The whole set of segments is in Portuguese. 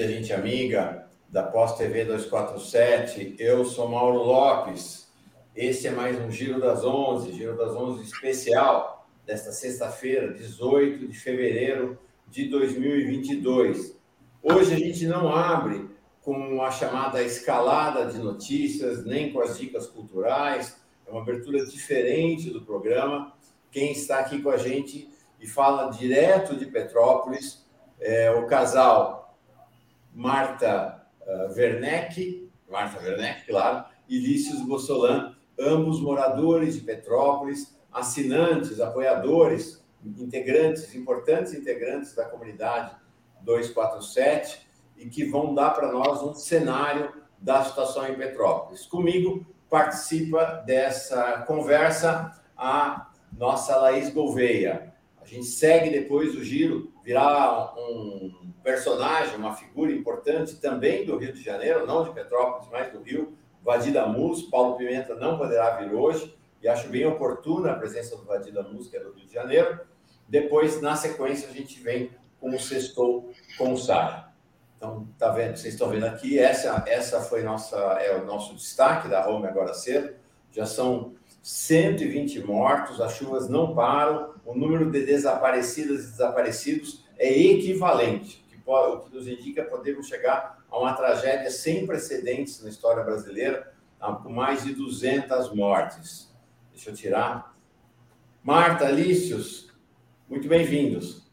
querida, gente amiga da Pós TV 247. Eu sou Mauro Lopes. Esse é mais um Giro das Onze, Giro das Onze especial desta sexta-feira, 18 de fevereiro de 2022. Hoje a gente não abre com a chamada escalada de notícias, nem com as dicas culturais. É uma abertura diferente do programa. Quem está aqui com a gente e fala direto de Petrópolis é o casal Marta uh, Werneck, Marta Werneck, claro, e Lícius Bossolan, ambos moradores de Petrópolis, assinantes, apoiadores, integrantes, importantes integrantes da comunidade 247 e que vão dar para nós um cenário da situação em Petrópolis. Comigo participa dessa conversa a nossa Laís Gouveia. A gente segue depois o giro, virá um personagem, uma figura importante também do Rio de Janeiro, não de Petrópolis, mas do Rio, Vadida Mus. Paulo Pimenta não poderá vir hoje, e acho bem oportuna a presença do Vadida Mus, que é do Rio de Janeiro. Depois, na sequência, a gente vem com o Sextou com o Sara. Então, tá vendo? Vocês estão vendo aqui, essa, essa foi nossa, é o nosso destaque da Home agora cedo. Já são 120 mortos, as chuvas não param, o número de desaparecidas e desaparecidos é equivalente, o que, nos indica podemos chegar a uma tragédia sem precedentes na história brasileira, tá? com mais de 200 mortes. Deixa eu tirar. Marta, Alícios, muito bem-vindos.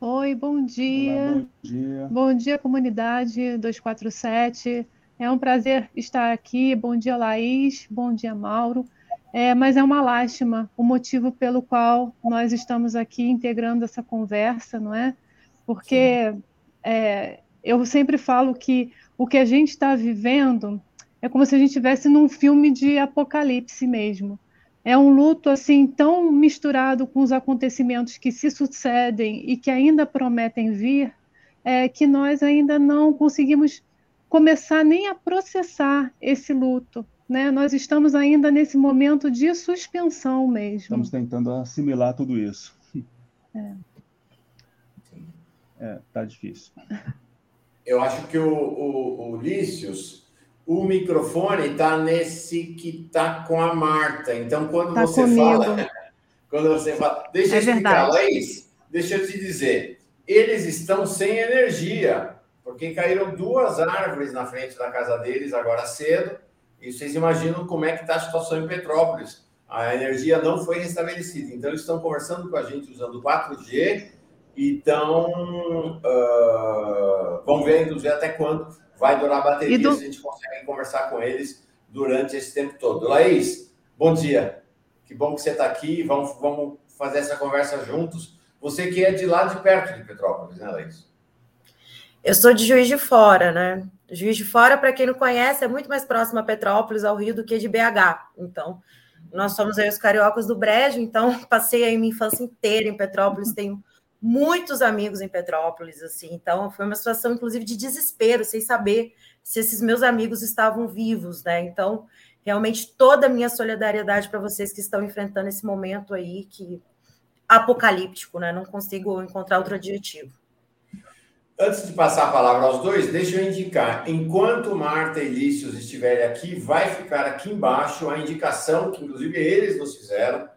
Oi, bom dia. Olá, bom dia. Bom dia, comunidade 247. É um prazer estar aqui. Bom dia, Laís. Bom dia, Mauro. É, mas é uma lástima o motivo pelo qual nós estamos aqui integrando essa conversa, não é? Porque é, eu sempre falo que o que a gente está vivendo é como se a gente estivesse num filme de apocalipse mesmo. É um luto assim tão misturado com os acontecimentos que se sucedem e que ainda prometem vir, é, que nós ainda não conseguimos começar nem a processar esse luto. Né? Nós estamos ainda nesse momento de suspensão mesmo. Estamos tentando assimilar tudo isso. É. É, tá difícil. Eu acho que o, o, o Lícius, o microfone está nesse que está com a Marta. Então, quando tá você comigo. fala. Quando você fala. Deixa é eu explicar, Laís, deixa eu te dizer. Eles estão sem energia, porque caíram duas árvores na frente da casa deles agora cedo e vocês imaginam como é que está a situação em Petrópolis. A energia não foi restabelecida. Então, eles estão conversando com a gente usando 4G e estão... Uh, vamos ver, inclusive, até quando vai durar a bateria, do... se a gente consegue conversar com eles durante esse tempo todo. Laís, bom dia. Que bom que você está aqui. Vamos, vamos fazer essa conversa juntos. Você que é de lá de perto de Petrópolis, né, Laís? Eu sou de Juiz de Fora, né? Juiz de Fora, para quem não conhece, é muito mais próximo a Petrópolis, ao Rio, do que de BH. Então, nós somos aí os cariocas do Brejo, então passei aí minha infância inteira em Petrópolis, tenho muitos amigos em Petrópolis, assim. Então, foi uma situação, inclusive, de desespero, sem saber se esses meus amigos estavam vivos, né? Então, realmente, toda a minha solidariedade para vocês que estão enfrentando esse momento aí que apocalíptico, né? Não consigo encontrar outro adjetivo. Antes de passar a palavra aos dois, deixa eu indicar. Enquanto Marta e Lícios estiverem aqui, vai ficar aqui embaixo a indicação, que inclusive eles nos fizeram,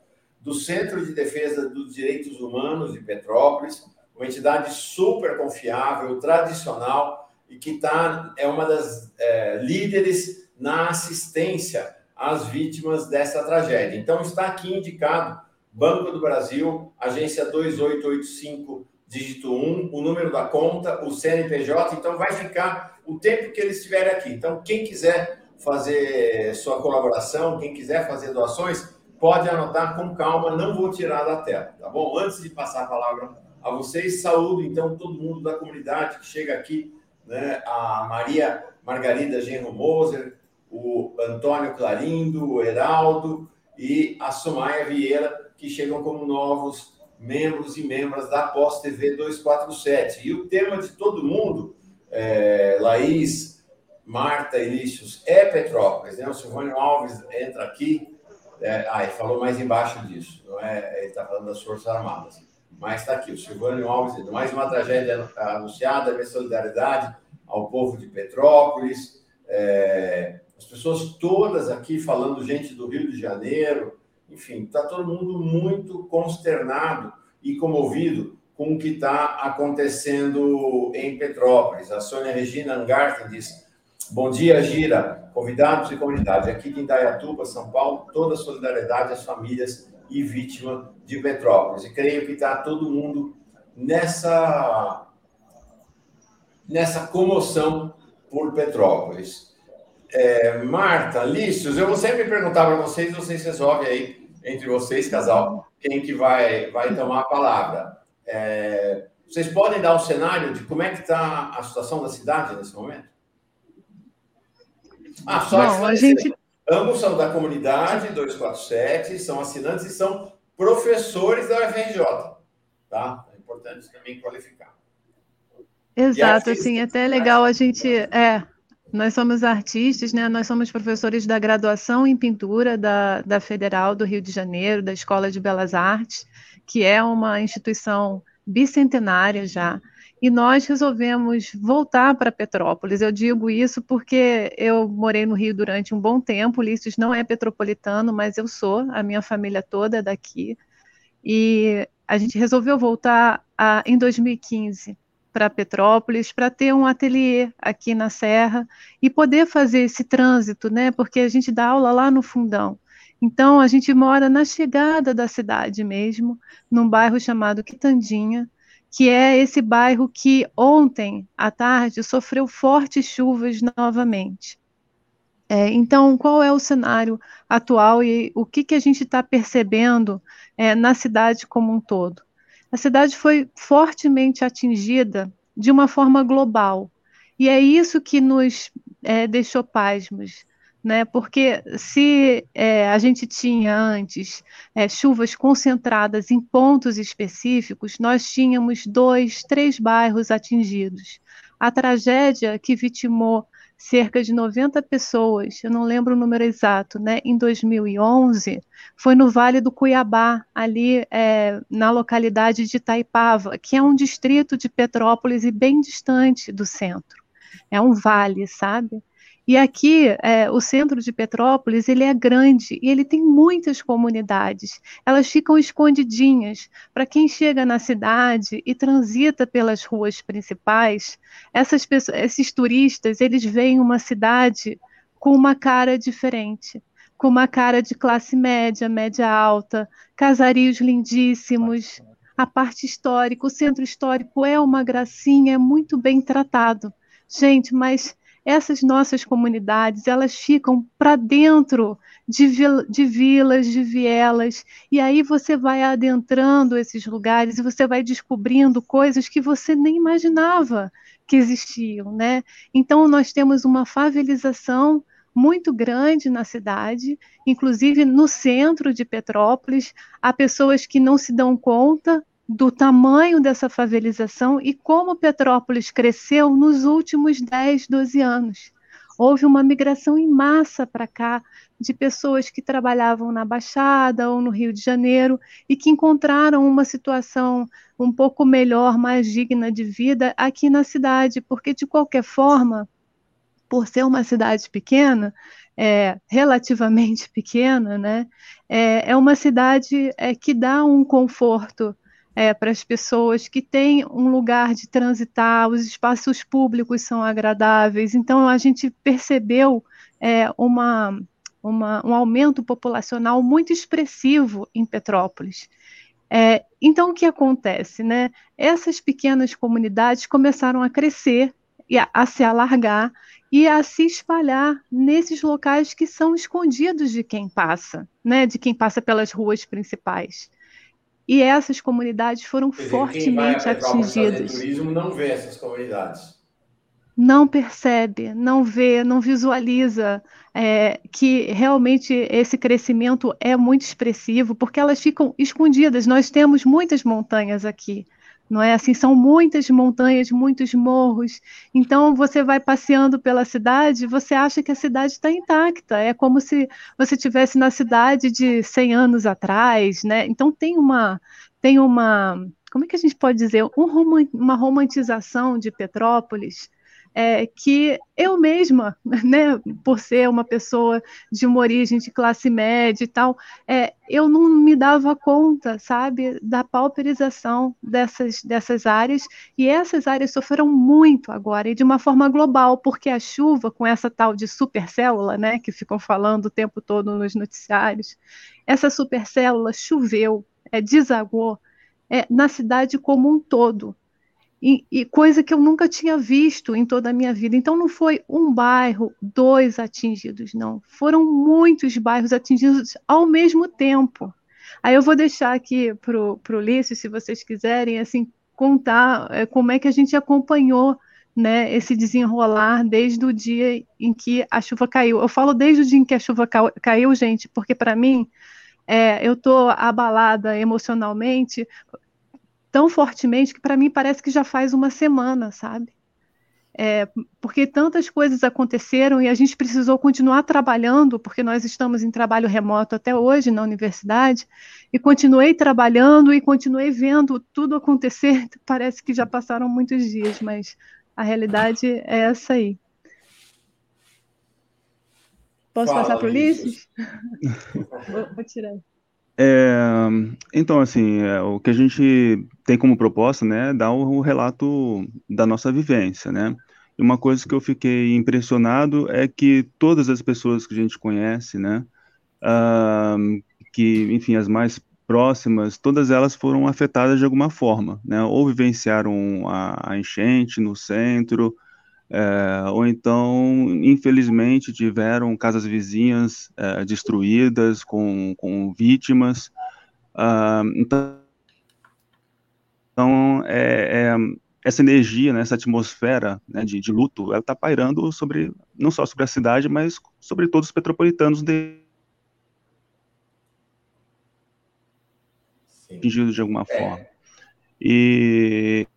do Centro de Defesa dos Direitos Humanos de Petrópolis, uma entidade super confiável, tradicional e que tá, é uma das é, líderes na assistência às vítimas dessa tragédia. Então, está aqui indicado Banco do Brasil, agência 2885 dígito 1, o número da conta, o CNPJ, então vai ficar o tempo que eles estiverem aqui. Então, quem quiser fazer sua colaboração, quem quiser fazer doações, pode anotar com calma, não vou tirar da tela, tá bom? Antes de passar a palavra a vocês, saúdo então todo mundo da comunidade que chega aqui, né? A Maria Margarida Genro Moser, o Antônio Clarindo, o Heraldo e a Sumaia Vieira, que chegam como novos membros e membros da Pós TV 247. E o tema de todo mundo, é, Laís, Marta Lícios, é Petrópolis. Né? O Silvânio Alves entra aqui, é, ah, ele falou mais embaixo disso, não é? Ele está falando das Forças Armadas. mas está aqui, o Silvânio Alves mais uma tragédia anunciada, minha solidariedade ao povo de Petrópolis, é, as pessoas todas aqui falando, gente do Rio de Janeiro, enfim, está todo mundo muito consternado e comovido com o que está acontecendo em Petrópolis. A Sônia Regina Angarten diz: Bom dia, Gira, convidados e comunidade. Aqui de Indaiatuba, São Paulo, toda a solidariedade às famílias e vítimas de Petrópolis. E creio que está todo mundo nessa, nessa comoção por Petrópolis. É, Marta, Lícios, eu vou sempre perguntar para vocês, vocês resolvem aí entre vocês, casal, quem que vai, vai tomar a palavra. É, vocês podem dar um cenário de como é que está a situação da cidade nesse momento? Ah, só a gente... Ambos são da comunidade 247, são assinantes e são professores da UFRJ. Tá? É importante também qualificar. Exato, assim, até é legal a gente. É, nós somos artistas, né? Nós somos professores da graduação em pintura da, da Federal do Rio de Janeiro, da Escola de Belas Artes, que é uma instituição bicentenária já e nós resolvemos voltar para Petrópolis. Eu digo isso porque eu morei no Rio durante um bom tempo. Ulisses não é petropolitano, mas eu sou, a minha família toda é daqui. E a gente resolveu voltar a, em 2015 para Petrópolis para ter um ateliê aqui na Serra e poder fazer esse trânsito, né? Porque a gente dá aula lá no fundão. Então a gente mora na chegada da cidade mesmo, num bairro chamado Quitandinha, que é esse bairro que ontem à tarde sofreu fortes chuvas novamente. É, então, qual é o cenário atual e o que, que a gente está percebendo é, na cidade como um todo? A cidade foi fortemente atingida de uma forma global, e é isso que nos é, deixou pasmos né? Porque se é, a gente tinha antes é, chuvas concentradas em pontos específicos, nós tínhamos dois, três bairros atingidos. A tragédia que vitimou cerca de 90 pessoas, eu não lembro o número exato, né? Em 2011, foi no Vale do Cuiabá, ali é, na localidade de Itaipava, que é um distrito de Petrópolis e bem distante do centro. É um vale, sabe? E aqui, é, o centro de Petrópolis, ele é grande e ele tem muitas comunidades. Elas ficam escondidinhas. Para quem chega na cidade e transita pelas ruas principais, essas pessoas, esses turistas, eles veem uma cidade com uma cara diferente, com uma cara de classe média, média alta, casarios lindíssimos. A parte histórica, o centro histórico é uma gracinha, é muito bem tratado. Gente, mas essas nossas comunidades elas ficam para dentro de, vil de vilas, de vielas, e aí você vai adentrando esses lugares e você vai descobrindo coisas que você nem imaginava que existiam, né? Então nós temos uma favelização muito grande na cidade, inclusive no centro de Petrópolis, há pessoas que não se dão conta do tamanho dessa favelização e como Petrópolis cresceu nos últimos 10, 12 anos. Houve uma migração em massa para cá de pessoas que trabalhavam na Baixada ou no Rio de Janeiro e que encontraram uma situação um pouco melhor, mais digna de vida aqui na cidade, porque de qualquer forma, por ser uma cidade pequena, é, relativamente pequena, né, é, é uma cidade é, que dá um conforto é, para as pessoas, que tem um lugar de transitar, os espaços públicos são agradáveis. Então, a gente percebeu é, uma, uma, um aumento populacional muito expressivo em Petrópolis. É, então, o que acontece? Né? Essas pequenas comunidades começaram a crescer e a, a se alargar e a se espalhar nesses locais que são escondidos de quem passa, né? de quem passa pelas ruas principais. E essas comunidades foram dizer, fortemente atingidas. O turismo não vê essas comunidades. Não percebe, não vê, não visualiza é, que realmente esse crescimento é muito expressivo, porque elas ficam escondidas. Nós temos muitas montanhas aqui não é assim? São muitas montanhas, muitos morros. Então você vai passeando pela cidade, você acha que a cidade está intacta. É como se você tivesse na cidade de 100 anos atrás, né? Então tem uma tem uma como é que a gente pode dizer, um, uma romantização de Petrópolis é, que eu mesma, né, por ser uma pessoa de uma origem de classe média e tal, é, eu não me dava conta, sabe, da pauperização dessas, dessas áreas, e essas áreas sofreram muito agora, e de uma forma global, porque a chuva, com essa tal de supercélula, né, que ficam falando o tempo todo nos noticiários, essa supercélula choveu, é, desagou é, na cidade como um todo, e, e, coisa que eu nunca tinha visto em toda a minha vida. Então, não foi um bairro, dois atingidos, não. Foram muitos bairros atingidos ao mesmo tempo. Aí eu vou deixar aqui para o Ulisses, se vocês quiserem, assim, contar é, como é que a gente acompanhou né, esse desenrolar desde o dia em que a chuva caiu. Eu falo desde o dia em que a chuva caiu, gente, porque para mim é, eu estou abalada emocionalmente tão fortemente que para mim parece que já faz uma semana, sabe? É, porque tantas coisas aconteceram e a gente precisou continuar trabalhando, porque nós estamos em trabalho remoto até hoje na universidade, e continuei trabalhando e continuei vendo tudo acontecer. Parece que já passaram muitos dias, mas a realidade é essa aí. Posso Fala, passar para o Ulisses? vou, vou tirar. É, então, assim, é, o que a gente tem como proposta, né, é dar o, o, relato da nossa vivência, né? E uma coisa que eu fiquei impressionado é que todas as pessoas que a gente conhece, né, uh, que, enfim, as mais próximas, todas elas foram afetadas de alguma forma, né? Ou vivenciaram a, a enchente no centro, é, ou então, infelizmente, tiveram casas vizinhas é, destruídas, com, com vítimas. Ah, então, então é, essa energia, né, essa atmosfera né, de, de, luto, ela está pairando sobre, não só sobre a cidade, mas sobre todos os petropolitanos de, atingidos de alguma é. forma. E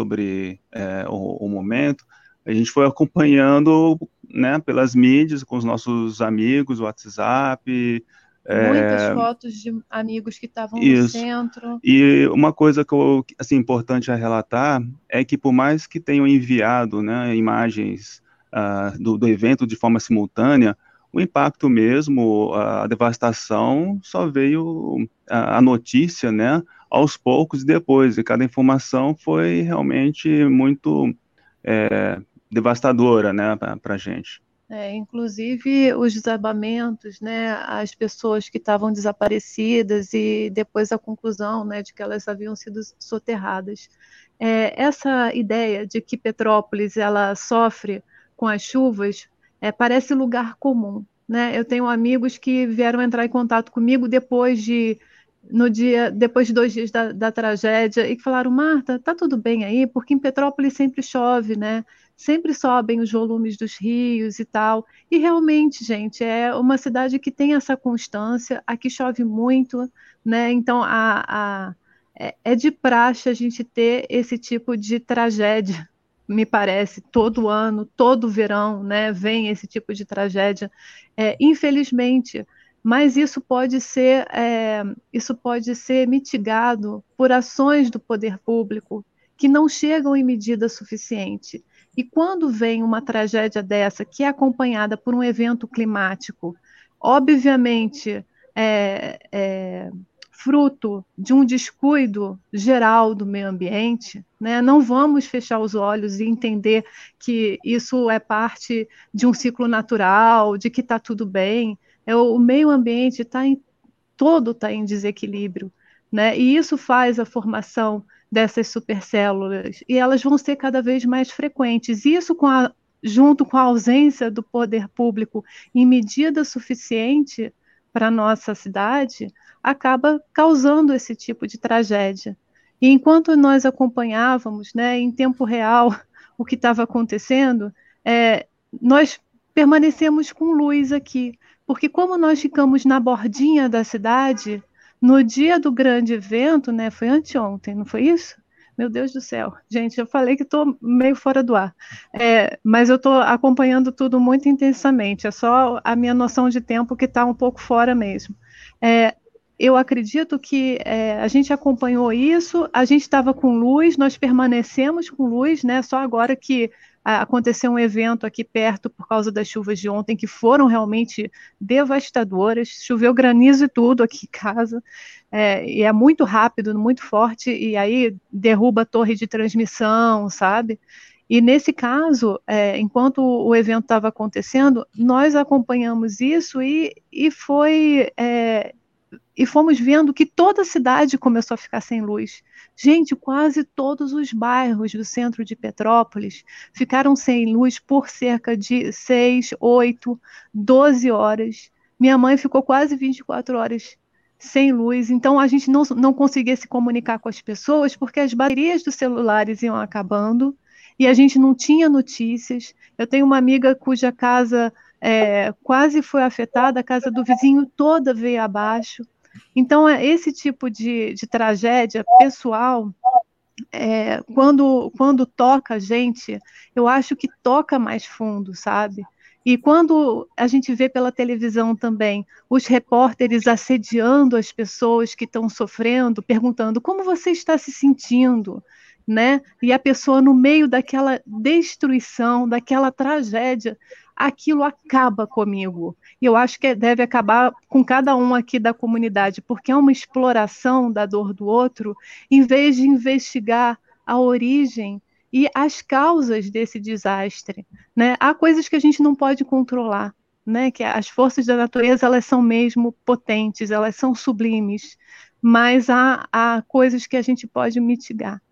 sobre é, o, o, momento. A gente foi acompanhando, né, pelas mídias, com os nossos amigos, WhatsApp. É, Muitas é, fotos de amigos que estavam no centro. E uma coisa que eu, assim, importante a relatar é que por mais que tenham enviado, né, imagens uh, do, do evento de forma simultânea, o impacto mesmo, a devastação, só veio a, a notícia, né, aos poucos e depois, e cada informação foi realmente muito é, devastadora, né, para a gente. É, inclusive os desabamentos, né, as pessoas que estavam desaparecidas e depois a conclusão, né, de que elas haviam sido soterradas. É, essa ideia de que Petrópolis ela sofre com as chuvas é, parece lugar comum, né? Eu tenho amigos que vieram entrar em contato comigo depois de no dia, depois de dois dias da, da tragédia, e que falaram, Marta, tá tudo bem aí, porque em Petrópolis sempre chove, né? Sempre sobem os volumes dos rios e tal. E realmente, gente, é uma cidade que tem essa constância, aqui chove muito, né? Então a, a é, é de praxe a gente ter esse tipo de tragédia, me parece, todo ano, todo verão, né? Vem esse tipo de tragédia. É, infelizmente, mas isso pode ser é, isso pode ser mitigado por ações do poder público que não chegam em medida suficiente. E quando vem uma tragédia dessa, que é acompanhada por um evento climático, obviamente é, é, fruto de um descuido geral do meio ambiente, né? não vamos fechar os olhos e entender que isso é parte de um ciclo natural, de que está tudo bem é o, meio ambiente está em todo está em desequilíbrio, né? E isso faz a formação dessas supercélulas e elas vão ser cada vez mais frequentes. Isso com a, junto com a ausência do poder público em medida suficiente para nossa cidade, acaba causando esse tipo de tragédia. E enquanto nós acompanhávamos, né, em tempo real, o que estava acontecendo, é, nós permanecemos com luz aqui, porque como nós ficamos na bordinha da cidade, no dia do grande evento, né, foi anteontem, não foi isso? Meu Deus do céu. Gente, eu falei que estou meio fora do ar. É, mas eu estou acompanhando tudo muito intensamente. É só a minha noção de tempo que está um pouco fora mesmo. É, eu acredito que é, a gente acompanhou isso, a gente estava com luz, nós permanecemos com luz, né? Só agora que aconteceu um evento aqui perto por causa das chuvas de ontem que foram realmente devastadoras, choveu granizo e tudo aqui em casa, é, e é muito rápido, muito forte, e aí derruba a torre de transmissão, sabe? E nesse caso, é, enquanto o evento estava acontecendo, nós acompanhamos isso e, e foi é, e fomos vendo que toda a cidade começou a ficar sem luz. Gente, quase todos os bairros do centro de Petrópolis ficaram sem luz por cerca de 6, 8, 12 horas. Minha mãe ficou quase 24 horas sem luz, então a gente não, não conseguia se comunicar com as pessoas porque as baterias dos celulares iam acabando e a gente não tinha notícias. Eu tenho uma amiga cuja casa é, quase foi afetada, a casa do vizinho toda veio abaixo. Então, é esse tipo de, de tragédia pessoal, é, quando, quando toca a gente, eu acho que toca mais fundo, sabe? E quando a gente vê pela televisão também os repórteres assediando as pessoas que estão sofrendo, perguntando como você está se sentindo, né? E a pessoa no meio daquela destruição, daquela tragédia, aquilo acaba comigo. E eu acho que deve acabar com cada um aqui da comunidade, porque é uma exploração da dor do outro, em vez de investigar a origem e as causas desse desastre. Né? Há coisas que a gente não pode controlar. Né, que as forças da natureza elas são mesmo potentes, elas são sublimes, mas há, há coisas que a gente pode mitigar.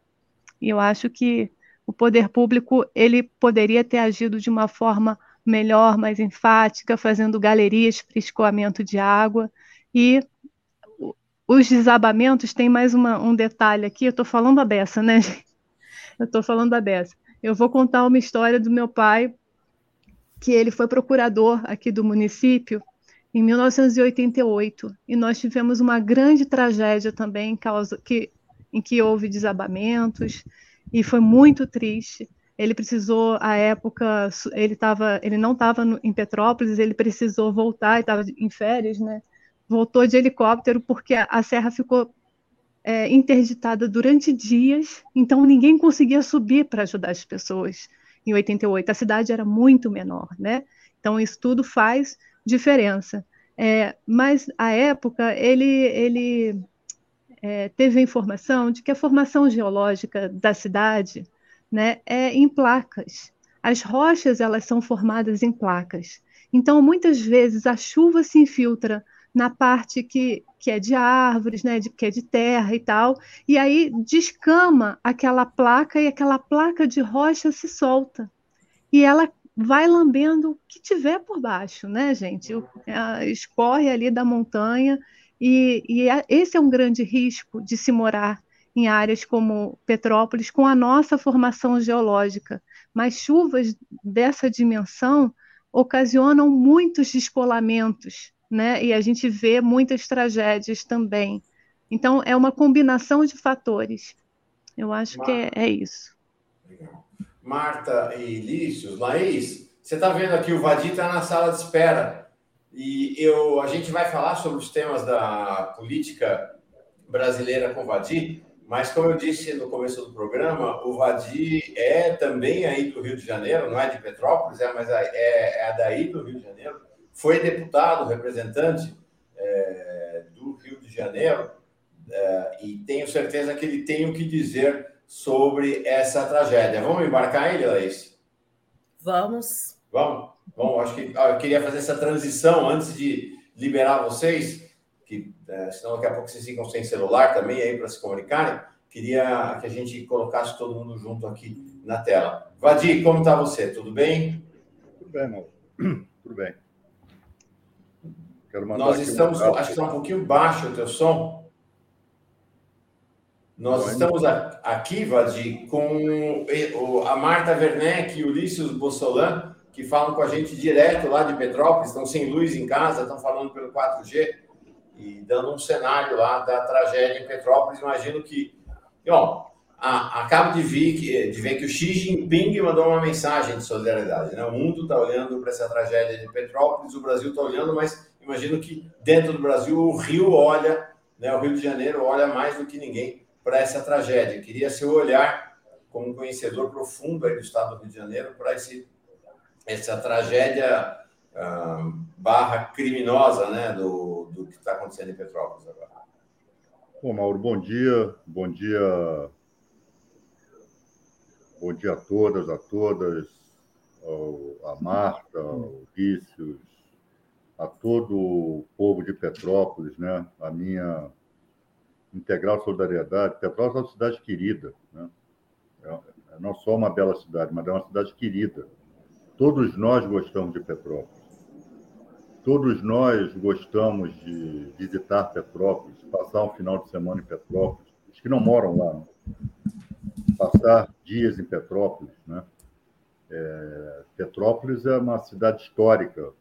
E eu acho que o poder público ele poderia ter agido de uma forma melhor, mais enfática, fazendo galerias para escoamento de água. E os desabamentos tem mais uma, um detalhe aqui, eu estou falando a beça, né? Eu estou falando a beça. Eu vou contar uma história do meu pai, que ele foi procurador aqui do município em 1988, e nós tivemos uma grande tragédia também, em, causa, que, em que houve desabamentos, e foi muito triste ele precisou, à época, ele, tava, ele não estava em Petrópolis, ele precisou voltar, estava em férias, né? Voltou de helicóptero porque a, a serra ficou é, interditada durante dias, então ninguém conseguia subir para ajudar as pessoas em 88. A cidade era muito menor, né? Então isso tudo faz diferença. É, mas à época ele, ele é, teve a informação de que a formação geológica da cidade né, é em placas. As rochas elas são formadas em placas. Então, muitas vezes a chuva se infiltra na parte que, que é de árvores, né, de, que é de terra e tal, e aí descama aquela placa e aquela placa de rocha se solta. E ela vai lambendo o que tiver por baixo, né, gente? escorre ali da montanha, e, e esse é um grande risco de se morar em áreas como Petrópolis, com a nossa formação geológica. Mas chuvas dessa dimensão ocasionam muitos descolamentos, né? E a gente vê muitas tragédias também. Então, é uma combinação de fatores. Eu acho Marta, que é, é, isso. Marta e Lícios, Laís, você está vendo aqui, o Vadir está na sala de espera. E eu, a gente vai falar sobre os temas da política brasileira com o Vadir, mas, como eu disse no começo do programa, o Vadi é também aí do Rio de Janeiro, não é de Petrópolis, é, mas é, é daí do Rio de Janeiro. Foi deputado, representante é, do Rio de Janeiro, é, e tenho certeza que ele tem o que dizer sobre essa tragédia. Vamos embarcar ele, Laís? Vamos. Vamos. Bom, acho que eu queria fazer essa transição antes de liberar vocês é, senão daqui a pouco vocês ficam sem celular também aí para se comunicarem. Queria que a gente colocasse todo mundo junto aqui na tela. Vadir, como está você? Tudo bem? Tudo bem, Mauro. Tudo bem. Nós estamos, acho que está um pouquinho baixo o teu som. Nós estamos aqui, Vadir, com a Marta Werneck e Ulisses Bossolan, que falam com a gente direto lá de Petrópolis, estão sem luz em casa, estão falando pelo 4G e dando um cenário lá da tragédia em Petrópolis. Imagino que, ó, a, acabo de ver, de ver que o Xi Jinping mandou uma mensagem de solidariedade. Né? O mundo está olhando para essa tragédia de Petrópolis, o Brasil está olhando, mas imagino que dentro do Brasil o Rio olha né, o Rio de Janeiro olha mais do que ninguém para essa tragédia. Queria seu olhar como conhecedor profundo do estado do Rio de Janeiro para essa tragédia uh, barra criminosa né, do, do que está acontecendo em Petrópolis agora. Bom, Mauro, bom dia. Bom dia. Bom dia a todas, a todas, ao, a Marta, ao Vícios, a todo o povo de Petrópolis, né? A minha integral solidariedade. Petrópolis é uma cidade querida, né? É, é não só uma bela cidade, mas é uma cidade querida. Todos nós gostamos de Petrópolis. Todos nós gostamos de visitar Petrópolis, passar um final de semana em Petrópolis. Os que não moram lá, né? passar dias em Petrópolis, né? É, Petrópolis é uma cidade histórica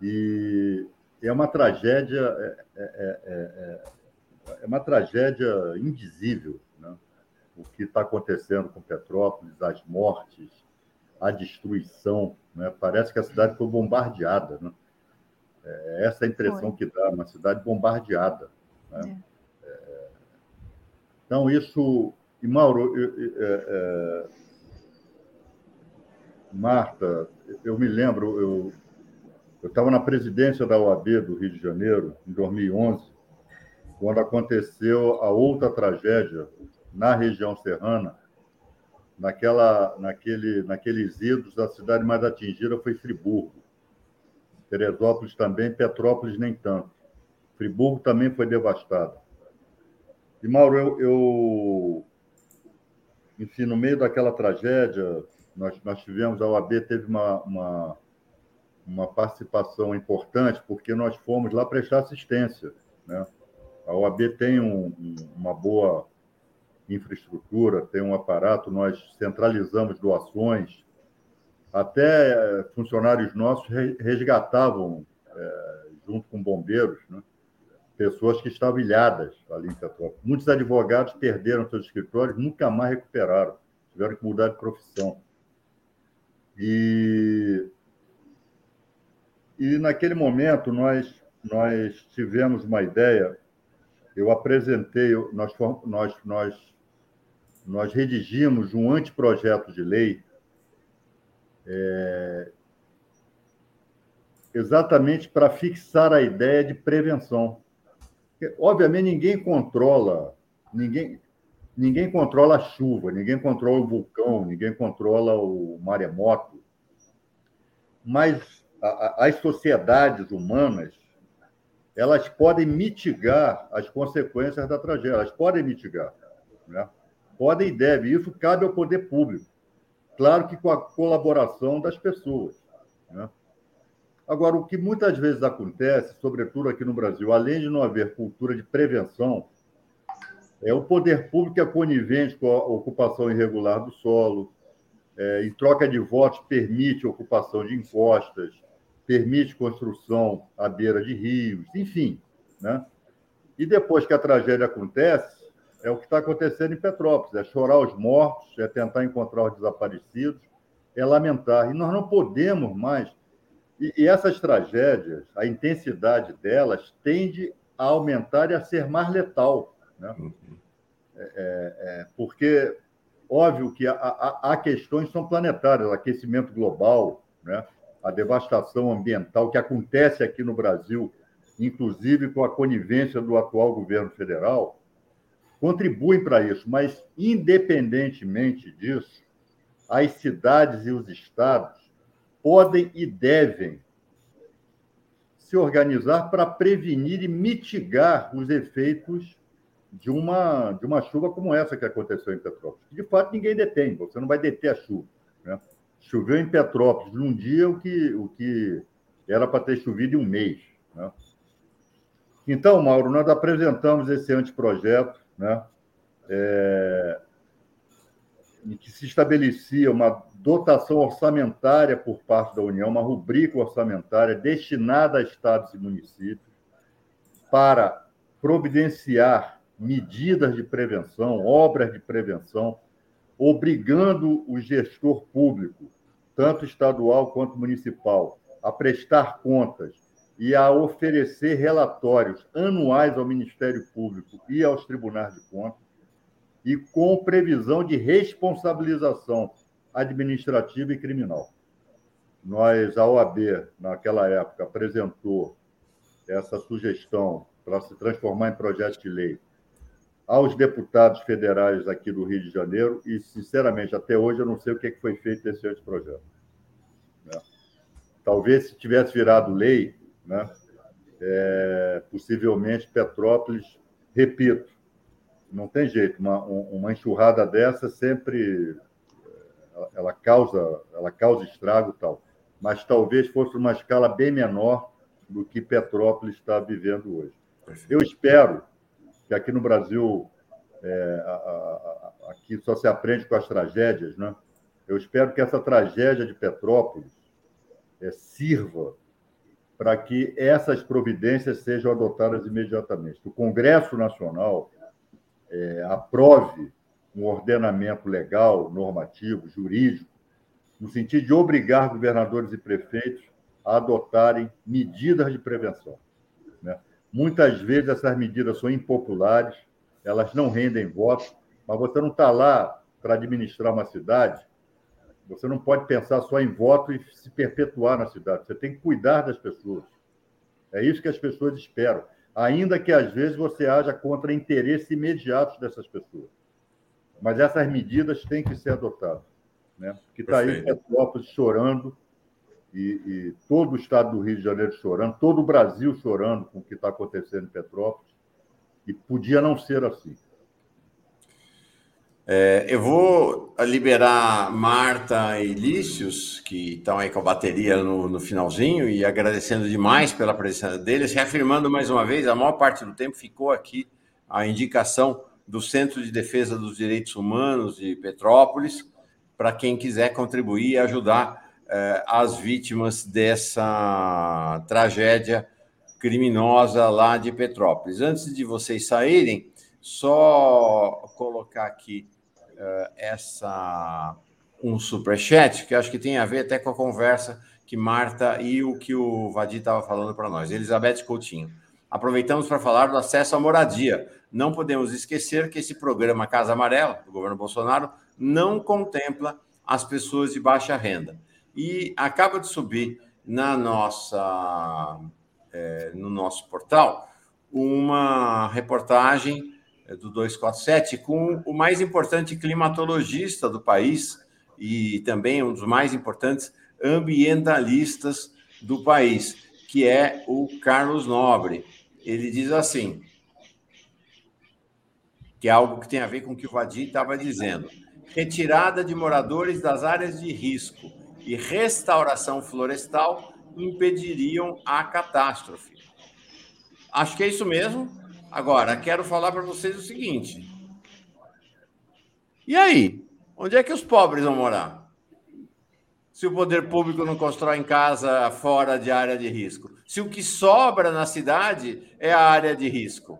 e é uma tragédia é, é, é, é, é uma tragédia indizível, né? O que está acontecendo com Petrópolis, as mortes, a destruição, né? Parece que a cidade foi bombardeada, né? É essa é a impressão foi. que dá, uma cidade bombardeada. Né? É. É... Então, isso. E, Mauro, eu, eu, é, Marta, eu me lembro, eu eu estava na presidência da OAB do Rio de Janeiro, em 2011, quando aconteceu a outra tragédia na região serrana, naquela, naquele, naqueles idos, a cidade mais atingida foi Friburgo. Teresópolis também, Petrópolis nem tanto. Friburgo também foi devastada. E, Mauro, eu, eu enfim, no meio daquela tragédia, nós, nós tivemos, a OAB teve uma, uma, uma participação importante, porque nós fomos lá prestar assistência. Né? A OAB tem um, uma boa infraestrutura, tem um aparato, nós centralizamos doações, até eh, funcionários nossos resgatavam, é, junto com bombeiros, né? pessoas que estavam ilhadas ali em Petrópolis. Muitos advogados perderam seus escritórios, nunca mais recuperaram, tiveram que mudar de profissão. E, e naquele momento nós, nós tivemos uma ideia, eu apresentei, nós, nós, nós nós redigimos um anteprojeto de lei é, exatamente para fixar a ideia de prevenção. Porque, obviamente, ninguém controla, ninguém, ninguém controla a chuva, ninguém controla o vulcão, ninguém controla o maremoto, mas a, as sociedades humanas elas podem mitigar as consequências da tragédia, elas podem mitigar. Né? Podem e devem. Isso cabe ao poder público. Claro que com a colaboração das pessoas. Né? Agora, o que muitas vezes acontece, sobretudo aqui no Brasil, além de não haver cultura de prevenção, é o poder público é conivente com a ocupação irregular do solo, é, em troca de votos, permite ocupação de encostas, permite construção à beira de rios, enfim. Né? E depois que a tragédia acontece, é o que está acontecendo em Petrópolis: é chorar os mortos, é tentar encontrar os desaparecidos, é lamentar. E nós não podemos mais. E, e essas tragédias, a intensidade delas tende a aumentar e a ser mais letal. Né? Uhum. É, é, é, porque, óbvio que há, questões que são planetárias, aquecimento global, né? A devastação ambiental que acontece aqui no Brasil, inclusive com a conivência do atual governo federal, contribuem para isso, mas, independentemente disso, as cidades e os estados podem e devem se organizar para prevenir e mitigar os efeitos de uma, de uma chuva como essa que aconteceu em Petrópolis. De fato, ninguém detém, você não vai deter a chuva. Choveu em Petrópolis num dia o que, o que era para ter chovido em um mês. Né? Então, Mauro, nós apresentamos esse anteprojeto né? É, em que se estabelecia uma dotação orçamentária por parte da União, uma rubrica orçamentária destinada a estados e municípios para providenciar medidas de prevenção, obras de prevenção, obrigando o gestor público, tanto estadual quanto municipal, a prestar contas e a oferecer relatórios anuais ao Ministério Público e aos tribunais de contas, e com previsão de responsabilização administrativa e criminal. Nós, a OAB, naquela época, apresentou essa sugestão para se transformar em projeto de lei aos deputados federais aqui do Rio de Janeiro e, sinceramente, até hoje eu não sei o que foi feito desse anteprojeto. Né? Talvez se tivesse virado lei, né, é, possivelmente Petrópolis, repito, não tem jeito, uma, uma enxurrada dessa sempre é, ela causa, ela causa estrago tal, mas talvez fosse uma escala bem menor do que Petrópolis está vivendo hoje. Eu espero que aqui no Brasil é, a, a, a, aqui só se aprende com as tragédias, né? Eu espero que essa tragédia de Petrópolis é, sirva para que essas providências sejam adotadas imediatamente. O Congresso Nacional é, aprove um ordenamento legal, normativo, jurídico, no sentido de obrigar governadores e prefeitos a adotarem medidas de prevenção. Muitas vezes essas medidas são impopulares, elas não rendem votos, mas você não está lá para administrar uma cidade, você não pode pensar só em voto e se perpetuar na cidade. Você tem que cuidar das pessoas. É isso que as pessoas esperam, ainda que às vezes você haja contra interesses imediatos dessas pessoas. Mas essas medidas têm que ser adotadas. Né? Porque está aí Petrópolis chorando e, e, todo o estado do Rio de Janeiro chorando, todo o Brasil chorando com o que está acontecendo em Petrópolis, e podia não ser assim. É, eu vou liberar Marta e Lícios, que estão aí com a bateria no, no, finalzinho, e agradecendo demais pela presença deles, reafirmando mais uma vez, a maior parte do tempo ficou aqui a indicação do Centro de Defesa dos Direitos Humanos de Petrópolis, para quem quiser contribuir e ajudar as vítimas dessa tragédia criminosa lá de Petrópolis. Antes de vocês saírem, só colocar aqui uh, essa um superchat que acho que tem a ver até com a conversa que Marta e o que o Vadir estava falando para nós. Elizabeth Coutinho. Aproveitamos para falar do acesso à moradia. Não podemos esquecer que esse programa Casa Amarela, do governo Bolsonaro, não contempla as pessoas de baixa renda e acaba de subir na nossa, é, no nosso portal uma reportagem é, do 247 com o mais importante climatologista do país e também um dos mais importantes ambientalistas do país, que é o Carlos Nobre. Ele diz assim, que é algo que tem a ver com o que o Vadir estava dizendo. Retirada de moradores das áreas de risco e restauração florestal impediriam a catástrofe. Acho que é isso mesmo. Agora, quero falar para vocês o seguinte: e aí? Onde é que os pobres vão morar? Se o poder público não constrói em casa fora de área de risco. Se o que sobra na cidade é a área de risco.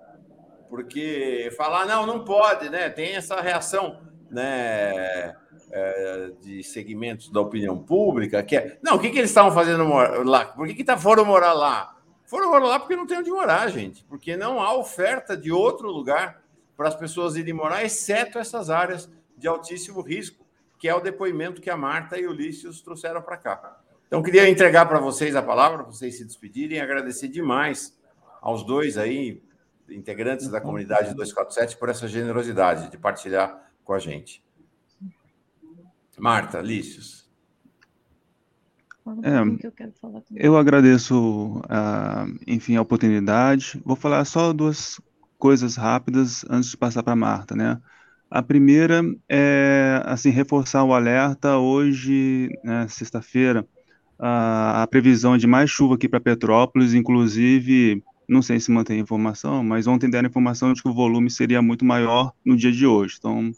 Porque falar, não, não pode, né? Tem essa reação, né? É, de segmentos da opinião pública, que é. Não, o que, que eles estavam fazendo lá? Por que, que tá, foram morar lá? Foram morar lá porque não tem onde morar, gente. Porque não há oferta de outro lugar para as pessoas irem morar, exceto essas áreas de altíssimo risco, que é o depoimento que a Marta e o Ulisses trouxeram para cá. Então, queria entregar para vocês a palavra, para vocês se despedirem, agradecer demais aos dois aí, integrantes da comunidade 247, por essa generosidade de partilhar com a gente. Marta, Lícios. É, eu agradeço, a, enfim, a oportunidade. Vou falar só duas coisas rápidas antes de passar para Marta, né? A primeira é, assim, reforçar o alerta. Hoje, né, sexta-feira, a, a, previsão de mais chuva aqui para Petrópolis, inclusive, não sei se mantém a informação, mas ontem deram a informação de que o volume seria muito maior no dia de hoje. Então,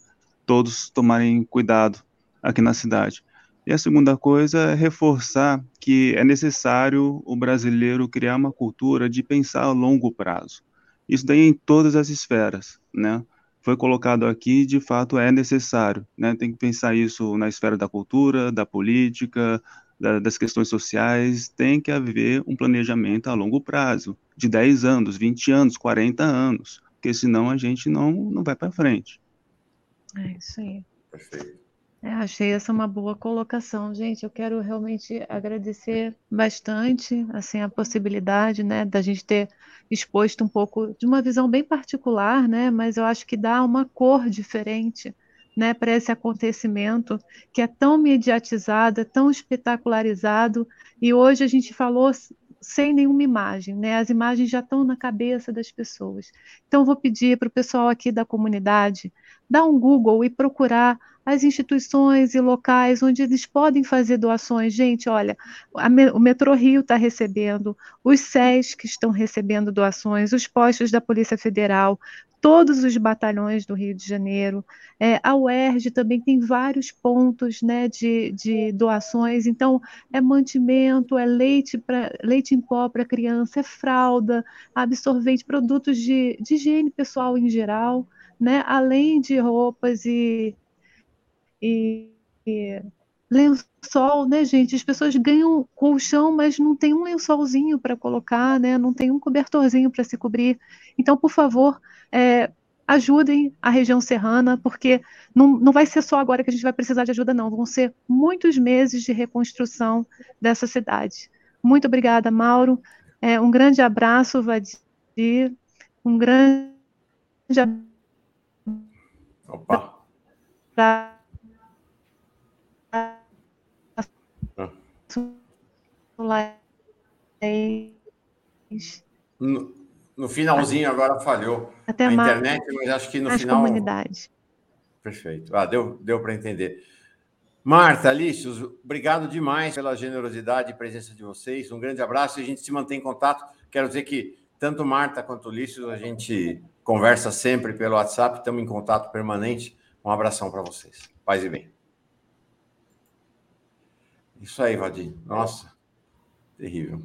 todos tomarem cuidado aqui na cidade. E a segunda coisa é reforçar que é necessário o brasileiro criar uma cultura de pensar a longo prazo. Isso daí em todas as esferas, né? Foi colocado aqui, de fato é necessário, né? Tem que pensar isso na esfera da cultura, da política, da, das questões sociais, tem que haver um planejamento a longo prazo, de 10 anos, 20 anos, 40 anos, porque senão a gente não, não vai para frente. É isso aí. Perfeito. É, achei essa uma boa colocação, gente. Eu quero realmente agradecer bastante, assim, a possibilidade, né, da gente ter exposto um pouco de uma visão bem particular, né, mas eu acho que dá uma cor diferente, né, para esse acontecimento que é tão mediatizado, é tão espetacularizado, e hoje a gente falou sem nenhuma imagem, né? As imagens já estão na cabeça das pessoas. Então, vou pedir para o pessoal aqui da comunidade dar um Google e procurar as instituições e locais onde eles podem fazer doações. Gente, olha, o Metrô Rio está recebendo, os SES que estão recebendo doações, os postos da Polícia Federal, todos os batalhões do Rio de Janeiro. É, a UERJ também tem vários pontos né, de, de doações, então é mantimento, é leite, pra, leite em pó para criança, é fralda, absorvente, produtos de, de higiene pessoal em geral, né, além de roupas e e, e lençol, né, gente? As pessoas ganham colchão, mas não tem um lençolzinho para colocar, né? Não tem um cobertorzinho para se cobrir. Então, por favor, é, ajudem a região serrana, porque não, não vai ser só agora que a gente vai precisar de ajuda, não. Vão ser muitos meses de reconstrução dessa cidade. Muito obrigada, Mauro. É, um grande abraço, Vadir. Um grande Opa. No, no finalzinho agora falhou Até a internet, mas acho que no final. comunidade. Perfeito. Ah, deu, deu para entender. Marta, Alícios, obrigado demais pela generosidade e presença de vocês. Um grande abraço e a gente se mantém em contato. Quero dizer que tanto Marta quanto Lício, a gente conversa sempre pelo WhatsApp, estamos em contato permanente. Um abração para vocês. Paz e bem. Isso aí, Vadir. Nossa, terrível.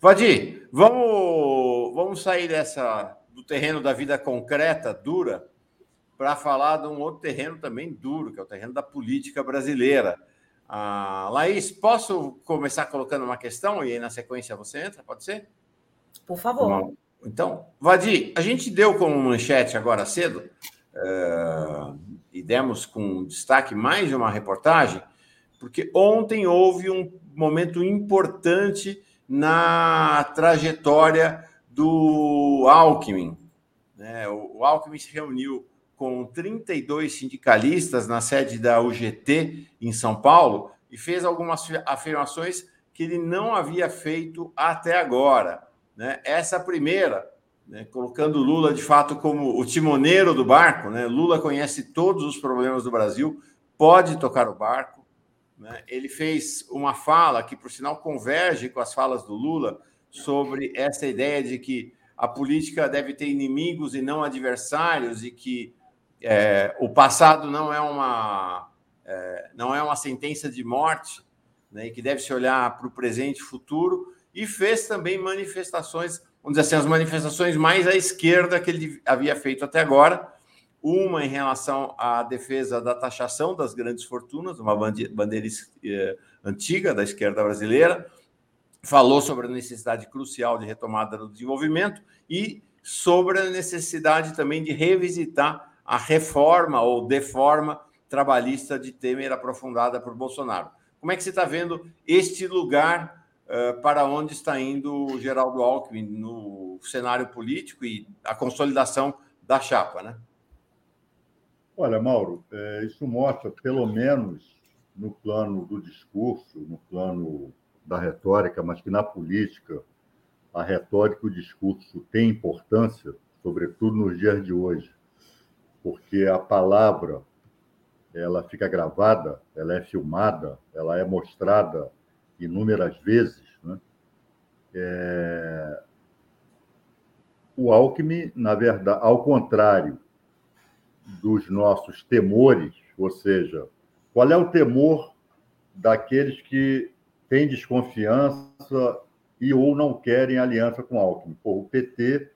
Vadir, vamos, vamos sair dessa do terreno da vida concreta, dura, para falar de um outro terreno também duro, que é o terreno da política brasileira. Ah, Laís, posso começar colocando uma questão e aí na sequência você entra? Pode ser? Por favor. Então, Vadir, a gente deu como manchete agora cedo, uh, e demos com destaque mais de uma reportagem, porque ontem houve um momento importante na trajetória do Alckmin. Né? O Alckmin se reuniu com 32 sindicalistas na sede da UGT em São Paulo e fez algumas afirmações que ele não havia feito até agora. Né? Essa primeira, né, colocando Lula de fato como o timoneiro do barco? Lula conhece todos os problemas do Brasil, pode tocar o barco, né? Ele fez uma fala que, por sinal, converge com as falas do Lula sobre essa ideia de que a política deve ter inimigos e não adversários e que é, o passado não é uma é, não é uma sentença de morte, né? E que deve se olhar para o presente e futuro e fez também manifestações, vamos dizer assim, as manifestações mais à esquerda que ele havia feito até agora, uma em relação à defesa da taxação das grandes fortunas, uma bandeira eh, antiga da esquerda brasileira, falou sobre a necessidade crucial de retomada do desenvolvimento e sobre a necessidade também de revisitar a reforma ou deforma trabalhista de Temer aprofundada por Bolsonaro. Como é que você está vendo este lugar uh, para onde está indo o Geraldo Alckmin no cenário político e a consolidação da chapa, né? Olha, Mauro, é, isso mostra, pelo menos no plano do discurso, no plano da retórica, mas que na política a retórica e o discurso têm importância, sobretudo nos dias de hoje, porque a palavra ela fica gravada, ela é filmada, ela é mostrada inúmeras vezes. Né? É... O Alckmin, na verdade, ao contrário dos nossos temores, ou seja, qual é o temor daqueles que têm desconfiança e ou não querem aliança com Alckmin? Pô, o PT,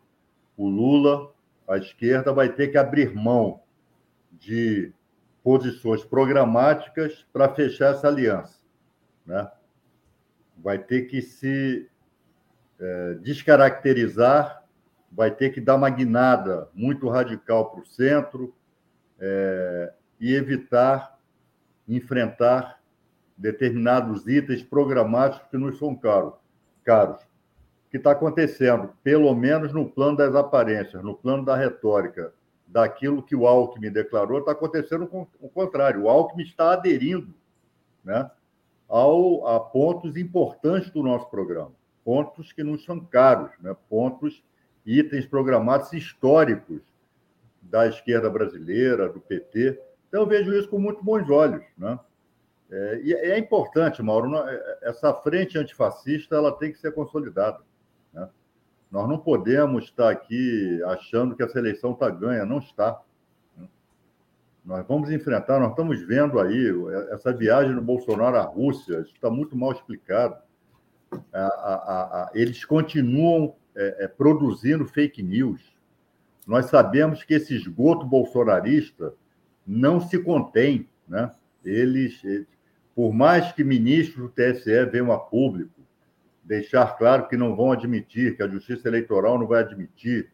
o Lula, a esquerda vai ter que abrir mão de posições programáticas para fechar essa aliança, né? vai ter que se é, descaracterizar, vai ter que dar uma guinada muito radical para o centro é, e evitar enfrentar determinados itens programáticos que nos são caros. caros. O que está acontecendo, pelo menos no plano das aparências, no plano da retórica, daquilo que o Alckmin declarou, está acontecendo o contrário. O Alckmin está aderindo né, ao, a pontos importantes do nosso programa, pontos que nos são caros, né, pontos, itens programados históricos da esquerda brasileira, do PT. Então, eu vejo isso com muito bons olhos. Né? É, e é importante, Mauro, é, essa frente antifascista ela tem que ser consolidada. Né? Nós não podemos estar aqui achando que essa eleição está ganha, não está. Né? Nós vamos enfrentar, nós estamos vendo aí essa viagem do Bolsonaro à Rússia, isso está muito mal explicado. A, a, a, eles continuam é, é, produzindo fake news. Nós sabemos que esse esgoto bolsonarista não se contém, né? Eles, eles por mais que ministros do TSE venham a público deixar claro que não vão admitir, que a Justiça Eleitoral não vai admitir,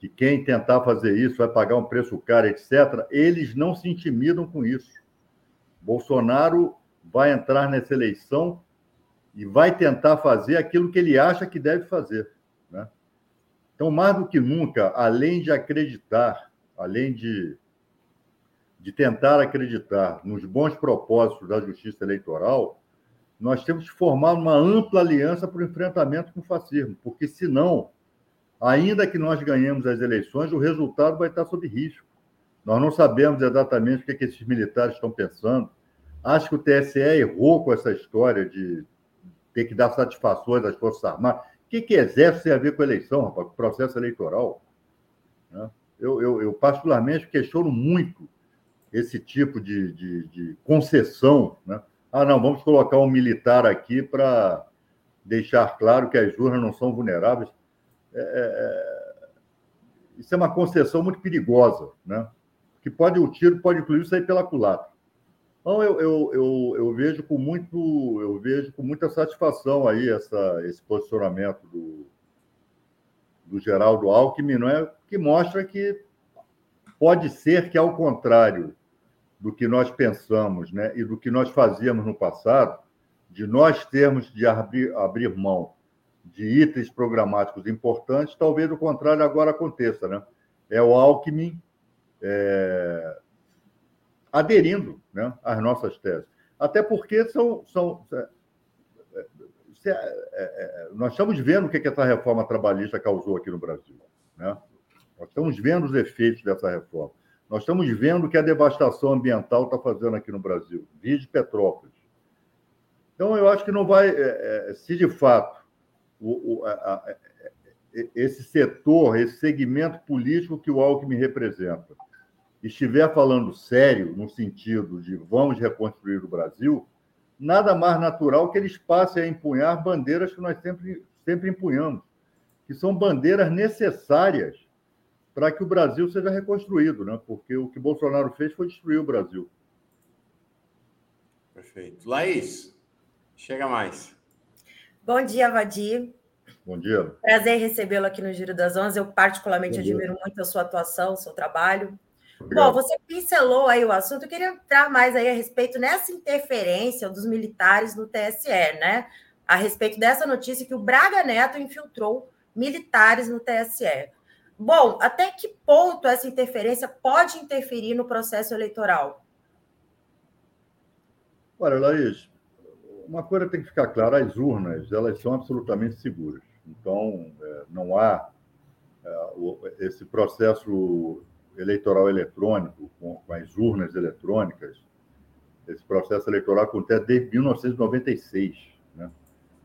que quem tentar fazer isso vai pagar um preço caro, etc., eles não se intimidam com isso. Bolsonaro vai entrar nessa eleição e vai tentar fazer aquilo que ele acha que deve fazer. Então, mais do que nunca, além de acreditar, além de de tentar acreditar nos bons propósitos da justiça eleitoral, nós temos que formar uma ampla aliança para o enfrentamento com o fascismo, porque senão, ainda que nós ganhemos as eleições, o resultado vai estar sob risco. Nós não sabemos exatamente o que, é que esses militares estão pensando. Acho que o TSE errou com essa história de ter que dar satisfações às Forças Armadas. O que, que exército tem a ver com eleição, rapaz, com processo eleitoral? Né? Eu, eu, eu, particularmente, questiono muito esse tipo de, de, de concessão. Né? Ah, não, vamos colocar um militar aqui para deixar claro que as urnas não são vulneráveis. É, é, é, isso é uma concessão muito perigosa, né? que pode o tiro pode inclusive sair pela culatra. Então eu, eu, eu, eu, vejo com muito eu vejo com muita satisfação aí essa, esse posicionamento do, do Geraldo Alckmin, não é? que mostra que Pode ser que, ao contrário do que nós pensamos né, e do que nós fazíamos no passado, de nós termos de abrir, abrir mão de itens programáticos importantes, talvez o contrário agora aconteça. Né? É o Alckmin é, aderindo né, às nossas teses. Até porque são. são é, é, é, nós estamos vendo o que, que essa reforma trabalhista causou aqui no Brasil. Né? Nós estamos vendo os efeitos dessa reforma. Nós estamos vendo o que a devastação ambiental está fazendo aqui no Brasil, via de Petrópolis. Então, eu acho que não vai. É, é, se de fato o, o, a, a, esse setor, esse segmento político que o Alckmin representa, estiver falando sério, no sentido de vamos reconstruir o Brasil, nada mais natural que eles passem a empunhar bandeiras que nós sempre, sempre empunhamos, que são bandeiras necessárias para que o Brasil seja reconstruído, né? porque o que Bolsonaro fez foi destruir o Brasil. Perfeito. Laís, chega mais. Bom dia, Vadir. Bom dia. Prazer recebê-lo aqui no Giro das Onze. Eu particularmente admiro muito a sua atuação, o seu trabalho. Bom, você pincelou aí o assunto. Eu queria entrar mais aí a respeito nessa interferência dos militares no TSE, né? A respeito dessa notícia que o Braga Neto infiltrou militares no TSE. Bom, até que ponto essa interferência pode interferir no processo eleitoral? Olha, Laís, uma coisa tem que ficar clara: as urnas elas são absolutamente seguras. Então, é, não há é, esse processo eleitoral eletrônico, com, as urnas eletrônicas. Esse processo eleitoral acontece desde 1996. Né?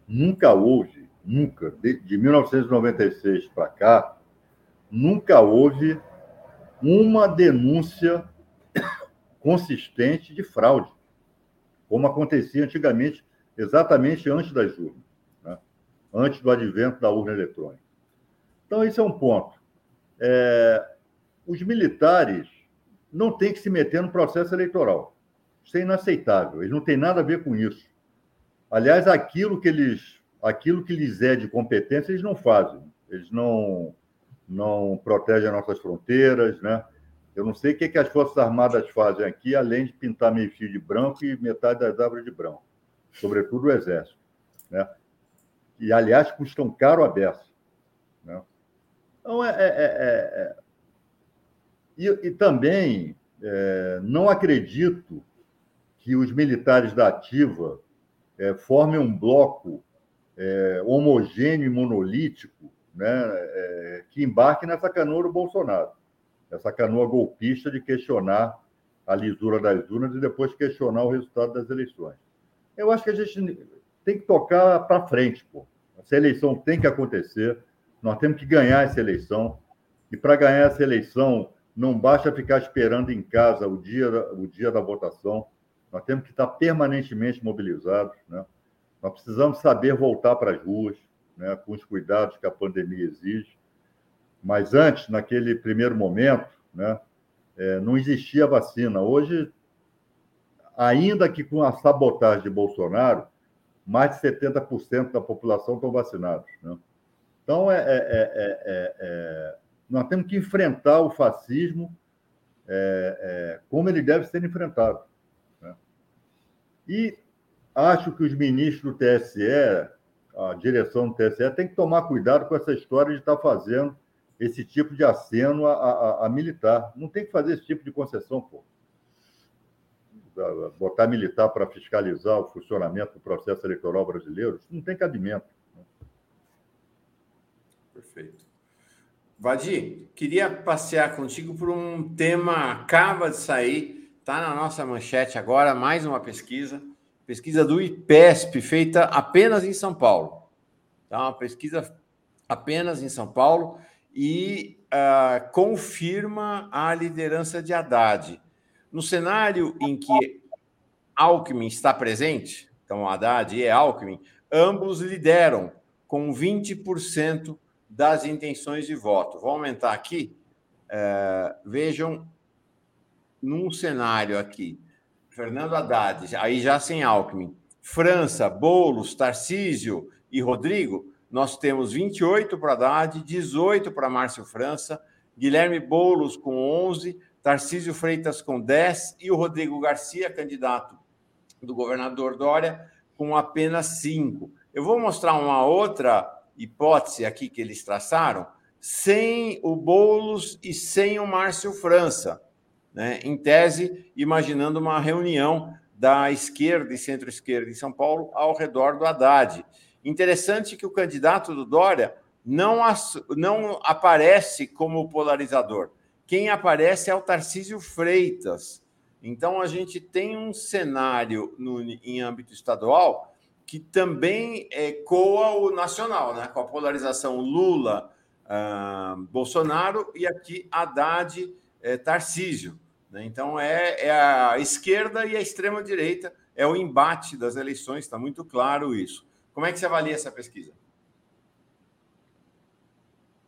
Nunca houve, nunca, de, de 1996 para cá, nunca houve uma denúncia consistente de fraude, como acontecia antigamente, exatamente antes das urnas, né? antes do advento da urna eletrônica. Então, esse é um ponto. É, os militares não têm que se meter no processo eleitoral. Isso é inaceitável, eles não têm nada a ver com isso. Aliás, aquilo que eles, aquilo que lhes é de competência, eles não fazem. Eles não, não protegem as nossas fronteiras, né? Eu não sei o que, que as Forças Armadas fazem aqui, além de pintar meio fio de branco e metade das árvores de branco, sobretudo o Exército. Né? E, aliás, custam caro a beça. Né? Então, é, é, é, é... E, e, também é, não acredito que os militares da Ativa é, formem um bloco é, homogêneo e monolítico né, é, que embarque nessa canoa do Bolsonaro, essa canoa golpista de questionar a lisura das urnas e depois questionar o resultado das eleições. Eu acho que a gente tem que tocar para frente, pô. Essa eleição tem que acontecer, nós temos que ganhar essa eleição, e para ganhar essa eleição, não basta ficar esperando em casa o dia, o dia da votação, nós temos que estar permanentemente mobilizados. Né? Nós precisamos saber voltar para as ruas, né, com os cuidados que a pandemia exige. Mas antes, naquele primeiro momento, né, é, não existia vacina. Hoje, ainda que com a sabotagem de Bolsonaro, mais de 70% da população estão vacinados. Né? Então, é, é, é, nós temos que enfrentar o fascismo como ele deve ser enfrentado. E acho que os ministros do TSE, a direção do TSE, tem que tomar cuidado com essa história de estar fazendo esse tipo de aceno a, a, a militar. Não tem que fazer esse tipo de concessão, pô. Botar militar para fiscalizar o funcionamento do processo eleitoral brasileiro, isso não tem cabimento. Perfeito. Vadir, queria passear contigo por um tema acaba de sair Está na nossa manchete agora mais uma pesquisa, pesquisa do IPESP, feita apenas em São Paulo. Tá? Uma pesquisa apenas em São Paulo e uh, confirma a liderança de Haddad. No cenário em que Alckmin está presente, então Haddad e Alckmin, ambos lideram com 20% das intenções de voto. Vou aumentar aqui. Uh, vejam num cenário aqui, Fernando Haddad, aí já sem Alckmin, França, Boulos, Tarcísio e Rodrigo, nós temos 28 para Haddad, 18 para Márcio França, Guilherme Boulos com 11, Tarcísio Freitas com 10 e o Rodrigo Garcia, candidato do governador Dória, com apenas 5. Eu vou mostrar uma outra hipótese aqui que eles traçaram, sem o Boulos e sem o Márcio França né, em tese, imaginando uma reunião da esquerda e centro-esquerda em São Paulo ao redor do Haddad. Interessante que o candidato do Dória não, não aparece como polarizador. Quem aparece é o Tarcísio Freitas. Então, a gente tem um cenário no, em âmbito estadual que também ecoa o nacional, né? com a polarização Lula-Bolsonaro uh, e aqui Haddad é, Tarcísio. Né? Então, é, é a esquerda e a extrema-direita, é o embate das eleições, está muito claro isso. Como é que você avalia essa pesquisa?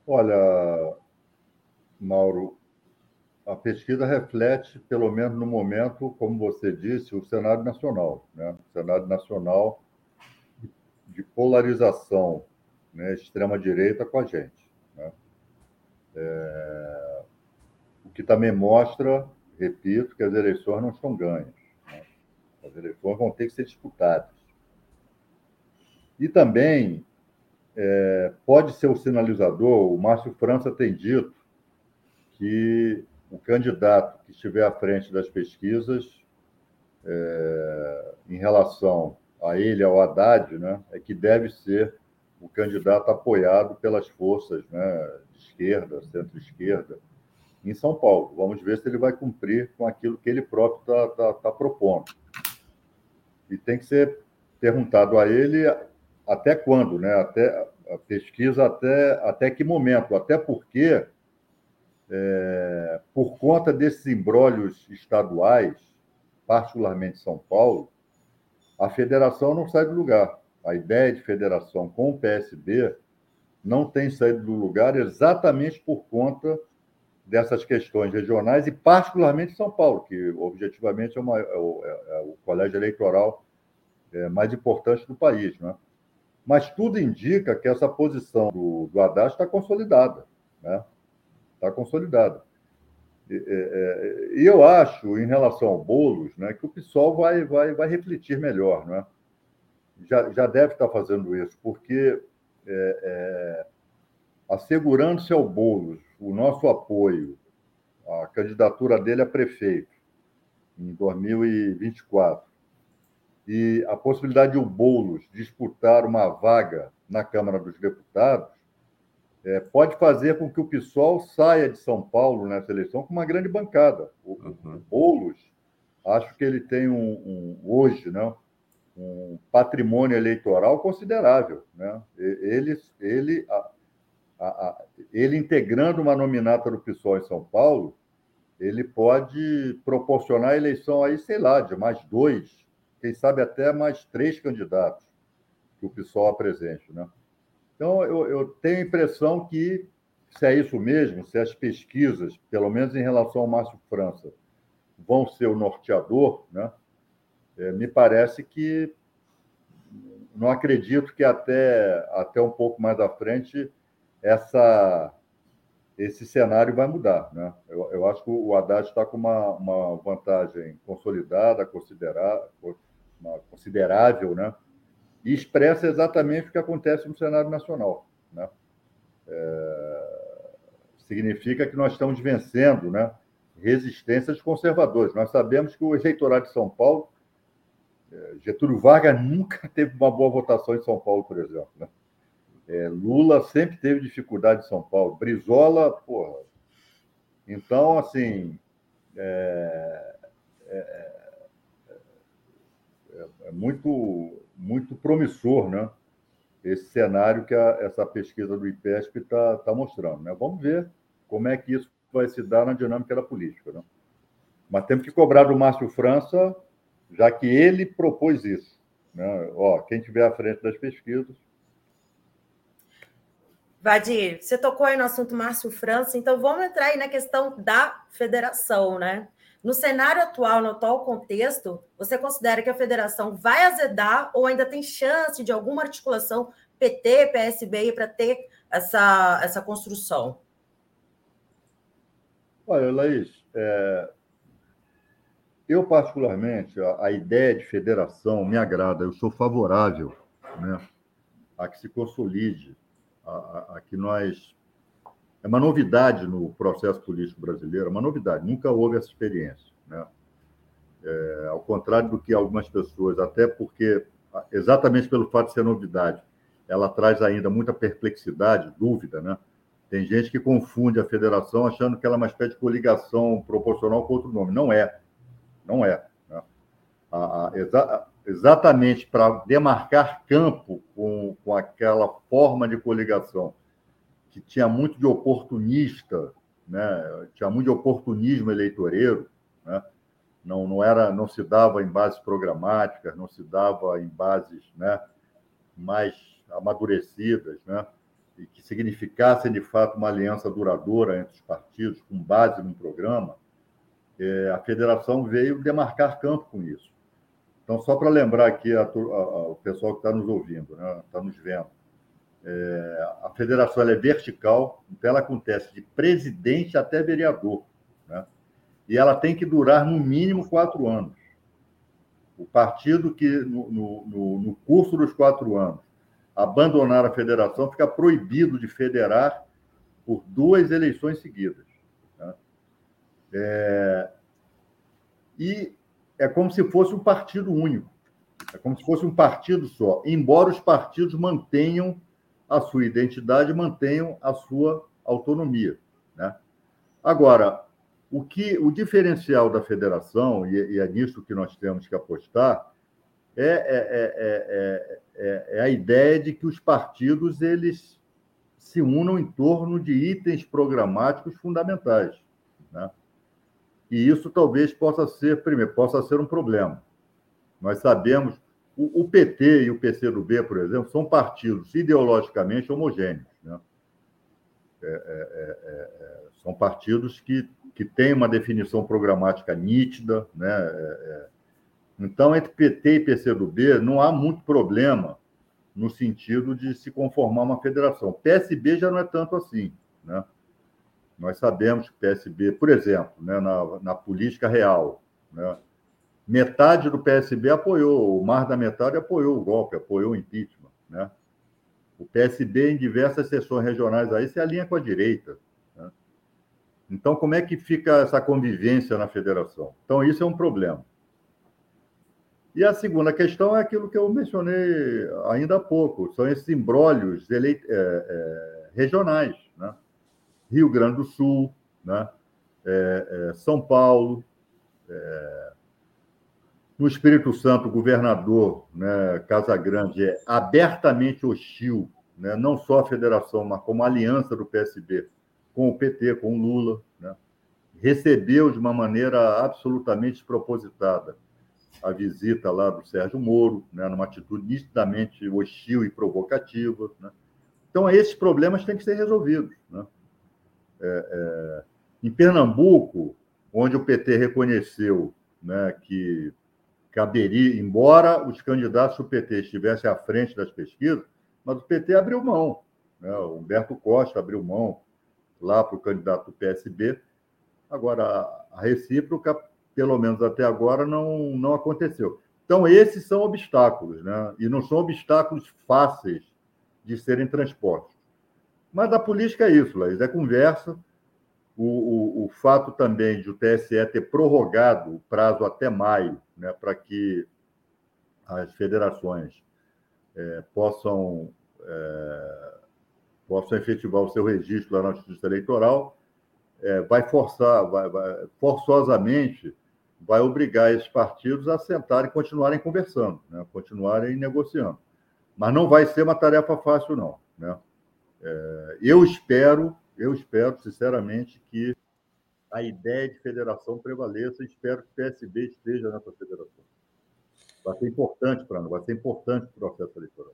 Olha, Mauro, a pesquisa reflete, pelo menos no momento, como você disse, o cenário nacional, né? o cenário nacional de polarização né? extrema-direita com a gente. Né? É que também mostra, repito, que as eleições não estão ganhas. Né? As eleições vão ter que ser disputadas. E também é, pode ser o sinalizador, o Márcio França tem dito que o candidato que estiver à frente das pesquisas, é, em relação a ele, ao Haddad, né, é que deve ser o candidato apoiado pelas forças né, de esquerda, centro-esquerda, em São Paulo. Vamos ver se ele vai cumprir com aquilo que ele próprio está tá, tá propondo. E tem que ser perguntado a ele até quando, né? Até a pesquisa até, até que momento, até porque é, por conta desses embrólios estaduais, particularmente São Paulo, a federação não sai do lugar. A ideia de federação com o PSB não tem saído do lugar exatamente por conta dessas questões regionais e particularmente São Paulo, que objetivamente é, uma, é, o, é, é o colégio eleitoral é, mais importantes do país. Né? Mas tudo indica que essa posição do, do Haddad está consolidada. Né? Está consolidada. E, é, e, eu acho, em relação ao Boulos, né, que o PSOL vai, vai, vai refletir melhor. Né? Já, já deve estar fazendo isso, porque é, é, assegurando-se ao Boulos o nosso apoio à candidatura dele a prefeito em 2024 e a possibilidade de o Boulos disputar uma vaga na Câmara dos Deputados é, pode fazer com que o PSOL saia de São Paulo nessa eleição com uma grande bancada. O, uhum. Boulos, acho que ele tem um, um, hoje né, um patrimônio eleitoral considerável. Né? Ele, ele, a, a, a, ele integrando uma nominata do PSOL em São Paulo, ele pode proporcionar a eleição aí, sei lá, de mais dois, quem sabe até mais três candidatos que o PSOL apresente. Né? Então, eu, eu tenho a impressão que, se é isso mesmo, se as pesquisas, pelo menos em relação ao Márcio França, vão ser o norteador, né? É, me parece que não acredito que até, até um pouco mais à frente essa, esse cenário vai mudar. Né? Eu, eu acho que o Haddad está com uma, uma vantagem consolidada, considerável, né? E expressa exatamente o que acontece no cenário nacional. Né? É, significa que nós estamos vencendo né, resistências conservadoras. Nós sabemos que o eleitorado de São Paulo, é, Getúlio Vargas nunca teve uma boa votação em São Paulo, por exemplo. Né? É, Lula sempre teve dificuldade em São Paulo. Brizola, porra. Então, assim, é, é, é, é muito muito promissor, né? Esse cenário que a, essa pesquisa do IPESP está tá mostrando. Né? Vamos ver como é que isso vai se dar na dinâmica da política. Né? Mas temos que cobrar do Márcio França, já que ele propôs isso. Né? Ó, quem estiver à frente das pesquisas. Vadir, você tocou aí no assunto Márcio França, então vamos entrar aí na questão da federação, né? No cenário atual, no atual contexto, você considera que a federação vai azedar ou ainda tem chance de alguma articulação PT, PSB para ter essa, essa construção? Olha, Laís, é... eu particularmente, a, a, ideia de federação me agrada, eu sou favorável né, a que se consolide, a, a, a que nós é uma novidade no processo político brasileiro, é uma novidade, nunca houve essa experiência. Né? É, ao contrário do que algumas pessoas, até porque, exatamente pelo fato de ser novidade, ela traz ainda muita perplexidade, dúvida, né? Tem gente que confunde a federação achando que ela é uma espécie de coligação proporcional com outro nome. Não é. Não é. Né? A, a, exa, exatamente para demarcar campo com, com aquela forma de coligação que tinha muito de oportunista, né? tinha muito de oportunismo eleitoreiro, né? não, não, era, não se dava em bases programáticas, não se dava em bases né, mais amadurecidas, né? e que significassem, de fato, uma aliança duradoura entre os partidos, com base num programa, é, a federação veio demarcar campo com isso. Então, só para lembrar aqui a, a, o pessoal que está nos ouvindo, né, está nos vendo, é, a federação é vertical, então ela acontece de presidente até vereador. Né? E ela tem que durar no mínimo quatro anos. O partido que, no, no, no curso dos quatro anos, abandonar a federação fica proibido de federar por duas eleições seguidas. Né? É, e é como se fosse um partido único. É como se fosse um partido só, embora os partidos mantenham a sua identidade e mantenham a sua autonomia. Né? Agora, o que o diferencial da federação, e, e é nisso que nós temos que apostar, é, é, é, é, a ideia de que os partidos eles se unam em torno de itens programáticos fundamentais. Né? E isso talvez possa ser, primeiro, possa ser um problema. Nós sabemos o, o, PT e o PCdoB, por exemplo, são partidos ideologicamente homogêneos. Né? É, é, é, é são partidos que, que têm uma definição programática nítida, né? É, Então, entre PT e PCdoB, não há muito problema no sentido de se conformar uma federação. PSB já não é tanto assim. Né? Nós sabemos que PSB, por exemplo, né, na, na política real, né, metade do PSB apoiou, o mais da metade apoiou o golpe, apoiou o impeachment. Né? O PSB, em diversas sessões regionais, aí se alinha com a direita. Né? Então, como é que fica essa convivência na federação? Então, isso é um problema. E a segunda questão é aquilo que eu mencionei ainda há pouco, são esses embrólios ele... é, é, regionais. Né? Rio Grande do Sul, né? É, é, São Paulo, é, no Espírito Santo, o governador né, Casagrande é abertamente hostil, né, não só à federação, mas como a aliança do PSB com o PT, com o Lula. Né? Recebeu de uma maneira absolutamente despropositada a visita lá do Sérgio Moro, né, numa atitude nitidamente hostil e provocativa. Né? Então, esses problemas têm que ser resolvidos. Né? É, é, em Pernambuco, onde o PT reconheceu né, que caberia, embora os candidatos do PT estivessem à frente das pesquisas, mas o PT abriu mão. Né? O Humberto Costa abriu mão lá para o candidato do PSB. Agora, a recíproca, pelo menos até agora, não, não aconteceu. Então, esses são obstáculos, né? e não são obstáculos fáceis de serem transpostos. Mas a política é isso, Laís, é conversa, o, o, o, fato também de o TSE ter prorrogado o prazo até maio, né, para que as federações é, possam, é, possam efetivar o seu registro lá na Justiça Eleitoral, é, vai forçar, vai, vai, forçosamente, vai obrigar esses partidos a sentarem e continuarem conversando, né, continuarem negociando. Mas não vai ser uma tarefa fácil, não. Né? É, eu espero eu espero, sinceramente, que a ideia de federação prevaleça e espero que o PSB esteja nessa federação. Vai ser importante para nós, vai ser importante para o processo eleitoral.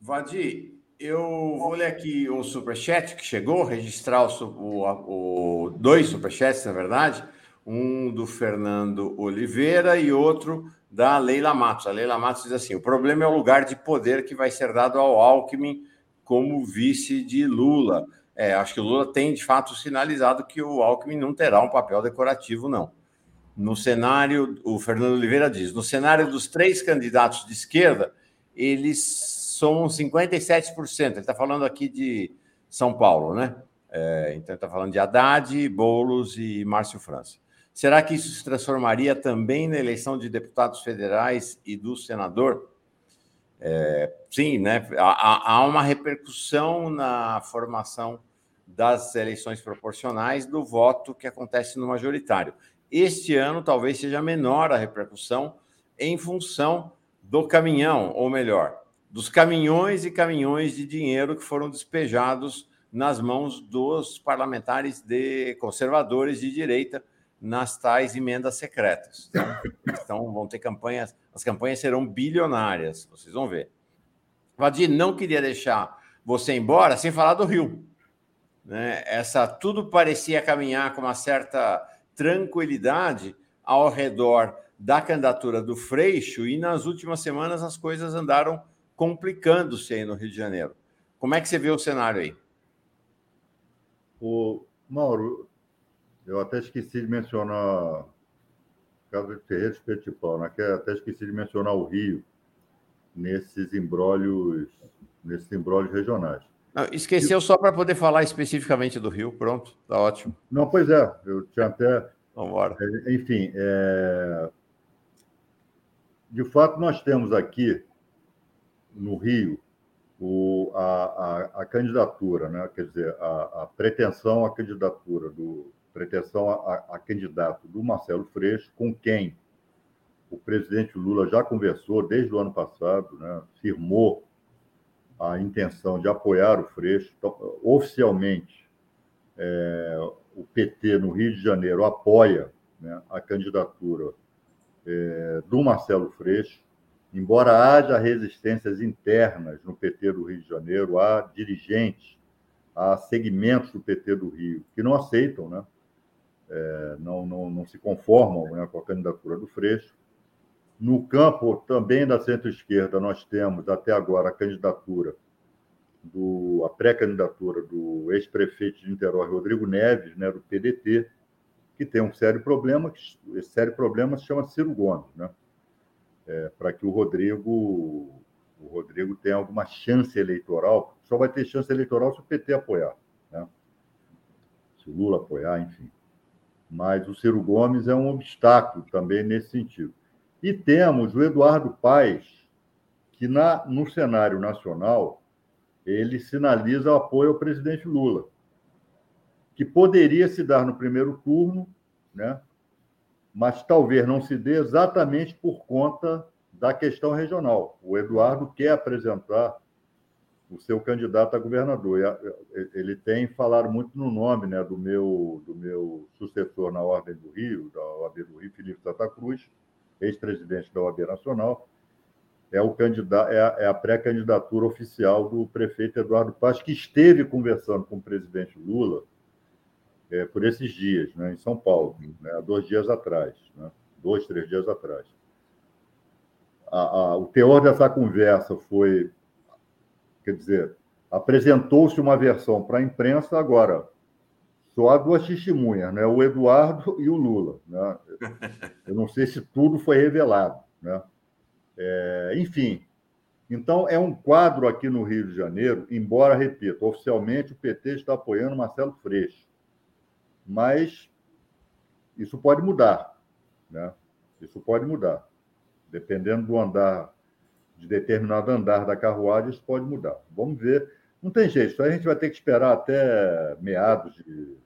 Vadir, eu vou ler aqui o superchat que chegou, registrar o, o, o, dois superchats, na verdade, um do Fernando Oliveira e outro da Leila Matos. A Leila Matos diz assim: o problema é o lugar de poder que vai ser dado ao Alckmin como vice de Lula. É, acho que o Lula tem, de fato, sinalizado que o Alckmin não terá um papel decorativo, não. No cenário, o Fernando Oliveira diz, no cenário dos três candidatos de esquerda, eles são 57%. Ele está falando aqui de São Paulo, né? É, então, está falando de Haddad, Boulos e Márcio França. Será que isso se transformaria também na eleição de deputados federais e do senador? É, sim, né? Há, há, uma repercussão na formação das eleições proporcionais do voto que acontece no majoritário. Este ano talvez seja menor a repercussão em função do caminhão, ou melhor, dos caminhões e caminhões de dinheiro que foram despejados nas mãos dos parlamentares de conservadores de direita nas tais emendas secretas. Então, então vão ter campanhas, as campanhas serão bilionárias, vocês vão ver. Vadir, não queria deixar você embora sem falar do Rio né, essa tudo parecia caminhar com uma certa tranquilidade ao redor da candidatura do Freixo e nas últimas semanas as coisas andaram complicando-se aí no Rio de Janeiro. Como é que você vê o cenário aí? O Mauro, eu até esqueci de mencionar caso de Ferreira de Petipau, né? que até esqueci de mencionar o Rio nesses embrólios, nesses embrólios regionais. Não, esqueceu só para poder falar especificamente do Rio, pronto, tá ótimo. Não, pois é, eu tinha até. Vamos embora. É, enfim, é... de fato, nós temos aqui no Rio o, a, a, a, candidatura, né? quer dizer, a, a, pretensão à candidatura, do, pretensão a, a candidato do Marcelo Freixo, com quem o presidente Lula já conversou desde o ano passado, né? firmou a intenção de apoiar o Freixo. Então, oficialmente, é, o PT no Rio de Janeiro apoia né, a candidatura é, do Marcelo Freixo, embora haja resistências internas no PT do Rio de Janeiro, há dirigentes, há segmentos do PT do Rio que não aceitam, né? É, não, não, não se conformam né, com a candidatura do Freixo. No campo também da centro-esquerda, nós temos até agora a candidatura, do, a pré-candidatura do ex-prefeito de Niterói, Rodrigo Neves, né, do PDT, que tem um sério problema, esse sério problema se chama Ciro Gomes, né? É, para que o Rodrigo, o Rodrigo tenha alguma chance eleitoral, só vai ter chance eleitoral se o PT apoiar, né? se o Lula apoiar, enfim. Mas o Ciro Gomes é um obstáculo também nesse sentido. E temos o Eduardo Paes, que na, no cenário nacional ele sinaliza apoio ao presidente Lula, que poderia se dar no primeiro turno, né? mas talvez não se dê exatamente por conta da questão regional. O Eduardo quer apresentar o seu candidato a governador. Ele tem falado muito no nome né, do, meu, do meu sucessor na Ordem do Rio, da OAB do Rio, Felipe Santa Cruz, ex-presidente da OAB Nacional, é, o candidato, é a, é a pré-candidatura oficial do prefeito Eduardo Paz, que esteve conversando com o presidente Lula é, por esses dias, né, em São Paulo, né, dois dias atrás, né, dois, três dias atrás. A, a, o teor dessa conversa foi, quer dizer, apresentou-se uma versão para a imprensa agora. Só há duas testemunhas, né? o Eduardo e o Lula. Né? Eu não sei se tudo foi revelado. Né? É, enfim, então é um quadro aqui no Rio de Janeiro, embora, repito, oficialmente o PT está apoiando Marcelo Freixo, mas isso pode mudar. Né? Isso pode mudar. Dependendo do andar, de determinado andar da carruagem, isso pode mudar. Vamos ver. Não tem jeito, a gente vai ter que esperar até meados de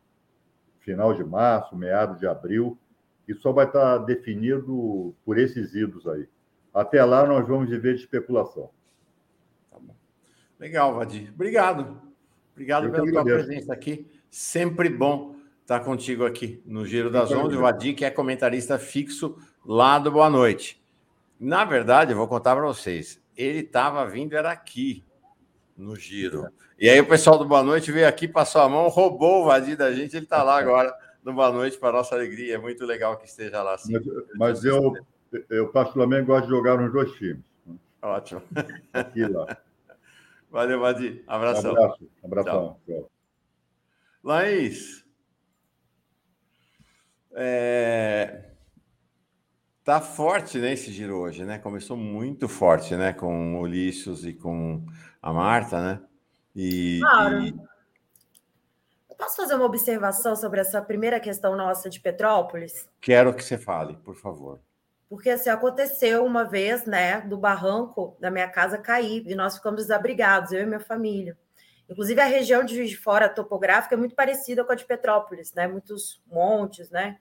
final de março, meados de abril. Isso só vai estar definido por esses idos aí. Até lá nós vamos viver de especulação. Tá bom. Legal, Vadir. Obrigado. Obrigado Eu pela tua presença aqui. Sempre bom estar contigo aqui no Giro das Ondas. O Vadir, que é comentarista fixo lá do Boa Noite. Na verdade, eu vou contar para vocês. Ele estava vindo, era aqui, no Giro. E aí o pessoal do Boa Noite veio aqui, passou a mão, roubou o Vadir da gente. Ele está lá agora no Boa Noite, para nossa alegria. É muito legal que esteja lá. Assim. Mas, mas eu, eu, particularmente, gosto de jogar nos dois times. Ótimo. Aqui lá. Valeu, Vadir. Abração. Um abraço. Abração. Tchau. Laís. É... Tá forte, né, esse giro hoje, né? Começou muito forte, né? Com o Ulisses e com a Marta, né? E, claro. E... Posso fazer uma observação sobre essa primeira questão nossa de Petrópolis? Quero que você fale, por favor. Porque assim, aconteceu uma vez, né, do barranco da minha casa cair e nós ficamos desabrigados, eu e minha família. Inclusive, a região de Juiz de Fora topográfica é muito parecida com a de Petrópolis, né? Muitos montes, né?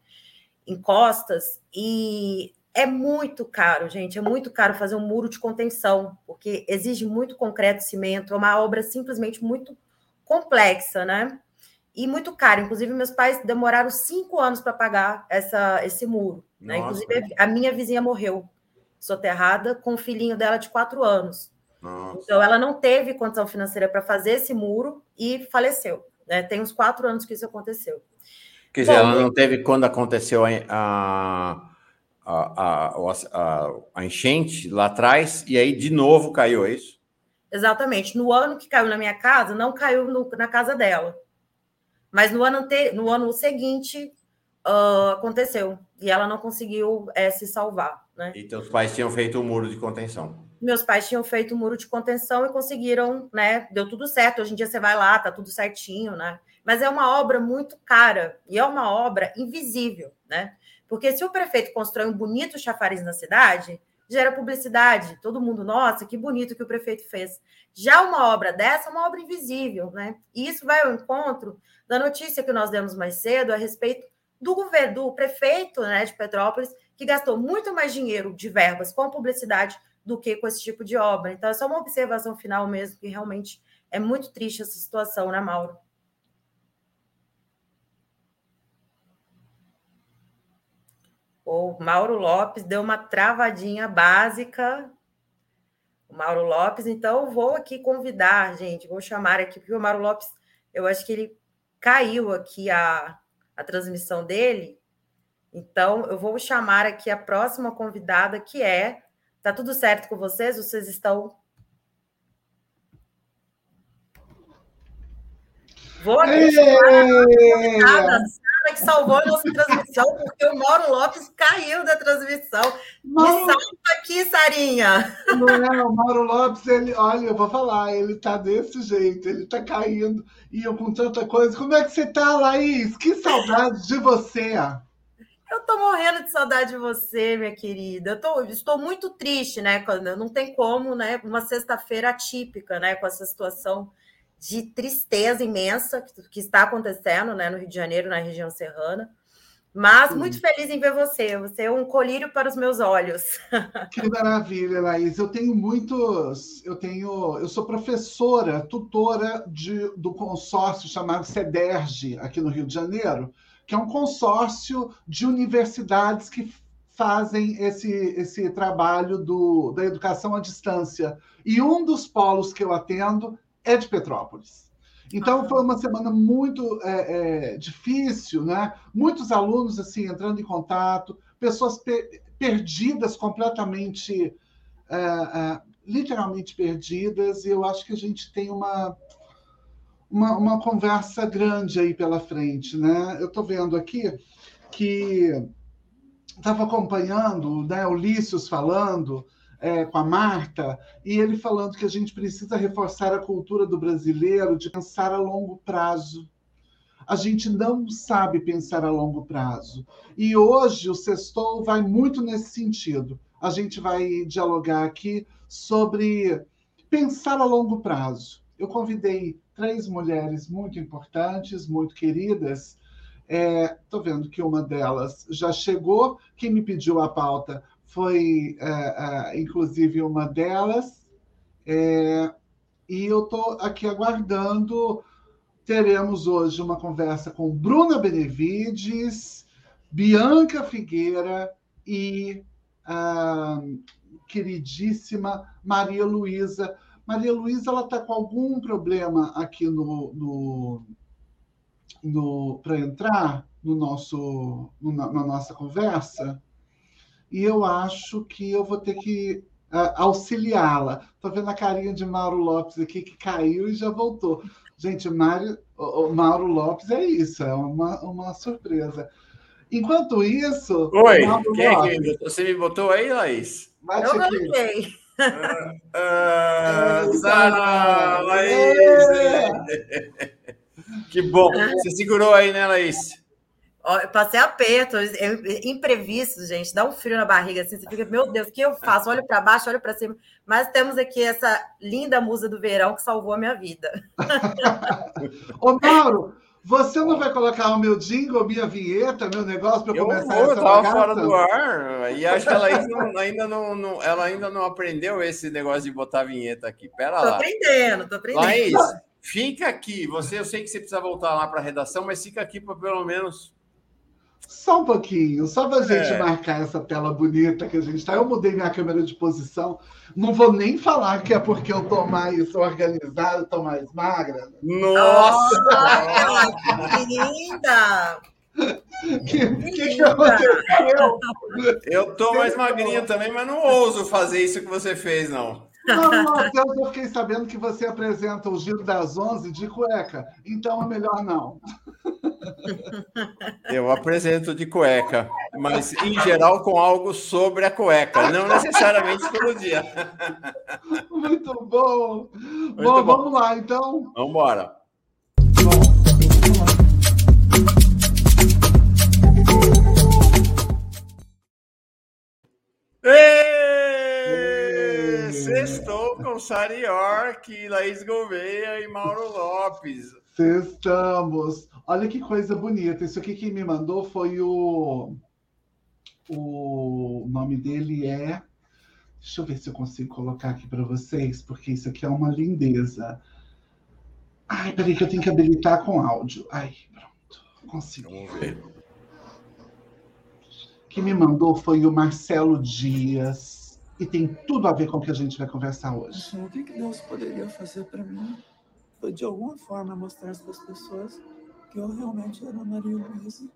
Encostas e é muito caro, gente, é muito caro fazer um muro de contenção, porque exige muito concreto e cimento, é uma obra simplesmente muito complexa, né? E muito caro. Inclusive, meus pais demoraram cinco anos para pagar essa, esse muro. Né? Inclusive, a minha vizinha morreu soterrada com o filhinho dela de quatro anos. Nossa. Então, ela não teve condição financeira para fazer esse muro e faleceu. Né? Tem uns quatro anos que isso aconteceu. Quer dizer, ela não teve quando aconteceu a, a, a, a, a enchente lá atrás, e aí de novo caiu, é isso? Exatamente. No ano que caiu na minha casa, não caiu no, na casa dela. Mas no ano, te, no ano seguinte uh, aconteceu. E ela não conseguiu é, se salvar. Né? E teus pais tinham feito o um muro de contenção. Meus pais tinham feito o um muro de contenção e conseguiram, né? Deu tudo certo. Hoje em dia você vai lá, tá tudo certinho, né? Mas é uma obra muito cara e é uma obra invisível, né? Porque se o prefeito constrói um bonito chafariz na cidade, gera publicidade, todo mundo, nossa, que bonito que o prefeito fez. Já uma obra dessa é uma obra invisível, né? E isso vai ao encontro da notícia que nós demos mais cedo a respeito do governo, do prefeito né, de Petrópolis, que gastou muito mais dinheiro de verbas com publicidade do que com esse tipo de obra. Então, é só uma observação final mesmo, que realmente é muito triste essa situação, né, Mauro? O Mauro Lopes deu uma travadinha básica. O Mauro Lopes, então eu vou aqui convidar, gente, vou chamar aqui, porque o Mauro Lopes, eu acho que ele caiu aqui a, a transmissão dele. Então, eu vou chamar aqui a próxima convidada, que é. Tá tudo certo com vocês? Vocês estão. Vou aqui chamar a convidada, que salvou a nossa transmissão, porque o Mauro Lopes caiu da transmissão. Mauro... Me salva aqui, Sarinha. Não é, o Mauro Lopes, ele, olha, eu vou falar, ele tá desse jeito, ele tá caindo, e eu com tanta coisa. Como é que você tá, Laís? Que saudade de você! Eu tô morrendo de saudade de você, minha querida. Eu tô, estou muito triste, né? Não tem como, né? Uma sexta-feira atípica, né? Com essa situação de tristeza imensa que, que, está acontecendo né, no Rio de Janeiro, na região serrana. Mas Sim. muito feliz em ver você. Você é um colírio para os meus olhos. Que maravilha, Laís. Eu tenho muitos. Eu tenho. Eu sou professora, tutora de, do consórcio chamado CEDERJ, aqui no Rio de Janeiro, que é um consórcio de universidades que fazem esse, esse trabalho do, da educação à distância. E um dos polos que eu atendo é de Petrópolis. Então foi uma semana muito é, é, difícil, né? Muitos alunos assim entrando em contato, pessoas perdidas completamente, é, é, literalmente perdidas. E eu acho que a gente tem uma uma, uma conversa grande aí pela frente, né? Eu estou vendo aqui que estava acompanhando, né? Ulisses falando é, com a Marta, e ele falando que a gente precisa reforçar a cultura do brasileiro de pensar a longo prazo. A gente não sabe pensar a longo prazo. E hoje o Sextou vai muito nesse sentido. A gente vai dialogar aqui sobre pensar a longo prazo. Eu convidei três mulheres muito importantes, muito queridas. Estou é, vendo que uma delas já chegou. Quem me pediu a pauta foi, uh, uh, inclusive, uma delas. É, e eu estou aqui aguardando. Teremos hoje uma conversa com Bruna Benevides, Bianca Figueira e a queridíssima Maria Luísa. Maria Luísa está com algum problema aqui no, no, no para entrar no nosso no, na nossa conversa e eu acho que eu vou ter que uh, auxiliá-la. Estou vendo a carinha de Mauro Lopes aqui que caiu e já voltou. Gente, Mário, o, o Mauro Lopes é isso, é uma, uma surpresa. Enquanto isso. Oi, quem é que você me botou aí, Laís? Bate eu aqui. Coloquei. Ah, ah, Laís! Que bom. Você segurou aí, né, Laís? Eu passei aperto, imprevisto, gente, dá um frio na barriga, assim, você fica, meu Deus, o que eu faço? Olho para baixo, olho para cima. Mas temos aqui essa linda musa do verão que salvou a minha vida. Ô, Mauro, você não vai colocar o meu jingle, minha vinheta, meu negócio para começar vou, essa Eu tava fora do ar, e acho que ela ainda, ainda não, não, ela ainda não aprendeu esse negócio de botar a vinheta aqui. Pera tô lá. Tô aprendendo, tô aprendendo. Laís, fica aqui. Você, eu sei que você precisa voltar lá para a redação, mas fica aqui para pelo menos só um pouquinho, só para a gente é. marcar essa tela bonita que a gente está. Eu mudei minha câmera de posição. Não vou nem falar que é porque eu estou mais organizada, estou mais magra. Nossa! que linda! Que, que, que aconteceu? Eu estou mais magrinho também, mas não ouso fazer isso que você fez, não. Não, Matheus, eu fiquei sabendo que você apresenta o Giro das Onze de cueca, então é melhor não. Eu apresento de cueca, mas em geral com algo sobre a cueca, não necessariamente todo dia. Muito bom. Muito bom, bom, vamos lá então. Vamos embora. Estou com Sari York, Laís Gouveia e Mauro Lopes. Estamos. Olha que coisa bonita. Isso aqui quem me mandou foi o. O nome dele é. Deixa eu ver se eu consigo colocar aqui para vocês, porque isso aqui é uma lindeza. Ai, peraí, que eu tenho que habilitar com áudio. Ai, pronto. Consegui. Vamos ver. Que me mandou foi o Marcelo Dias. E tem tudo a ver com o que a gente vai conversar hoje. O que Deus poderia fazer para mim? De alguma forma mostrar para as pessoas que eu realmente era Maria Luísa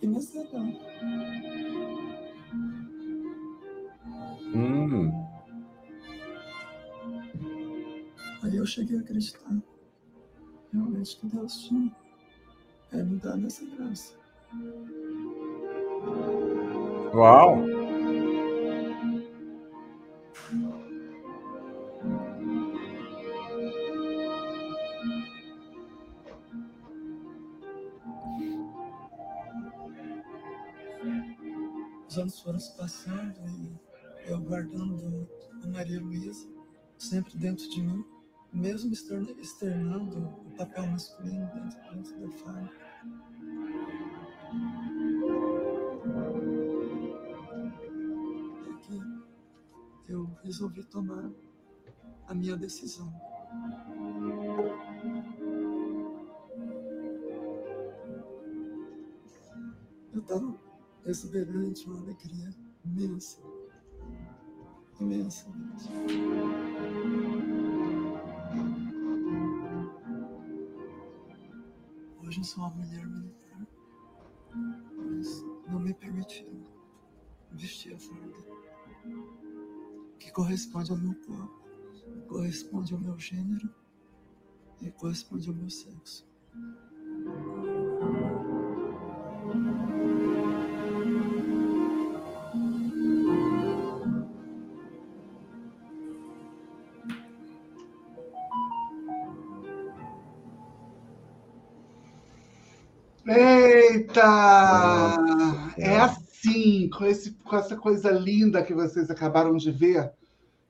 e me. Hum. Aí eu cheguei a acreditar realmente que Deus tinha é, me dado essa graça. Uau! Os anos foram se passando e eu guardando a Maria Luísa sempre dentro de mim, mesmo externando o papel masculino dentro, dentro da fábrica. eu resolvi tomar a minha decisão. Eu estava exuberante, uma alegria imensa. Imensa Hoje eu sou uma mulher militar, mas não me permitiram vestir a farda que corresponde ao meu corpo, corresponde ao meu gênero e corresponde ao meu sexo. É assim, com, esse, com essa coisa linda que vocês acabaram de ver,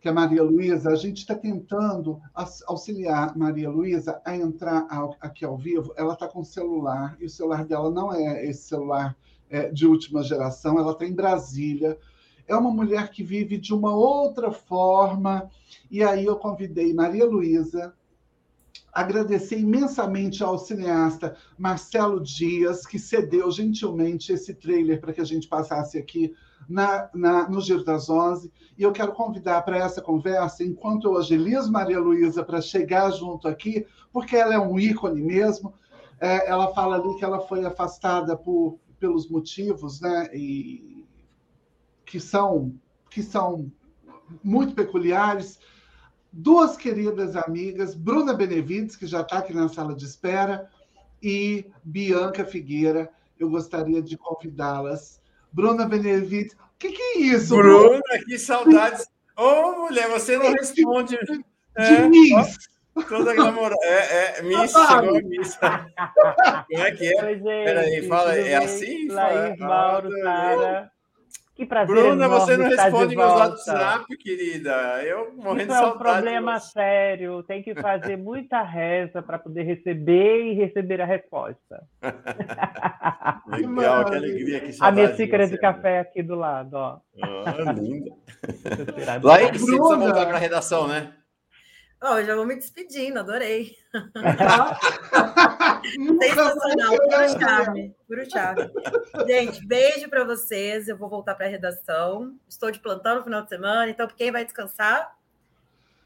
que é a Maria Luísa, a gente está tentando auxiliar Maria Luísa a entrar ao, aqui ao vivo. Ela está com celular, e o celular dela não é esse celular é, de última geração, ela está em Brasília. É uma mulher que vive de uma outra forma, e aí eu convidei Maria Luísa agradecer imensamente ao cineasta Marcelo Dias, que cedeu gentilmente esse trailer para que a gente passasse aqui na, na, no Giro das Onze. E eu quero convidar para essa conversa, enquanto eu agilizo Maria Luísa para chegar junto aqui, porque ela é um ícone mesmo. É, ela fala ali que ela foi afastada por, pelos motivos né, e, que, são, que são muito peculiares duas queridas amigas, Bruna Benevides, que já está aqui na sala de espera, e Bianca Figueira. Eu gostaria de convidá-las. Bruna Benevides, o que, que, é isso? Bruna, que saudades. Ô, oh, mulher, você não responde. De, é, Miss. Toda glamour... É, é, Miss, chegou a Miss. Como é que é? Peraí, fala, é assim? Laís, Mauro, Sara. Que prazer. Bruna, você não responde meus WhatsApp, querida. Eu morrendo Isso de saudade. é um problema sério. Tem que fazer muita reza para poder receber e receber a resposta. Legal, que alegria. Que a minha xícara de, de café aqui do lado, ó. Ah, linda. Lá em você precisa voltar para a redação, né? Oh, já vou me despedindo, adorei. Sensacional, puro charme, puro charme. Gente, beijo para vocês. Eu vou voltar para a redação. Estou de plantão no final de semana, então quem vai descansar,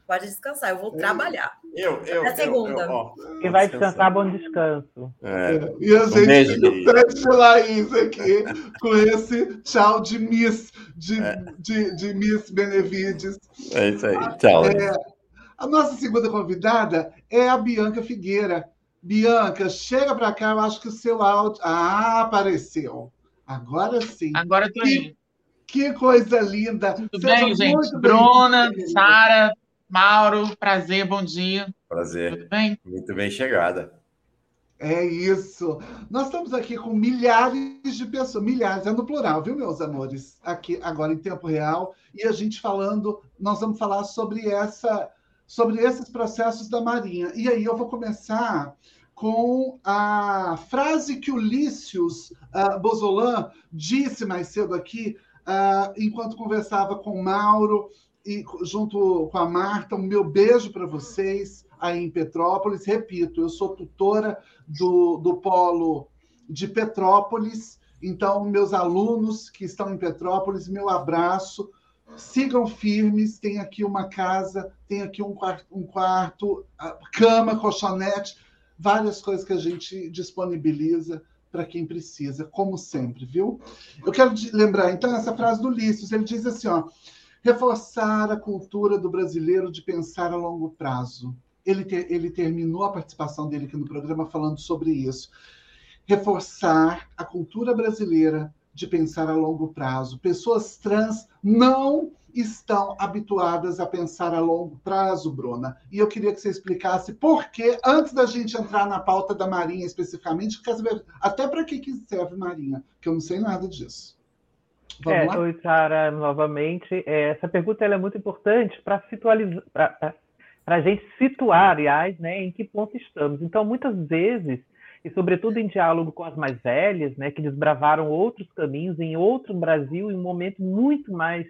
pode descansar. Eu vou trabalhar. Eu, eu. Até segunda. Eu, eu, quem vai descansar, bom descanso. É. E a gente pede Laís aqui com esse tchau de Miss, de, é. de, de Miss Benevides. É isso aí. Tchau. É, a nossa segunda convidada é a Bianca Figueira. Bianca, chega para cá, eu acho que o seu áudio. Ah, apareceu. Agora sim. Agora eu tô que, que coisa linda. Tudo Seja bem, gente? Bruna, Sara, Mauro, prazer, bom dia. Prazer. Tudo bem? Muito bem chegada. É isso. Nós estamos aqui com milhares de pessoas, milhares, é no plural, viu, meus amores? Aqui agora em tempo real. E a gente falando, nós vamos falar sobre essa sobre esses processos da Marinha. E aí eu vou começar com a frase que o Lícius uh, Bozolan disse mais cedo aqui, uh, enquanto conversava com o Mauro e junto com a Marta. Um meu beijo para vocês aí em Petrópolis. Repito, eu sou tutora do, do Polo de Petrópolis, então, meus alunos que estão em Petrópolis, meu abraço sigam firmes. Tem aqui uma casa, tem aqui um quarto, um quarto cama, colchonete, várias coisas que a gente disponibiliza para quem precisa, como sempre, viu? Eu quero lembrar, então, essa frase do Lícios, ele diz assim, ó, reforçar a cultura do brasileiro de pensar a longo prazo. Ele, ele terminou a participação dele aqui no programa falando sobre isso. Reforçar a cultura brasileira de pensar a longo prazo. Pessoas trans não estão habituadas a pensar a longo prazo, Bruna. E eu queria que você explicasse por que, antes da gente entrar na pauta da Marinha especificamente, até para que, que serve Marinha, que eu não sei nada disso. Vamos é, lá? Oi, Sara, novamente. É, essa pergunta é muito importante para situalizar, para a gente situar, aliás, né, em que ponto estamos. Então, muitas vezes, e sobretudo em diálogo com as mais velhas, né, que desbravaram outros caminhos em outro Brasil, em um momento muito mais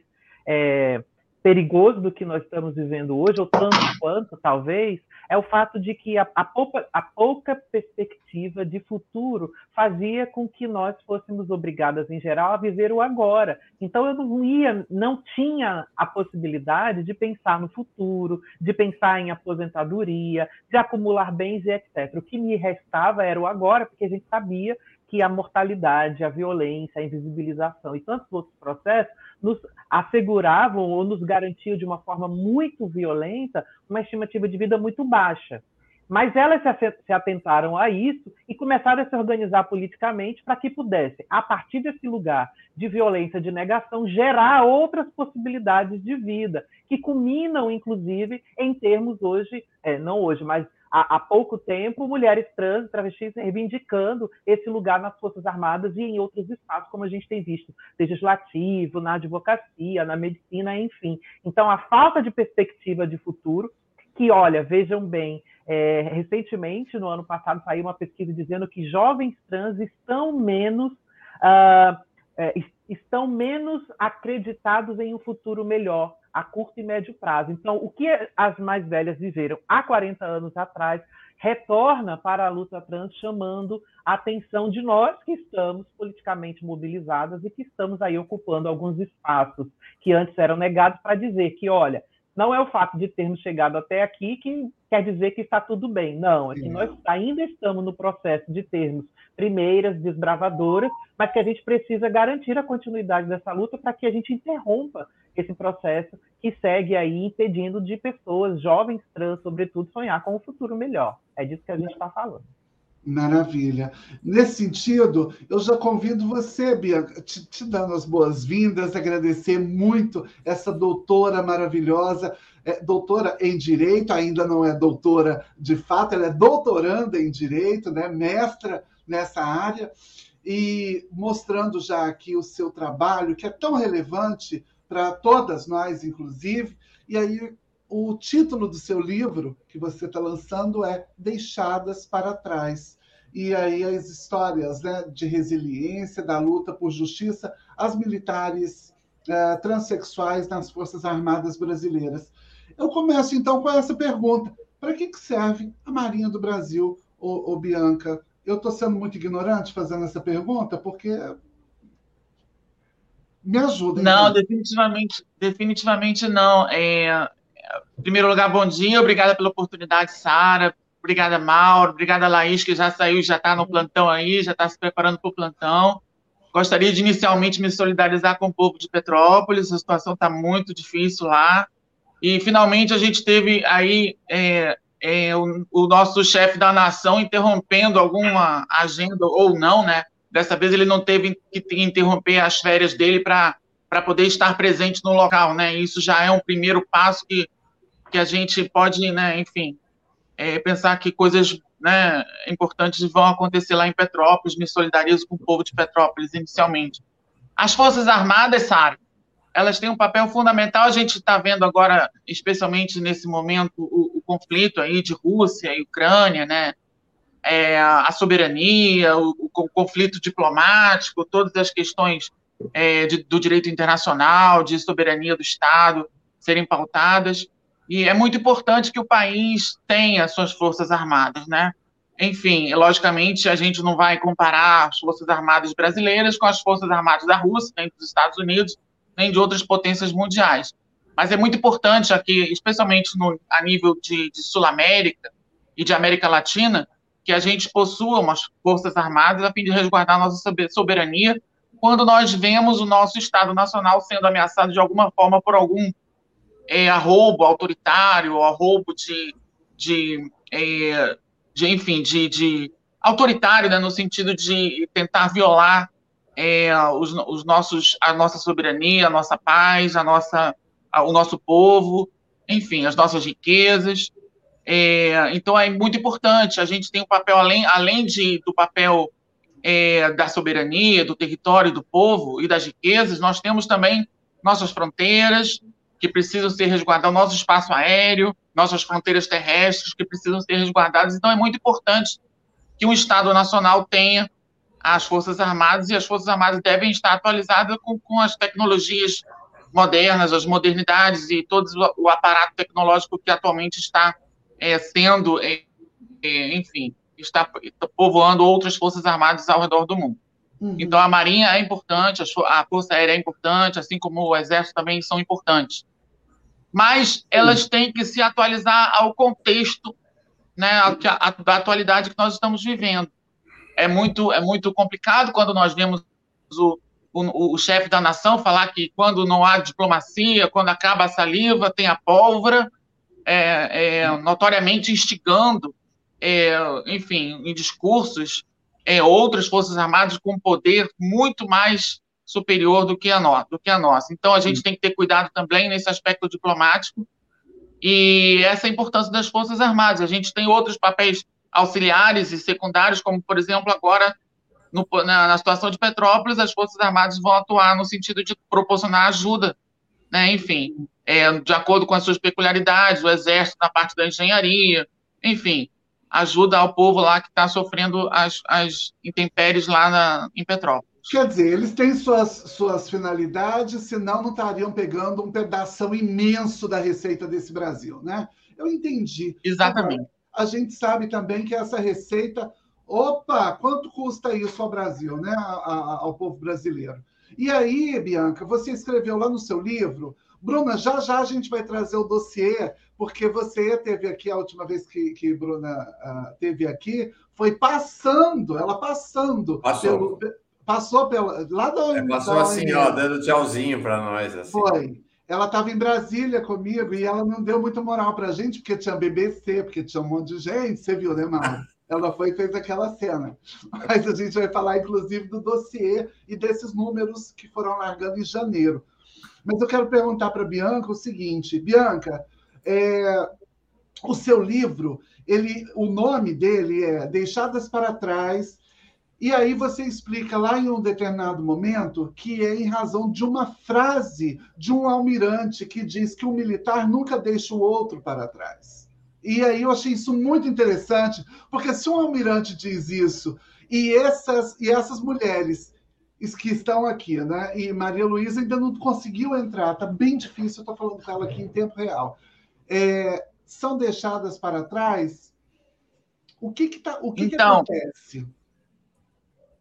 é, perigoso do que nós estamos vivendo hoje, ou tanto quanto, talvez, é o fato de que a, a, pouca, a, pouca, perspectiva de futuro fazia com que nós fôssemos obrigadas, em geral, a viver o agora. Então, eu não ia, não tinha a possibilidade de pensar no futuro, de pensar em aposentadoria, de acumular bens e etc. O que me restava era o agora, porque a gente sabia que a mortalidade, a violência, a invisibilização e tantos outros processos nos asseguravam ou nos garantiam de uma forma muito violenta uma estimativa de vida muito baixa. Mas elas se atentaram a isso e começaram a se organizar politicamente para que pudessem, a partir desse lugar de violência, de negação, gerar outras possibilidades de vida, que culminam, inclusive, em termos hoje, é, não hoje, mas há, há pouco tempo, mulheres trans, travestis reivindicando esse lugar nas Forças Armadas e em outros espaços, como a gente tem visto, legislativo, na advocacia, na medicina, enfim. Então, a falta de perspectiva de futuro, que, olha, vejam bem, é, recentemente, no ano passado, saiu uma pesquisa dizendo que jovens trans estão menos. Uh, é, estão menos acreditados em um futuro melhor a curto e médio prazo. Então, o que as mais velhas viveram há 40 anos atrás retorna para a luta trans, chamando a atenção de nós que estamos politicamente mobilizadas e que estamos aí ocupando alguns espaços que antes eram negados para dizer que, olha, não é o fato de termos chegado até aqui que quer dizer que está tudo bem. Não, é que nós ainda estamos no processo de termos primeiras desbravadoras, mas que a gente precisa garantir a continuidade dessa luta para que a gente interrompa esse processo que segue aí impedindo de pessoas, jovens trans, sobretudo, sonhar com um futuro melhor. É disso que a gente está falando. Maravilha. Nesse sentido, eu já convido você, Bianca, te, te dando as boas-vindas, agradecer muito essa doutora maravilhosa, é, doutora em Direito, ainda não é doutora de fato, ela é doutoranda em Direito, né, mestra nessa área, e mostrando já aqui o seu trabalho, que é tão relevante para todas nós, inclusive. E aí, o título do seu livro que você está lançando é Deixadas para Trás. E aí as histórias né, de resiliência, da luta por justiça, as militares uh, transexuais nas Forças Armadas Brasileiras. Eu começo então com essa pergunta: para que, que serve a Marinha do Brasil, ô, ô Bianca? Eu estou sendo muito ignorante fazendo essa pergunta, porque me ajuda. Não, então. definitivamente, definitivamente não. É, em primeiro lugar, bom dia, obrigada pela oportunidade, Sara. Obrigada, Mauro. Obrigada, Laís, que já saiu, já está no plantão aí, já está se preparando para o plantão. Gostaria de inicialmente me solidarizar com o povo de Petrópolis, a situação está muito difícil lá. E finalmente a gente teve aí é, é, o, o, nosso chefe da nação interrompendo alguma agenda ou não, né? Dessa vez ele não teve que interromper as férias dele para poder estar presente no local, né? Isso já é um primeiro passo que, que a gente pode, né, enfim, é, pensar que coisas né, importantes vão acontecer lá em Petrópolis. Me solidarizo com o povo de Petrópolis inicialmente. As Forças Armadas, Sara, elas têm um papel fundamental. A gente está vendo agora, especialmente nesse momento, o, o, conflito aí de Rússia e Ucrânia, né? É, a soberania, o, o, conflito diplomático, todas as questões é, de, do direito internacional, de soberania do Estado serem pautadas. E é muito importante que o país tenha suas forças armadas, né? Enfim, logicamente, a gente não vai comparar as forças armadas brasileiras com as forças armadas da Rússia, nem dos Estados Unidos, nem de outras potências mundiais. Mas é muito importante aqui, especialmente no, a nível de, de Sul-América e de América Latina, que a gente possua umas forças armadas a fim de resguardar nossa soberania quando nós vemos o nosso Estado Nacional sendo ameaçado de alguma forma por algum é, autoritário, arrobo de, de, é, de enfim, de, de autoritário, né, no sentido de tentar violar é, os, os, nossos, a nossa soberania, a nossa paz, a nossa, a, o nosso povo, enfim, as nossas riquezas. É, então é muito importante. A gente tem um papel além, além de, do papel é, da soberania, do território, do povo e das riquezas. Nós temos também nossas fronteiras que precisam ser resguardadas, nosso espaço aéreo, nossas fronteiras terrestres que precisam ser resguardadas. Então é muito importante que um Estado nacional tenha as Forças Armadas e as Forças Armadas devem estar atualizadas com, com as tecnologias modernas, as modernidades e todo o aparato tecnológico que atualmente está é, sendo, é, é, enfim, está povoando outras forças armadas ao redor do mundo. Uhum. Então, a Marinha é importante, a Força Aérea é importante, assim como o Exército também são importantes. Mas elas uhum. têm que se atualizar ao contexto né, a, a, da atualidade que nós estamos vivendo. É muito, é muito complicado quando nós vemos o, o, o chefe da nação falar que quando não há diplomacia, quando acaba a saliva, tem a pólvora, é, é, notoriamente instigando, é, enfim, em discursos, é, outras forças armadas com poder muito mais superior do que a, no, do que a nossa. Então, a gente tem que ter cuidado também nesse aspecto diplomático, e essa é a importância das Forças Armadas. A gente tem outros papéis auxiliares e secundários, como, por exemplo, agora, no, na, na, situação de Petrópolis, as Forças Armadas vão atuar no sentido de proporcionar ajuda, né? enfim, é, de acordo com as suas peculiaridades, o Exército na parte da engenharia, enfim, ajuda ao povo lá que está sofrendo as, as intempéries lá na, em Petrópolis. Quer dizer, eles têm suas, suas finalidades, senão não estariam pegando um pedaço imenso da receita desse Brasil, né? Eu entendi. Exatamente. A gente sabe também que essa receita, opa, quanto custa isso ao Brasil, né? A, a, ao povo brasileiro. E aí, Bianca, você escreveu lá no seu livro, Bruna, já já a gente vai trazer o dossiê, porque você teve aqui a última vez que, que Bruna uh, teve aqui, foi passando, ela passando Passou. pelo, Passou pela, lá da. É, passou da assim, ó, dando tchauzinho para nós. Assim. Foi. Ela estava em Brasília comigo e ela não deu muita moral para a gente, porque tinha BBC, porque tinha um monte de gente. Você viu, né, Mauro? Ela foi e fez aquela cena. Mas a gente vai falar, inclusive, do dossiê e desses números que foram largando em janeiro. Mas eu quero perguntar para Bianca o seguinte: Bianca, é, o seu livro, ele, o nome dele é Deixadas para Trás e aí você explica lá em um determinado momento que é em razão de uma frase de um almirante que diz que o um militar nunca deixa o outro para trás. E aí eu achei isso muito interessante, porque se um almirante diz isso e essas, e essas mulheres que estão aqui, né? E Maria Luísa ainda não conseguiu entrar, tá bem difícil, eu estou falando com ela aqui em tempo real. É, são deixadas para trás. O que que, tá, o que, então, que acontece?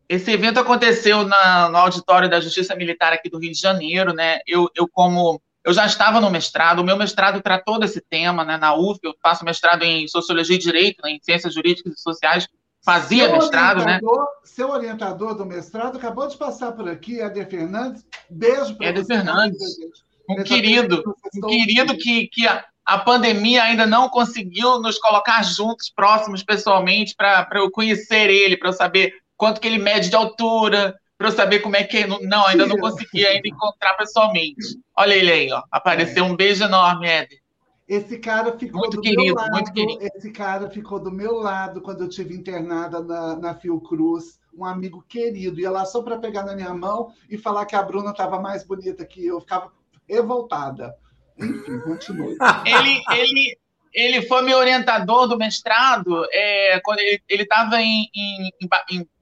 Esse evento aconteceu na, no auditório da Justiça Militar aqui do Rio de Janeiro, né? Eu, eu como eu já estava no mestrado, o meu mestrado tratou desse tema, né? Na UF, eu faço mestrado em Sociologia e Direito, né, em Ciências Jurídicas e Sociais, fazia seu mestrado, né? Seu orientador do mestrado acabou de passar por aqui, Éder Fernandes. Beijo para Éder Fernandes. Um querido, um querido que, que a, a pandemia ainda não conseguiu nos colocar juntos, próximos pessoalmente, para eu conhecer ele, para eu saber quanto que ele mede de altura, para eu saber como é que é. Não, ainda não consegui ainda encontrar pessoalmente. Olha ele aí, ó. Apareceu é. um beijo enorme, Éder. Esse cara ficou muito do querido, meu lado. Muito querido. Esse cara ficou do meu lado quando eu tive internada na, na Fiocruz. Um amigo querido. Ia lá só para pegar na minha mão e falar que a Bruna estava mais bonita que eu. Ficava revoltada. Enfim, continue. Ele, ele, ele foi meu orientador do mestrado é, quando ele estava em, em, em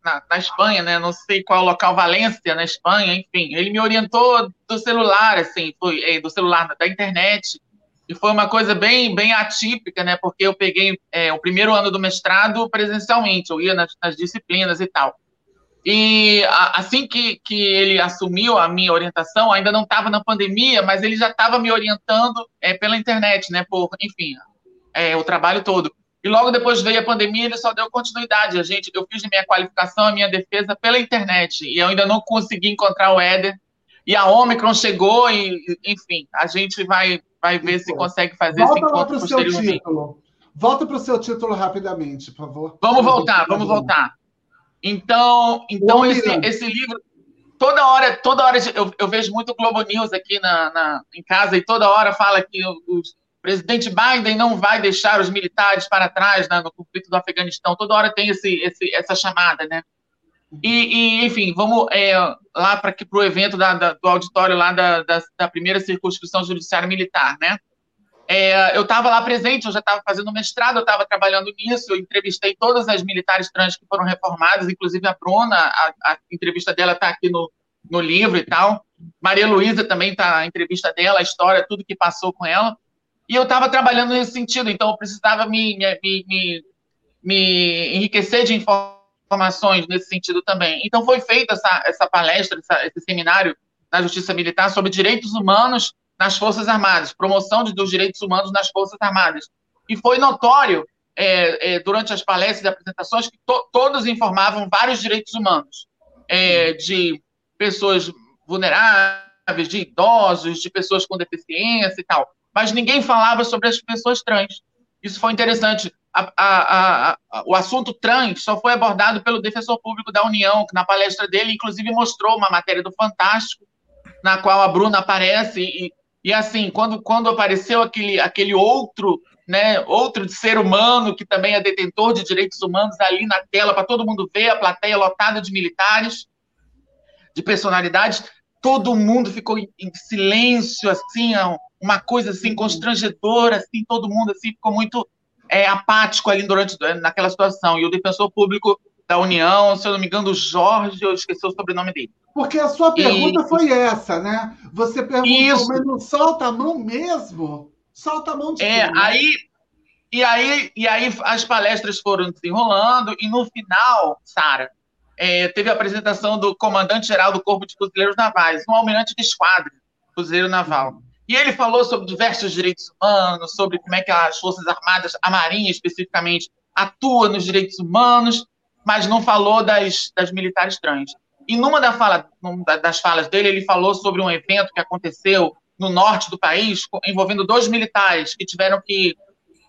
na, na, Espanha, né? Não sei qual local, Valência, na Espanha, enfim. Ele me orientou do celular, assim, foi é, do celular, da internet. E foi uma coisa bem, bem atípica, né? Porque eu peguei é, o primeiro ano do mestrado presencialmente, eu ia nas, nas disciplinas e tal. E a, assim que, que ele assumiu a minha orientação, ainda não estava na pandemia, mas ele já estava me orientando é, pela internet, né? Por, enfim, é, o trabalho todo. E logo depois veio a pandemia, ele só deu continuidade. A gente, eu fiz minha qualificação, a minha defesa pela internet, e eu ainda não consegui encontrar o Éder. E a Omicron chegou, e, enfim, a gente vai, vai ver se consegue fazer Volta esse encontro lá posteriormente. Título. Volta para o seu título rapidamente, por favor. Vamos voltar, vamos voltar. Então, então esse, esse livro, toda hora, toda hora eu, eu vejo muito Globo News aqui na, na, em casa e toda hora fala que o, o presidente Biden não vai deixar os militares para trás né, no conflito do Afeganistão. Toda hora tem esse, esse, essa chamada, né? E, e enfim, vamos é, lá para o evento da, da, do auditório lá da, da, da primeira circunscrição judiciária militar, né? É, eu estava lá presente, eu já estava fazendo mestrado, eu estava trabalhando nisso, eu entrevistei todas as militares trans que foram reformadas, inclusive a Bruna, a, a entrevista dela está aqui no, no livro e tal. Maria Luísa também está a entrevista dela, a história, tudo que passou com ela. E eu estava trabalhando nesse sentido, então eu precisava me, me, me, me enriquecer de informações nesse sentido também. Então foi feita essa, essa palestra, essa, esse seminário na Justiça Militar sobre direitos humanos nas Forças Armadas, promoção de, dos direitos humanos nas Forças Armadas. E foi notório, é, é, durante as palestras e apresentações, que to, todos informavam vários direitos humanos, é, de pessoas vulneráveis, de idosos, de pessoas com deficiência e tal. Mas ninguém falava sobre as pessoas trans. Isso foi interessante. A, a, a, o assunto trans só foi abordado pelo defensor público da União, que na palestra dele, inclusive, mostrou uma matéria do Fantástico, na qual a Bruna aparece e, e assim, quando, quando apareceu aquele, aquele outro, né, outro ser humano que também é detentor de direitos humanos ali na tela para todo mundo ver, a plateia lotada de militares, de personalidades, todo mundo ficou em, em silêncio, assim, uma coisa assim constrangedora, assim, todo mundo assim ficou muito é, apático ali durante naquela situação. E o defensor público da União, se eu não me engano, Jorge, eu esqueci o sobrenome dele. Porque a sua pergunta e... foi essa, né? Você perguntou, Isso. mas não solta a mão mesmo? Solta a mão de É, aí e aí e aí as palestras foram desenrolando e no final, Sara, é, teve a apresentação do comandante-geral do Corpo de Fuzileiros Navais, um almirante de esquadra, fuzileiro naval. E ele falou sobre diversos direitos humanos, sobre como é que as Forças Armadas, a Marinha especificamente, atua nos direitos humanos, mas não falou das, das militares trans. E numa da fala, das falas dele, ele falou sobre um evento que aconteceu no norte do país, envolvendo dois militares que tiveram que,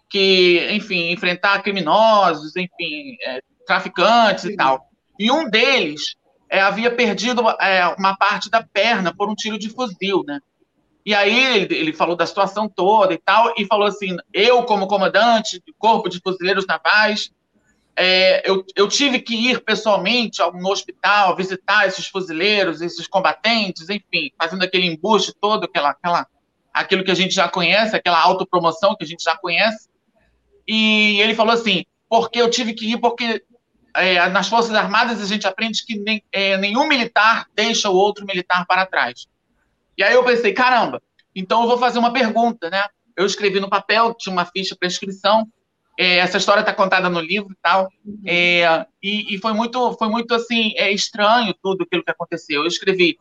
que enfim, enfrentar criminosos, enfim, é, traficantes Sim. e tal. E um deles é, havia perdido é, uma parte da perna por um tiro de fuzil, né? E aí ele, ele, falou da situação toda e tal, e falou assim: eu, como comandante do Corpo de Fuzileiros Navais, é, eu, eu, tive que ir pessoalmente no hospital, visitar esses fuzileiros, esses combatentes, enfim, fazendo aquele embuste todo, aquela, aquela, aquilo que a gente já conhece, aquela autopromoção que a gente já conhece. E ele falou assim: porque eu tive que ir, porque é, nas Forças Armadas a gente aprende que nem, é, nenhum militar deixa o outro militar para trás. E aí eu pensei: caramba, então eu vou fazer uma pergunta, né? Eu escrevi no papel, tinha uma ficha para inscrição, é, essa história está contada no livro e tal. É, e, e, foi muito, foi muito assim, é estranho tudo aquilo que aconteceu. Eu escrevi: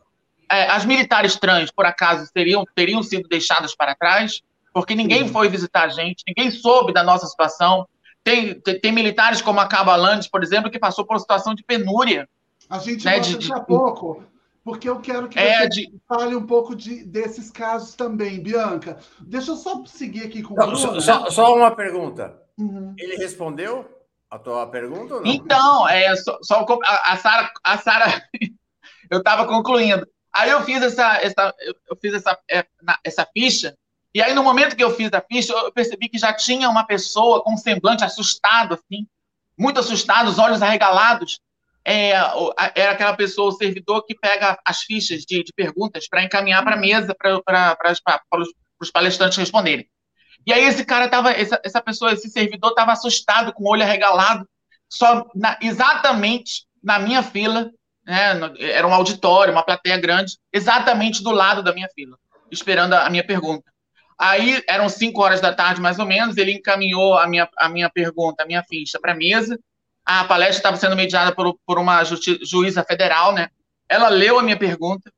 é, as militares trans, por acaso, teriam, teriam sido deixadas para trás, porque ninguém foi visitar a gente, ninguém soube da nossa situação. Tem, tem, tem militares como a Cabo Landes, por exemplo, que passou por uma situação de penúria. A gente né, daqui a pouco, porque eu quero que é, você de... fale um pouco de, desses casos também, Bianca. Deixa eu só seguir aqui com o só, só, só uma pergunta. Uhum. Ele respondeu a tua pergunta ou não? Então, é, só, só a Sara, a Sara, eu estava concluindo. Aí eu fiz essa, essa eu fiz essa, é, essa ficha, e aí no momento que eu fiz a ficha, eu percebi que já tinha uma pessoa com um semblante assustado, assim, muito assustado, os olhos arregalados. É, era aquela pessoa, o servidor, que pega as fichas de, de perguntas para encaminhar para a mesa para os palestrantes responderem. E aí esse cara tava, essa, essa pessoa, esse servidor tava assustado, com o olho arregalado, só na, exatamente na minha fila, né, era um auditório, uma plateia grande, exatamente do lado da minha fila, esperando a, a minha pergunta. Aí eram cinco horas da tarde, mais ou menos, ele encaminhou a minha, a minha pergunta, a minha ficha para a mesa. A palestra estava sendo mediada por, por uma juíza federal, né? Ela leu a minha pergunta,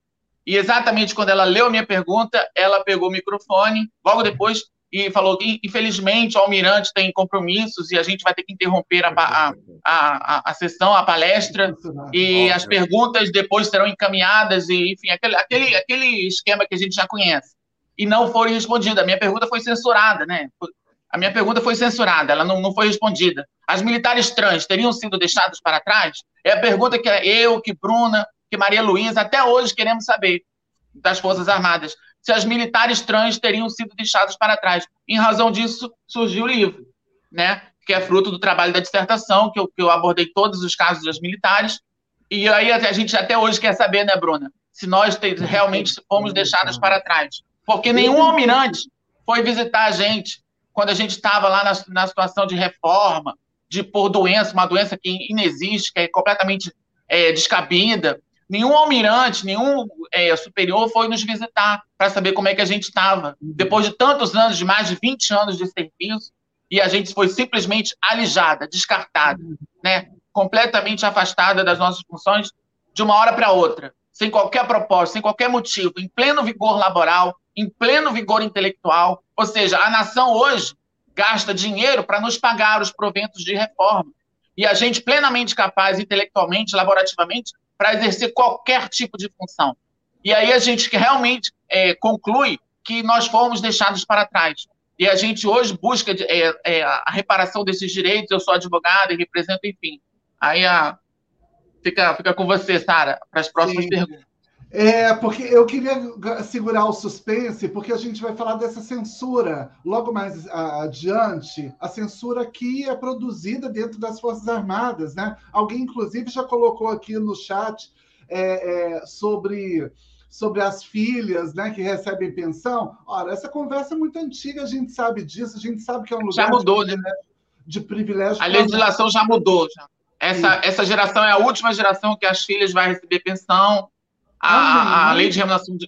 e exatamente quando ela leu a minha pergunta, ela pegou o microfone, logo depois e falou que, infelizmente, o almirante tem compromissos e a gente vai ter que interromper a, a, a, a sessão, a palestra, e as perguntas depois serão encaminhadas, e, enfim, aquele, aquele, aquele esquema que a gente já conhece. E não foram respondidas. A minha pergunta foi censurada, né? A minha pergunta foi censurada, ela não, não foi respondida. As militares trans teriam sido deixadas para trás? É a pergunta que eu, que Bruna, que Maria Luísa, até hoje queremos saber das Forças Armadas se as militares trans teriam sido deixadas para trás. Em razão disso, surgiu o livro, né? que é fruto do trabalho da dissertação, que eu, que eu abordei todos os casos das militares. E aí a gente até hoje quer saber, né, Bruna, se nós realmente fomos deixadas para trás. Porque nenhum almirante foi visitar a gente quando a gente estava lá na, na situação de reforma, de por doença, uma doença que inexiste, que é completamente é, descabida, Nenhum almirante, nenhum é, superior foi nos visitar para saber como é que a gente estava. Depois de tantos anos, de mais de 20 anos de serviço, e a gente foi simplesmente alijada, descartada, né? completamente afastada das nossas funções de uma hora para outra, sem qualquer propósito, sem qualquer motivo, em pleno vigor laboral, em pleno vigor intelectual. Ou seja, a nação hoje gasta dinheiro para nos pagar os proventos de reforma. E a gente plenamente capaz, intelectualmente, laborativamente, para exercer qualquer tipo de função. E aí a gente realmente é, conclui que nós fomos deixados para trás. E a gente hoje busca é, é, a reparação desses direitos. Eu sou advogada e represento, enfim. Aí a, fica, fica com você, Sara, para as próximas Sim. perguntas. É, porque eu queria segurar o suspense, porque a gente vai falar dessa censura logo mais adiante, a censura que é produzida dentro das Forças Armadas, né? Alguém, inclusive, já colocou aqui no chat é, é, sobre, sobre as filhas né, que recebem pensão. Ora, essa conversa é muito antiga, a gente sabe disso, a gente sabe que é um lugar já mudou, de, né? de privilégio. A legislação já mudou. Já. Essa, essa geração é a última geração que as filhas vão receber pensão a, a, lei de remuneração de,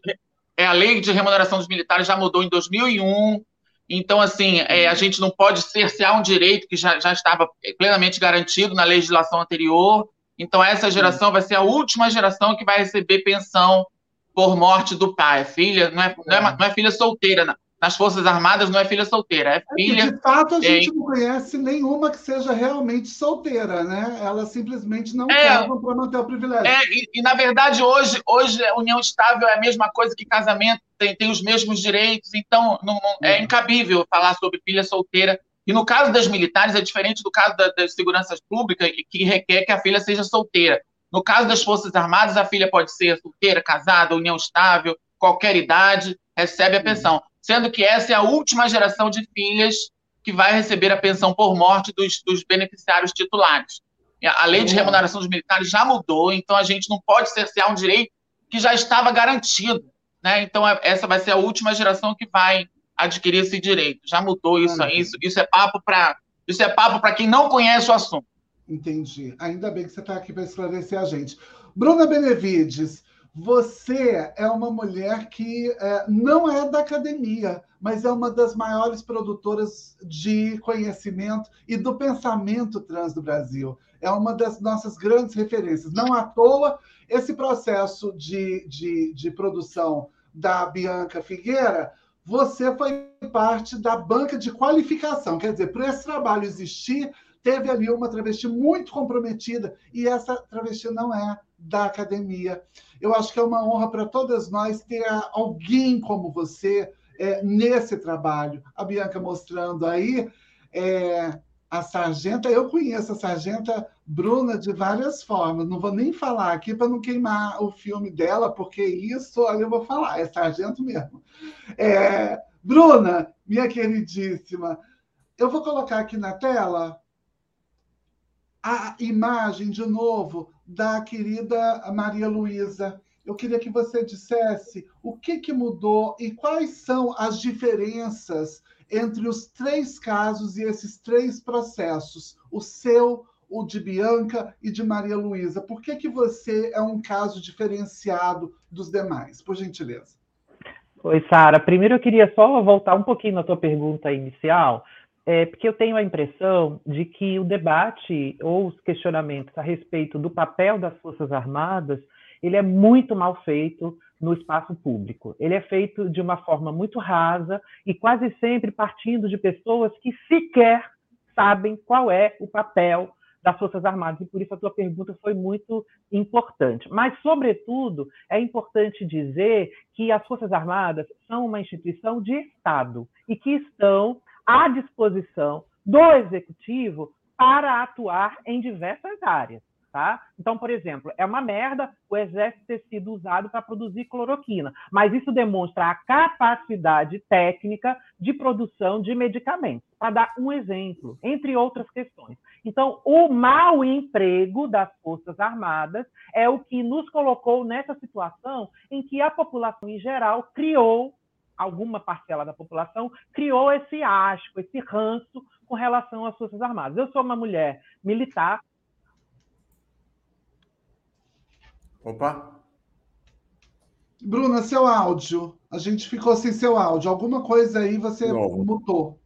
é a lei de remuneração dos militares já mudou em 2001. Então, assim, é, a gente não pode cercear um direito que já, já estava plenamente garantido na legislação anterior. Então, essa geração vai ser a última geração que vai receber pensão por morte do pai. Filha, não é, não é, não é filha solteira, nas Forças Armadas não é filha solteira, é, é filha. de fato, a gente não conhece nenhuma que seja realmente solteira, né? Elas simplesmente não é, casam para manter o privilégio. É, e, e, na verdade, hoje, hoje, união estável é a mesma coisa que casamento, tem, tem os mesmos direitos, então não, não é. é incabível falar sobre filha solteira. E no caso das militares, é diferente do caso da, das seguranças públicas, que requer que a filha seja solteira. No caso das Forças Armadas, a filha pode ser solteira, casada, união estável, qualquer idade, recebe a pensão sendo que essa é a última geração de filhas que vai receber a pensão por morte dos, dos beneficiários titulares. A lei de remuneração dos militares já mudou, então a gente não pode cercear um direito que já estava garantido. Né? Então, é, essa vai ser a última geração que vai adquirir esse direito. Já mudou isso aí, isso, isso é papo para isso é papo para quem não conhece o assunto. Entendi. Ainda bem que você está aqui para esclarecer a gente. Bruna Benevides, você é uma mulher que é, não é da academia, mas é uma das maiores produtoras de conhecimento e do pensamento trans do Brasil. É uma das nossas grandes referências. Não à toa, esse processo de, de, de produção da Bianca Figueira, você foi parte da banca de qualificação. Quer dizer, para esse trabalho existir, teve ali uma travesti muito comprometida, e essa travesti não é da academia. Eu acho que é uma honra para todas nós ter alguém como você é, nesse trabalho. A Bianca mostrando aí é, a sargenta, eu conheço a sargenta Bruna de várias formas. Não vou nem falar aqui para não queimar o filme dela, porque isso, olha, eu vou falar, é sargento mesmo. É, Bruna, minha queridíssima, eu vou colocar aqui na tela a imagem de novo da querida Maria Luísa. Eu queria que você dissesse o que, que mudou e quais são as diferenças entre os três casos e esses três processos, o seu, o de Bianca e de Maria Luísa. Por que, que você é um caso diferenciado dos demais? Por gentileza. Oi, Sara. Primeiro eu queria só voltar um pouquinho na tua pergunta inicial, é, porque eu tenho a impressão de que o debate ou os questionamentos a respeito do papel das Forças Armadas, ele é muito mal feito no espaço público. Ele é feito de uma forma muito rasa e quase sempre partindo de pessoas que sequer sabem qual é o papel das Forças Armadas, e por isso a tua pergunta foi muito importante. Mas, sobretudo, é importante dizer que as Forças Armadas são uma instituição de Estado e que estão à disposição do Executivo para atuar em diversas áreas. Tá? Então, por exemplo, é uma merda o exército ter sido usado para produzir cloroquina, mas isso demonstra a capacidade técnica de produção de medicamentos, para dar um exemplo, entre outras questões. Então, o mau emprego das Forças Armadas é o que nos colocou nessa situação em que a população em geral criou alguma parcela da população criou esse asco, esse ranço com relação às Forças Armadas. Eu sou uma mulher militar, Opa! Bruna, seu áudio. A gente ficou sem seu áudio. Alguma coisa aí você Novo. mutou.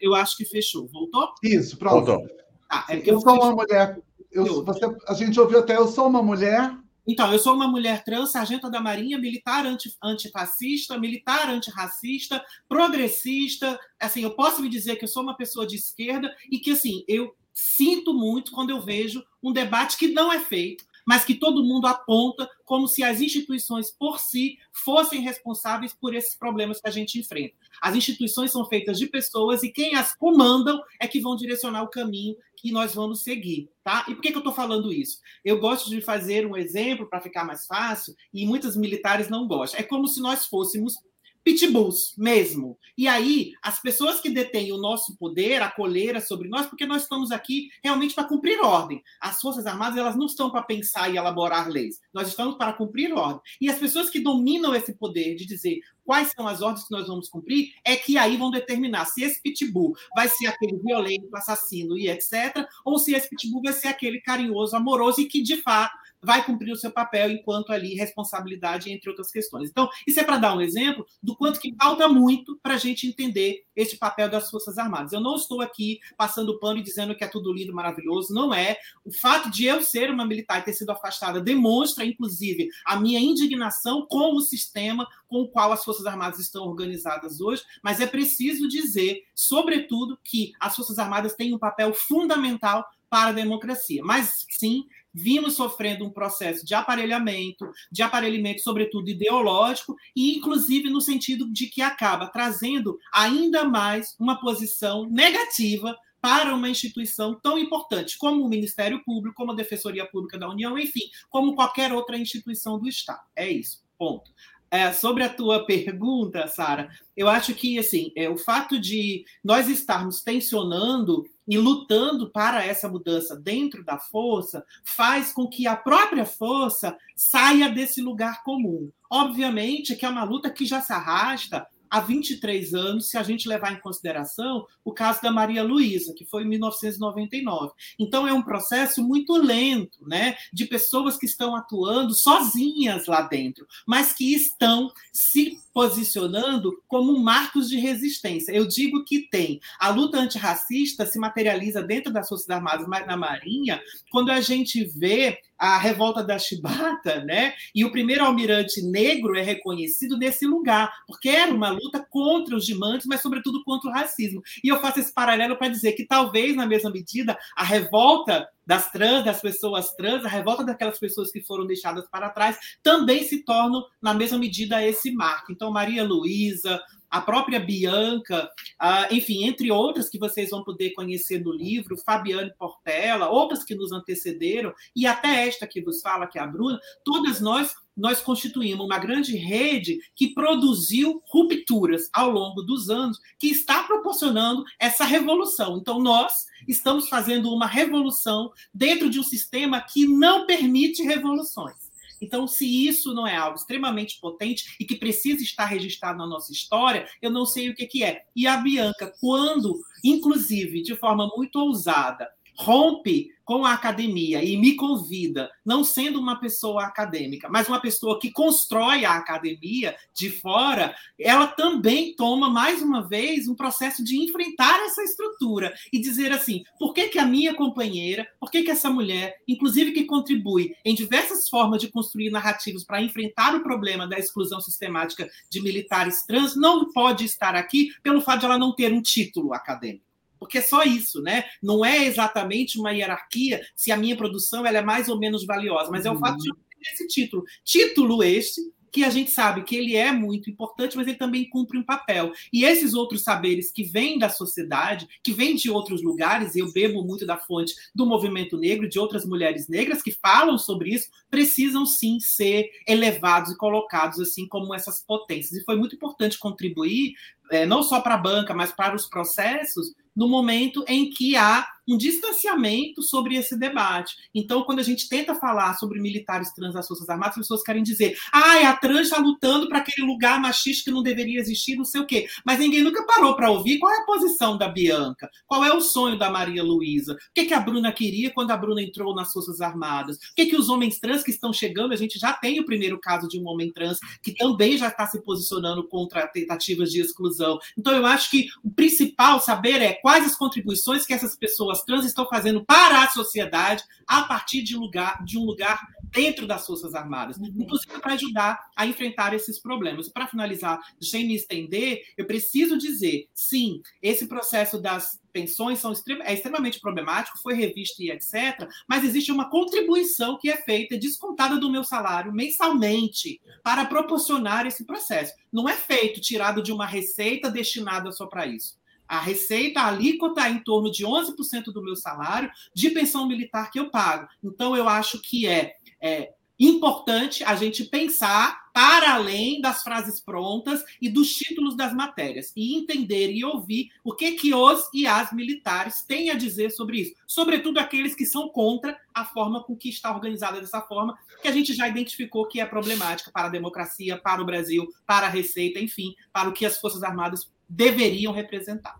Eu acho que fechou. Voltou? Isso, pronto. Voltou. Ah, é eu, eu sou uma mulher. Eu, você, a gente ouviu até eu sou uma mulher. Então, eu sou uma mulher trans, sargento da Marinha, militar anti, antifascista, militar antirracista, progressista. Assim, eu posso me dizer que eu sou uma pessoa de esquerda e que, assim, eu sinto muito quando eu vejo um debate que não é feito mas que todo mundo aponta como se as instituições por si fossem responsáveis por esses problemas que a gente enfrenta. As instituições são feitas de pessoas e quem as comandam é que vão direcionar o caminho que nós vamos seguir, tá? E por que, que eu estou falando isso? Eu gosto de fazer um exemplo para ficar mais fácil e muitos militares não gostam. É como se nós fôssemos pitbulls mesmo. E aí, as pessoas que detêm o nosso poder, a coleira sobre nós, porque nós estamos aqui realmente para cumprir ordem. As Forças Armadas, elas não estão para pensar e elaborar leis. Nós estamos para cumprir ordem. E as pessoas que dominam esse poder de dizer quais são as ordens que nós vamos cumprir, é que aí vão determinar se esse pitbull vai ser aquele violento, assassino e etc., ou se esse pitbull vai ser aquele carinhoso, amoroso e que, de fato, vai cumprir o seu papel enquanto ali responsabilidade, entre outras questões. Então, isso é para dar um exemplo do quanto que falta muito para a gente entender esse papel das Forças Armadas. Eu não estou aqui passando pano e dizendo que é tudo lindo, maravilhoso, não é. O fato de eu ser uma militar e ter sido afastada demonstra, inclusive, a minha indignação com o sistema com o qual as Forças Armadas estão organizadas hoje, mas é preciso dizer, sobretudo, que as Forças Armadas têm um papel fundamental para a democracia. Mas sim, vimos sofrendo um processo de aparelhamento, de aparelhamento, sobretudo ideológico, e inclusive no sentido de que acaba trazendo ainda mais uma posição negativa para uma instituição tão importante como o Ministério Público, como a Defensoria Pública da União, enfim, como qualquer outra instituição do Estado. É isso. Ponto. É, sobre a tua pergunta, Sara, eu acho que assim, é, o fato de nós estarmos tensionando e lutando para essa mudança dentro da força faz com que a própria força saia desse lugar comum. Obviamente que é uma luta que já se arrasta há 23 anos, se a gente levar em consideração o caso da Maria Luísa, que foi em 1999. Então, é um processo muito lento, né, de pessoas que estão atuando sozinhas lá dentro, mas que estão se posicionando como marcos de resistência. Eu digo que tem. A luta antirracista se materializa dentro das Forças Armadas, mas na Marinha, quando a gente vê a revolta da Chibata, né? E o primeiro almirante negro é reconhecido nesse lugar, porque era uma luta contra os dimantes, mas sobretudo contra o racismo. E eu faço esse paralelo para dizer que talvez na mesma medida a revolta das trans, das pessoas trans, a revolta daquelas pessoas que foram deixadas para trás, também se tornam, na mesma medida, esse marco. Então, Maria Luísa, a própria Bianca, uh, enfim, entre outras que vocês vão poder conhecer no livro, Fabiane Portela, outras que nos antecederam, e até esta que vos fala, que é a Bruna, todas nós nós constituímos uma grande rede que produziu rupturas ao longo dos anos, que está proporcionando essa revolução. Então, nós estamos fazendo uma revolução dentro de um sistema que não permite revoluções. Então, se isso não é algo extremamente potente e que precisa estar registrado na nossa história, eu não sei o que, que é. E a Bianca, quando, inclusive, de forma muito ousada, rompe com a academia e me convida, não sendo uma pessoa acadêmica, mas uma pessoa que constrói a academia de fora, ela também toma, mais uma vez, um processo de enfrentar essa estrutura e dizer assim: por que, que a minha companheira, por que, que essa mulher, inclusive que contribui em diversas formas de construir narrativas para enfrentar o problema da exclusão sistemática de militares trans, não pode estar aqui pelo fato de ela não ter um título acadêmico? Porque é só isso, né? Não é exatamente uma hierarquia se a minha produção ela é mais ou menos valiosa, mas é o fato de eu ter esse título. Título este que a gente sabe que ele é muito importante, mas ele também cumpre um papel. E esses outros saberes que vêm da sociedade, que vêm de outros lugares, eu bebo muito da fonte do movimento negro, de outras mulheres negras que falam sobre isso, precisam sim ser elevados e colocados assim como essas potências. E foi muito importante contribuir, é, não só para a banca, mas para os processos, no momento em que há um distanciamento sobre esse debate. Então, quando a gente tenta falar sobre militares trans das Forças Armadas, as pessoas querem dizer, ah, a trans está lutando para aquele lugar machista que não deveria existir, não sei o quê. Mas ninguém nunca parou para ouvir qual é a posição da Bianca, qual é o sonho da Maria Luísa, o que, que a Bruna queria quando a Bruna entrou nas Forças Armadas, o que, que os homens trans que estão chegando, a gente já tem o primeiro caso de um homem trans que também já está se posicionando contra tentativas de exclusão. Então, eu acho que o principal saber é quais as contribuições que essas pessoas trans estão fazendo para a sociedade a partir de, lugar, de um lugar dentro das Forças Armadas, uhum. inclusive para ajudar a enfrentar esses problemas. Para finalizar, sem me estender, eu preciso dizer, sim, esse processo das pensões são é extremamente problemático, foi revisto e etc. Mas existe uma contribuição que é feita, descontada do meu salário mensalmente, para proporcionar esse processo. Não é feito tirado de uma receita destinada só para isso. A receita, a alíquota é em torno de 11% do meu salário de pensão militar que eu pago. Então, eu acho que é, é importante a gente pensar para além das frases prontas e dos títulos das matérias e entender e ouvir o que que os e as militares têm a dizer sobre isso, sobretudo aqueles que são contra a forma com que está organizada dessa forma, que a gente já identificou que é problemática para a democracia, para o Brasil, para a Receita, enfim, para o que as Forças Armadas deveriam representar.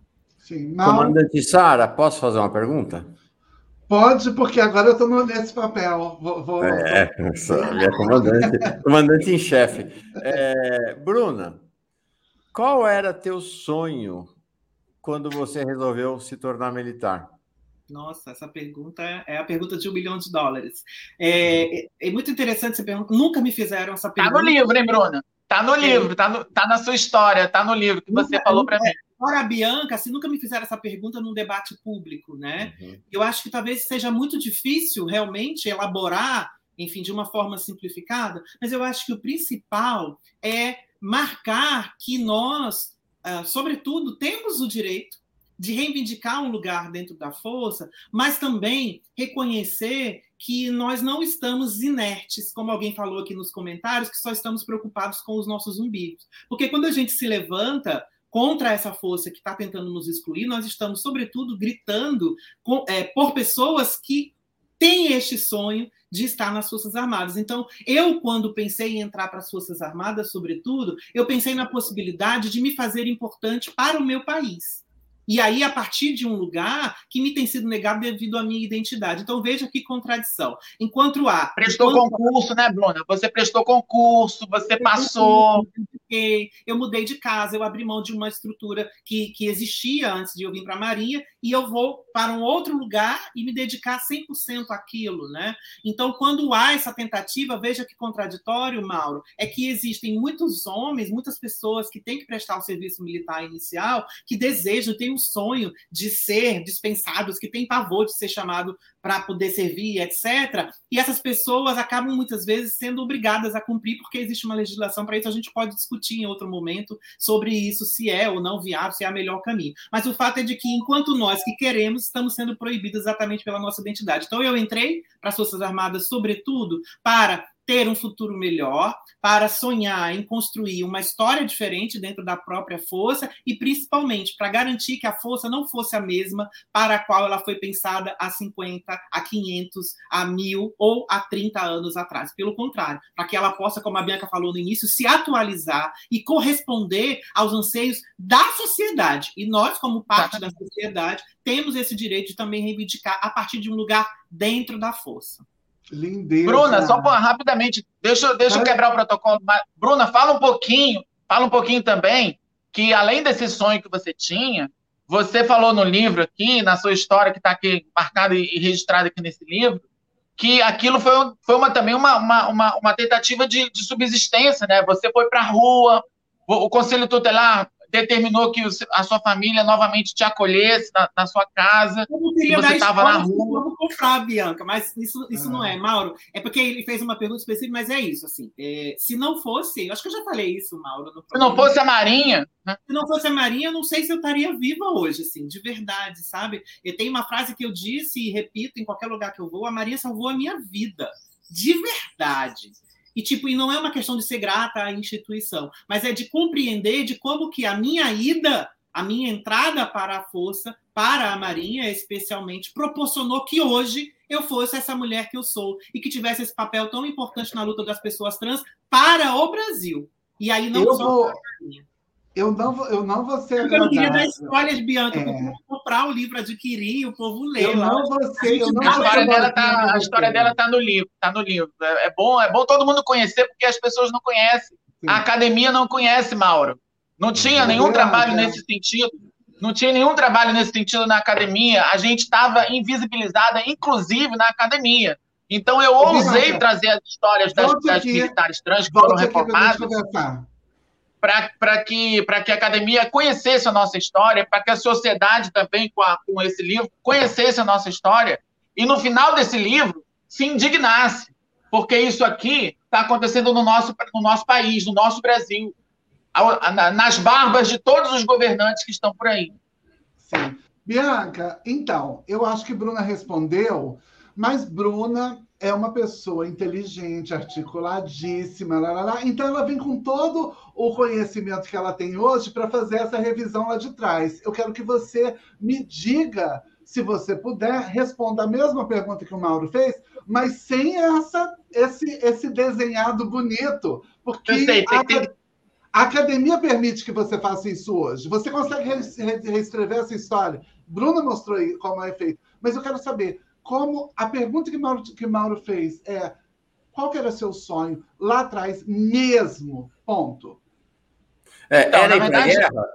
Sim, Comandante Sara, posso fazer uma pergunta? Pode, porque agora eu estou nesse papel. Vou, vou... É, minha comandante, comandante em chefe. É, Bruna, qual era teu sonho quando você resolveu se tornar militar? Nossa, essa pergunta é a pergunta de um milhão de dólares. É, é muito interessante essa pergunta. Nunca me fizeram essa pergunta. Tá no livro, hein, Bruna? Tá no livro, tá, no, tá na sua história, tá no livro que você nunca, falou para mim. Ora, a Bianca, se nunca me fizeram essa pergunta num debate público, né? Uhum. Eu acho que talvez seja muito difícil realmente elaborar, enfim, de uma forma simplificada, mas eu acho que o principal é marcar que nós, ah, sobretudo, temos o direito de reivindicar um lugar dentro da força, mas também reconhecer que nós não estamos inertes, como alguém falou aqui nos comentários, que só estamos preocupados com os nossos umbigos. Porque quando a gente se levanta contra essa força que está tentando nos excluir, nós estamos, sobretudo, gritando com, é, por pessoas que têm este sonho de estar nas Forças Armadas. Então, eu, quando pensei em entrar para as Forças Armadas, sobretudo, eu pensei na possibilidade de me fazer importante para o meu país. E aí, a partir de um lugar que me tem sido negado devido à minha identidade. Então, veja que contradição. Enquanto há. Prestou enquanto... concurso, né, Bruna? Você prestou concurso, você passou. Eu mudei de casa, eu abri mão de uma estrutura que, que existia antes de eu vir para a Marinha, e eu vou para um outro lugar e me dedicar 100% àquilo, né? Então, quando há essa tentativa, veja que contraditório, Mauro, é que existem muitos homens, muitas pessoas que têm que prestar o serviço militar inicial, que desejam, têm um sonho de ser dispensados, que têm pavor de ser chamado para poder servir, etc. E essas pessoas acabam muitas vezes sendo obrigadas a cumprir, porque existe uma legislação para isso. A gente pode discutir em outro momento sobre isso, se é ou não viável, se é o melhor caminho. Mas o fato é de que, enquanto nós que queremos, estamos sendo proibidos exatamente pela nossa identidade. Então, eu entrei para as Forças Armadas, sobretudo, para ter um futuro melhor, para sonhar em construir uma história diferente dentro da própria força e principalmente para garantir que a força não fosse a mesma para a qual ela foi pensada há 50, há 500, há 1000 ou há 30 anos atrás. Pelo contrário, para que ela possa, como a Bianca falou no início, se atualizar e corresponder aos anseios da sociedade. E nós, como parte da sociedade, temos esse direito de também reivindicar a partir de um lugar dentro da força. Lindeza. Bruna, só pra, rapidamente, deixa, deixa eu quebrar o protocolo. Bruna, fala um pouquinho, fala um pouquinho também que além desse sonho que você tinha, você falou no livro aqui, na sua história que está aqui marcada e registrada aqui nesse livro, que aquilo foi, foi uma, também uma, uma, uma, uma tentativa de, de subsistência, né? Você foi para a rua, o, o Conselho Tutelar determinou que a sua família novamente te acolhesse na, na sua casa, que você estava na rua. Vamos comprar, Bianca, mas isso, isso ah. não é, Mauro. É porque ele fez uma pergunta específica, mas é isso, assim. É, se não fosse, acho que eu já falei isso, Mauro. se não fosse a Marinha. Né? Se não fosse a Marinha, eu não sei se eu estaria viva hoje, assim, de verdade, sabe? Eu tenho uma frase que eu disse e repito em qualquer lugar que eu vou: a Marinha salvou a minha vida. De verdade. E, tipo, e não é uma questão de ser grata à instituição, mas é de compreender de como que a minha ida, a minha entrada para a força, para a Marinha especialmente, proporcionou que hoje eu fosse essa mulher que eu sou e que tivesse esse papel tão importante na luta das pessoas trans para o Brasil. E aí não eu só vou... para a Marinha. Eu não vou, eu não vou ser Eu queria dar spoilers, Bianca, é. para comprar o livro, adquirir, o povo ler. Eu não vou ser, eu não a história dela tá, a história dela tá no livro, tá no livro. É, é, bom, é bom todo mundo conhecer porque as pessoas não conhecem. Sim. A academia não conhece, Mauro. Não tinha nenhum é, trabalho é. nesse sentido. Não tinha nenhum trabalho nesse sentido na academia. A gente estava invisibilizada, inclusive na academia. Então eu ousei trazer as histórias das, das militares trans que foram reformadas para que, que a academia conhecesse a nossa história, para que a sociedade também, com, a, com esse livro, conhecesse a nossa história, e no final desse livro se indignasse, porque isso aqui está acontecendo no nosso, no nosso país, no nosso Brasil, nas barbas de todos os governantes que estão por aí. Sim. Bianca, então, eu acho que Bruna respondeu, mas Bruna é uma pessoa inteligente, articuladíssima, lá, lá, lá. então ela vem com todo o conhecimento que ela tem hoje para fazer essa revisão lá de trás. Eu quero que você me diga, se você puder, responda a mesma pergunta que o Mauro fez, mas sem essa esse, esse desenhado bonito, porque sei, a, a, academia permite que você faça isso hoje. Você consegue reescrever essa história. Bruna mostrou aí como é feito, mas eu quero saber como a pergunta que Mauro, que Mauro fez é qual que era seu sonho lá atrás mesmo? Ponto. É, então, era ir para guerra?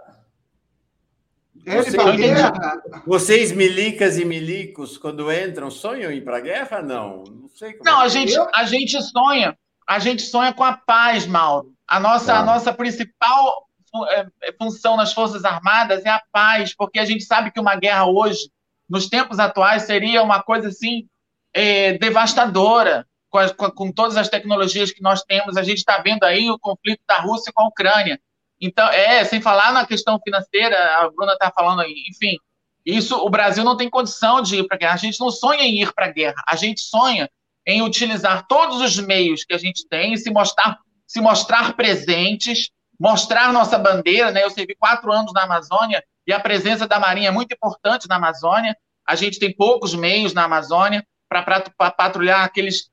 Era ir para guerra? Vocês, milicas e milicos, quando entram, sonham ir para a guerra? Não, não sei. Como não, é. a, gente, a gente sonha. A gente sonha com a paz, Mauro. A nossa, a nossa principal é, é, função nas Forças Armadas é a paz, porque a gente sabe que uma guerra hoje nos tempos atuais, seria uma coisa assim é, devastadora com, com, com, todas as tecnologias que nós temos. A gente está vendo aí o conflito da Rússia com a Ucrânia. Então, é, sem falar na questão financeira, a Bruna está falando aí, enfim, isso o Brasil não tem condição de ir para a guerra. A gente não sonha em ir para a guerra, a gente sonha em utilizar todos os meios que a gente tem, se mostrar, se mostrar presentes, mostrar nossa bandeira. Né? Eu servi quatro anos na Amazônia e a presença da Marinha é muito importante na Amazônia. A gente tem poucos meios na Amazônia para patrulhar aqueles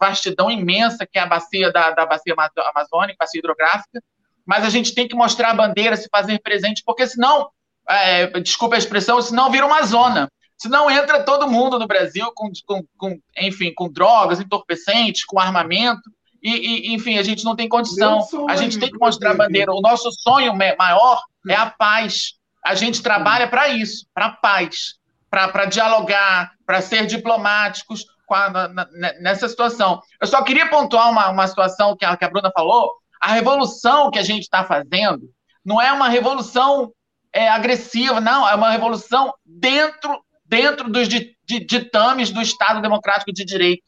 vastidão imensa que é a bacia da, da bacia amazônica, bacia hidrográfica, mas a gente tem que mostrar a bandeira, se fazer presente, porque senão, é, desculpa a expressão, senão vira uma zona. Senão entra todo mundo no Brasil com, com, com enfim, com drogas, entorpecentes, com armamento, e, e, enfim, a gente não tem condição. A gente tem que mostrar a bandeira. O nosso sonho maior é a paz. A gente trabalha para isso, para paz, para dialogar, para ser diplomáticos a, na, nessa situação. Eu só queria pontuar uma, uma situação que a, que a Bruna falou. A revolução que a gente está fazendo não é uma revolução é, agressiva, não, é uma revolução dentro, dentro dos ditames do Estado Democrático de Direito.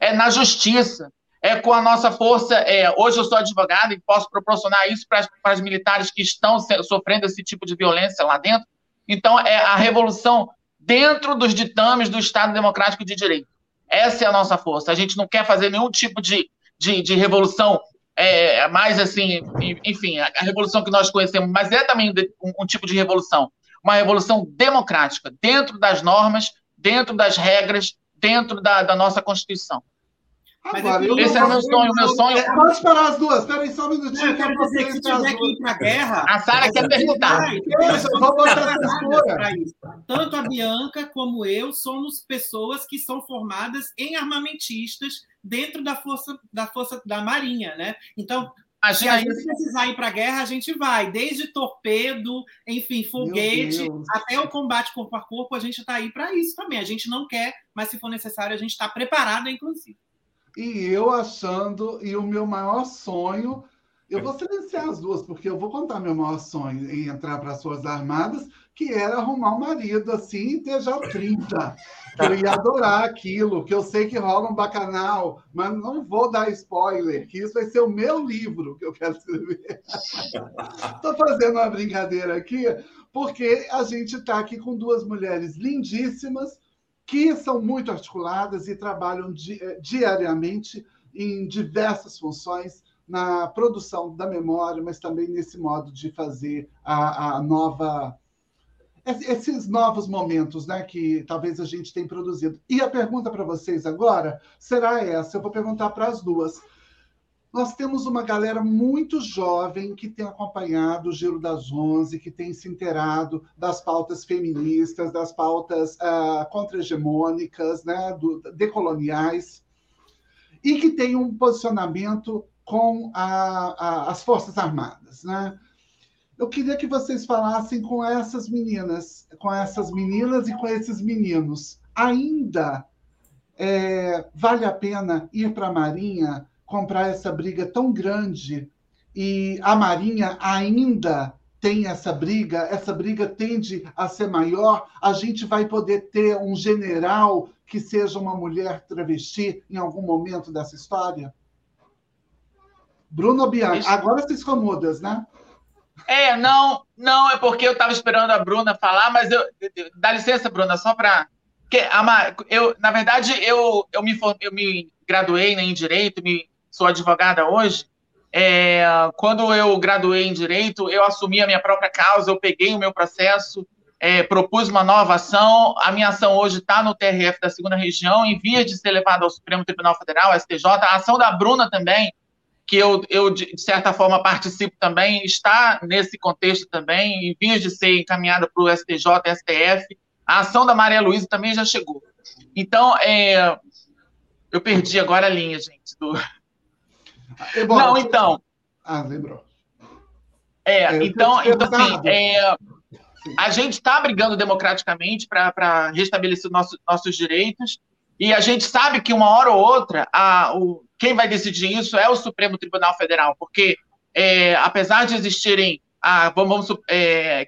É na justiça, é com a nossa força. É, hoje eu sou advogado e posso proporcionar isso para, as militares que estão sofrendo esse tipo de violência lá dentro. Então, é a revolução dentro dos ditames do Estado Democrático de Direito. Essa é a nossa força. A gente não quer fazer nenhum tipo de, de, de revolução é, mais assim, enfim, a, revolução que nós conhecemos, mas é também um, um tipo de revolução, uma revolução democrática, dentro das normas, dentro das regras, dentro da, da nossa Constituição. Agora, eu Esse era o meu sonho, o meu sonho. É, pode parar as duas, peraí só um minutinho. Eu quero dizer que se tiver que ir para a guerra. A Sara quer perguntar. vou botar essa Tanto a Bianca como eu somos pessoas que são formadas em armamentistas dentro da força da força da Marinha, né? Então, a se a gente precisar ir para a guerra, a gente vai. Desde torpedo, enfim, foguete, até o combate corpo a corpo, a gente está aí para isso também. A gente não quer, mas se for necessário, a gente está preparado, inclusive. E eu achando, e o meu maior sonho, eu vou silenciar as duas, porque eu vou contar meu maior sonho em entrar para as Forças Armadas, que era arrumar um marido assim e ter já 30. Eu ia adorar aquilo, que eu sei que rola um bacanal, mas não vou dar spoiler, que isso vai ser o meu livro que eu quero escrever. Estou fazendo uma brincadeira aqui, porque a gente está aqui com duas mulheres lindíssimas, que são muito articuladas e trabalham di eh, diariamente em diversas funções na produção da memória, mas também nesse modo de fazer a, a nova esses novos momentos, né, que talvez a gente tenha produzido. E a pergunta para vocês agora será essa. Eu vou perguntar para as duas nós temos uma galera muito jovem que tem acompanhado o Giro das Onze, que tem se inteirado das pautas feministas, das pautas uh, contra-hegemônicas, né, decoloniais, e que tem um posicionamento com a, a, as Forças Armadas. Né? Eu queria que vocês falassem com essas meninas, com essas meninas e com esses meninos. Ainda é, vale a pena ir para a Marinha comprar essa briga tão grande e a Marinha ainda tem essa briga, essa briga tende a ser maior, a gente vai poder ter um general que seja uma mulher travesti em algum momento dessa história? Bruno Bianchi, agora vocês comodas, né? É, não, não, é porque eu estava esperando a Bruna falar, mas eu, dá licença, Bruna, só para que eu, na verdade, eu, eu me eu me graduei né, em direito, me sou advogada hoje, é, quando eu graduei em direito, eu assumi a minha própria causa, eu peguei o meu processo, é, propus uma nova ação. A minha ação hoje está no TRF da segunda região, em via de ser levada ao Supremo Tribunal Federal, STJ. A ação da Bruna também, que eu, eu de certa forma participo também, está nesse contexto também, em via de ser encaminhada para o STJ, STF. A ação da Maria Luísa também já chegou. Então, é, eu perdi agora a linha, gente, do, não, então. Ah, lembrou. É, é então, então assim, é, a gente está brigando democraticamente para restabelecer nosso, nossos direitos, e a gente sabe que uma hora ou outra, a, o, quem vai decidir isso é o Supremo Tribunal Federal, porque é, apesar de existirem, a, vamos, vamos é,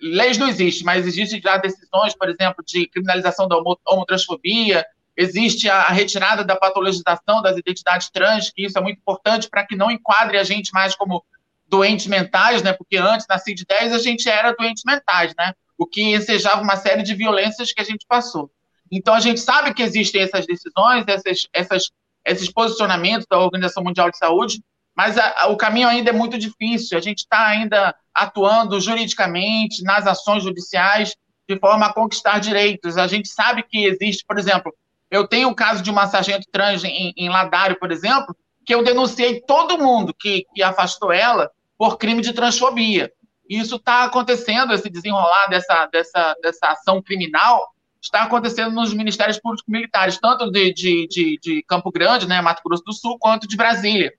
leis não existem, mas existem já decisões, por exemplo, de criminalização da homotransfobia, existe a retirada da patologização das identidades trans, que isso é muito importante para que não enquadre a gente mais como doentes mentais, né? Porque antes, na CID-10, a gente era doentes mentais, né? O que ensejava uma série de violências que a gente passou. Então, a gente sabe que existem essas decisões, essas, essas, esses posicionamentos da Organização Mundial de Saúde, mas a, a, o caminho ainda é muito difícil. A gente está ainda atuando juridicamente nas ações judiciais de forma a conquistar direitos. A gente sabe que existe, por exemplo, eu tenho o caso de uma sargento trans em, em Ladário, por exemplo, que eu denunciei todo mundo que, que afastou ela por crime de transfobia. Isso está acontecendo, esse desenrolar dessa, dessa, dessa ação criminal está acontecendo nos ministérios públicos militares, tanto de, de, de, de Campo Grande, né, Mato Grosso do Sul, quanto de Brasília.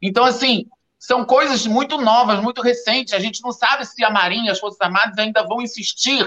Então, assim, são coisas muito novas, muito recentes. A gente não sabe se a Marinha, as Forças Armadas ainda vão insistir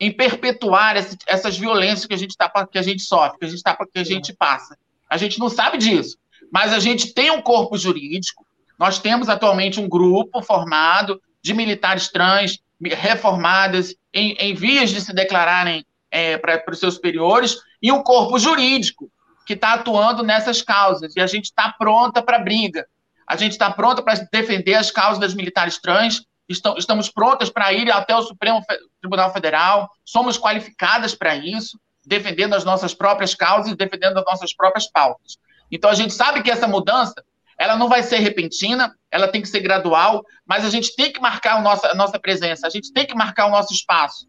em perpetuar essas violências que a gente tá, que a gente sofre, que a gente tá, que a gente passa. A gente não sabe disso, mas a gente tem um corpo jurídico. Nós temos atualmente um grupo formado de militares trans reformadas em, em vias de se declararem é, para os seus superiores e um corpo jurídico que está atuando nessas causas. E a gente está pronta para a briga. A gente está pronta para defender as causas das militares trans estamos prontas para ir até o Supremo Tribunal Federal, somos qualificadas para isso, defendendo as nossas próprias causas e defendendo as nossas próprias pautas. Então a gente sabe que essa mudança ela não vai ser repentina, ela tem que ser gradual, mas a gente tem que marcar a nossa, a nossa presença, a gente tem que marcar o nosso espaço.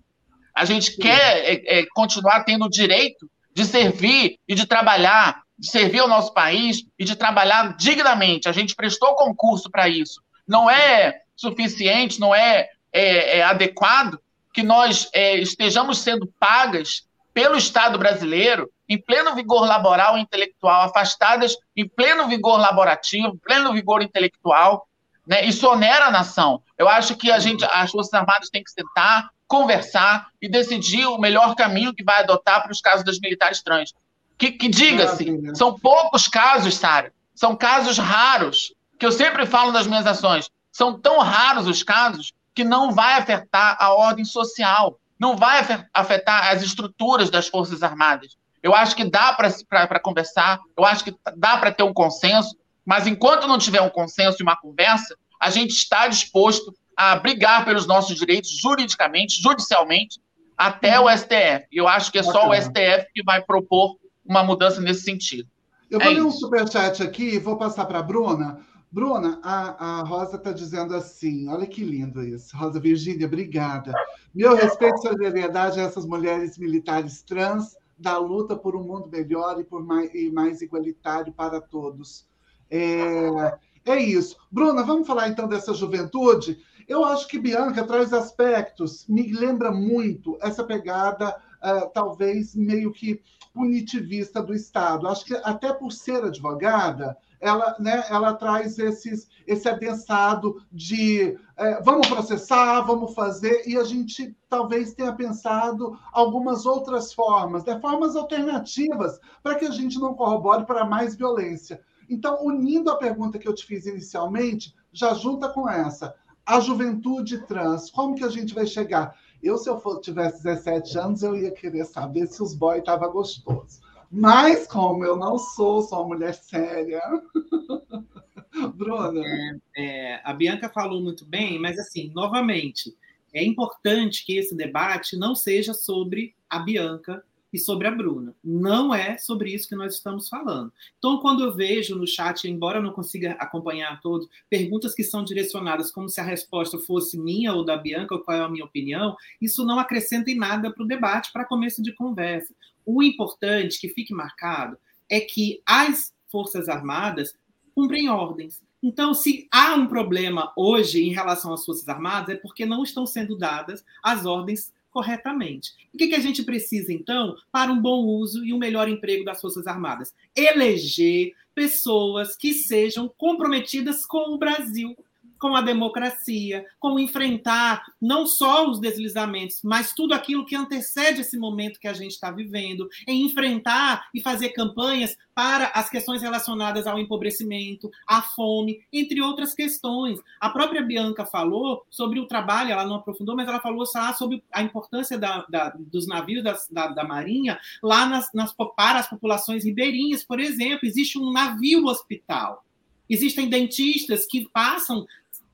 A gente Sim. quer é, é, continuar tendo o direito de servir e de trabalhar, de servir ao nosso país e de trabalhar dignamente. A gente prestou concurso para isso. Não é suficiente, não é, é, é adequado que nós é, estejamos sendo pagas pelo Estado brasileiro em pleno vigor laboral e intelectual, afastadas em pleno vigor laborativo, pleno vigor intelectual, né? Isso onera a nação. Eu acho que a gente, as Forças Armadas têm que sentar, conversar e decidir o melhor caminho que vai adotar para os casos das militares trans. Que, que diga-se, são poucos casos, Sara, são casos raros, que eu sempre falo nas minhas ações, são tão raros os casos que não vai afetar a ordem social, não vai afetar as estruturas das Forças Armadas. Eu acho que dá para conversar, eu acho que dá para ter um consenso, mas enquanto não tiver um consenso e uma conversa, a gente está disposto a brigar pelos nossos direitos juridicamente, judicialmente, até o STF. E eu acho que é só o STF que vai propor uma mudança nesse sentido. Eu vou é ler um superchat aqui e vou passar para a Bruna. Bruna, a, a Rosa está dizendo assim: olha que lindo isso. Rosa Virgínia, obrigada. Meu respeito e solidariedade a essas mulheres militares trans da luta por um mundo melhor e, por mais, e mais igualitário para todos. É, é isso. Bruna, vamos falar então dessa juventude? Eu acho que Bianca traz aspectos, me lembra muito essa pegada, uh, talvez meio que punitivista do Estado. Acho que até por ser advogada, ela, né, ela traz esses, esse adensado de é, vamos processar, vamos fazer, e a gente talvez tenha pensado algumas outras formas, né, formas alternativas, para que a gente não corrobore para mais violência. Então, unindo a pergunta que eu te fiz inicialmente, já junta com essa. A juventude trans, como que a gente vai chegar? Eu, se eu tivesse 17 anos, eu ia querer saber se os boys estavam gostosos. Mas, como eu não sou, uma mulher séria. Bruna. É, é, a Bianca falou muito bem, mas, assim, novamente, é importante que esse debate não seja sobre a Bianca e sobre a Bruna. Não é sobre isso que nós estamos falando. Então, quando eu vejo no chat, embora eu não consiga acompanhar todos, perguntas que são direcionadas como se a resposta fosse minha ou da Bianca, ou qual é a minha opinião, isso não acrescenta em nada para o debate, para começo de conversa. O importante, que fique marcado, é que as Forças Armadas cumprem ordens. Então, se há um problema hoje em relação às Forças Armadas, é porque não estão sendo dadas as ordens corretamente. O que, que a gente precisa, então, para um bom uso e um melhor emprego das Forças Armadas? Eleger pessoas que sejam comprometidas com o Brasil, com a democracia, com enfrentar não só os deslizamentos, mas tudo aquilo que antecede esse momento que a gente está vivendo, em enfrentar e fazer campanhas para as questões relacionadas ao empobrecimento, à fome, entre outras questões. A própria Bianca falou sobre o trabalho, ela não aprofundou, mas ela falou sobre a importância da, da, dos navios da, da, Marinha lá nas, nas, para as populações ribeirinhas, por exemplo. Existe um navio hospital. Existem dentistas que passam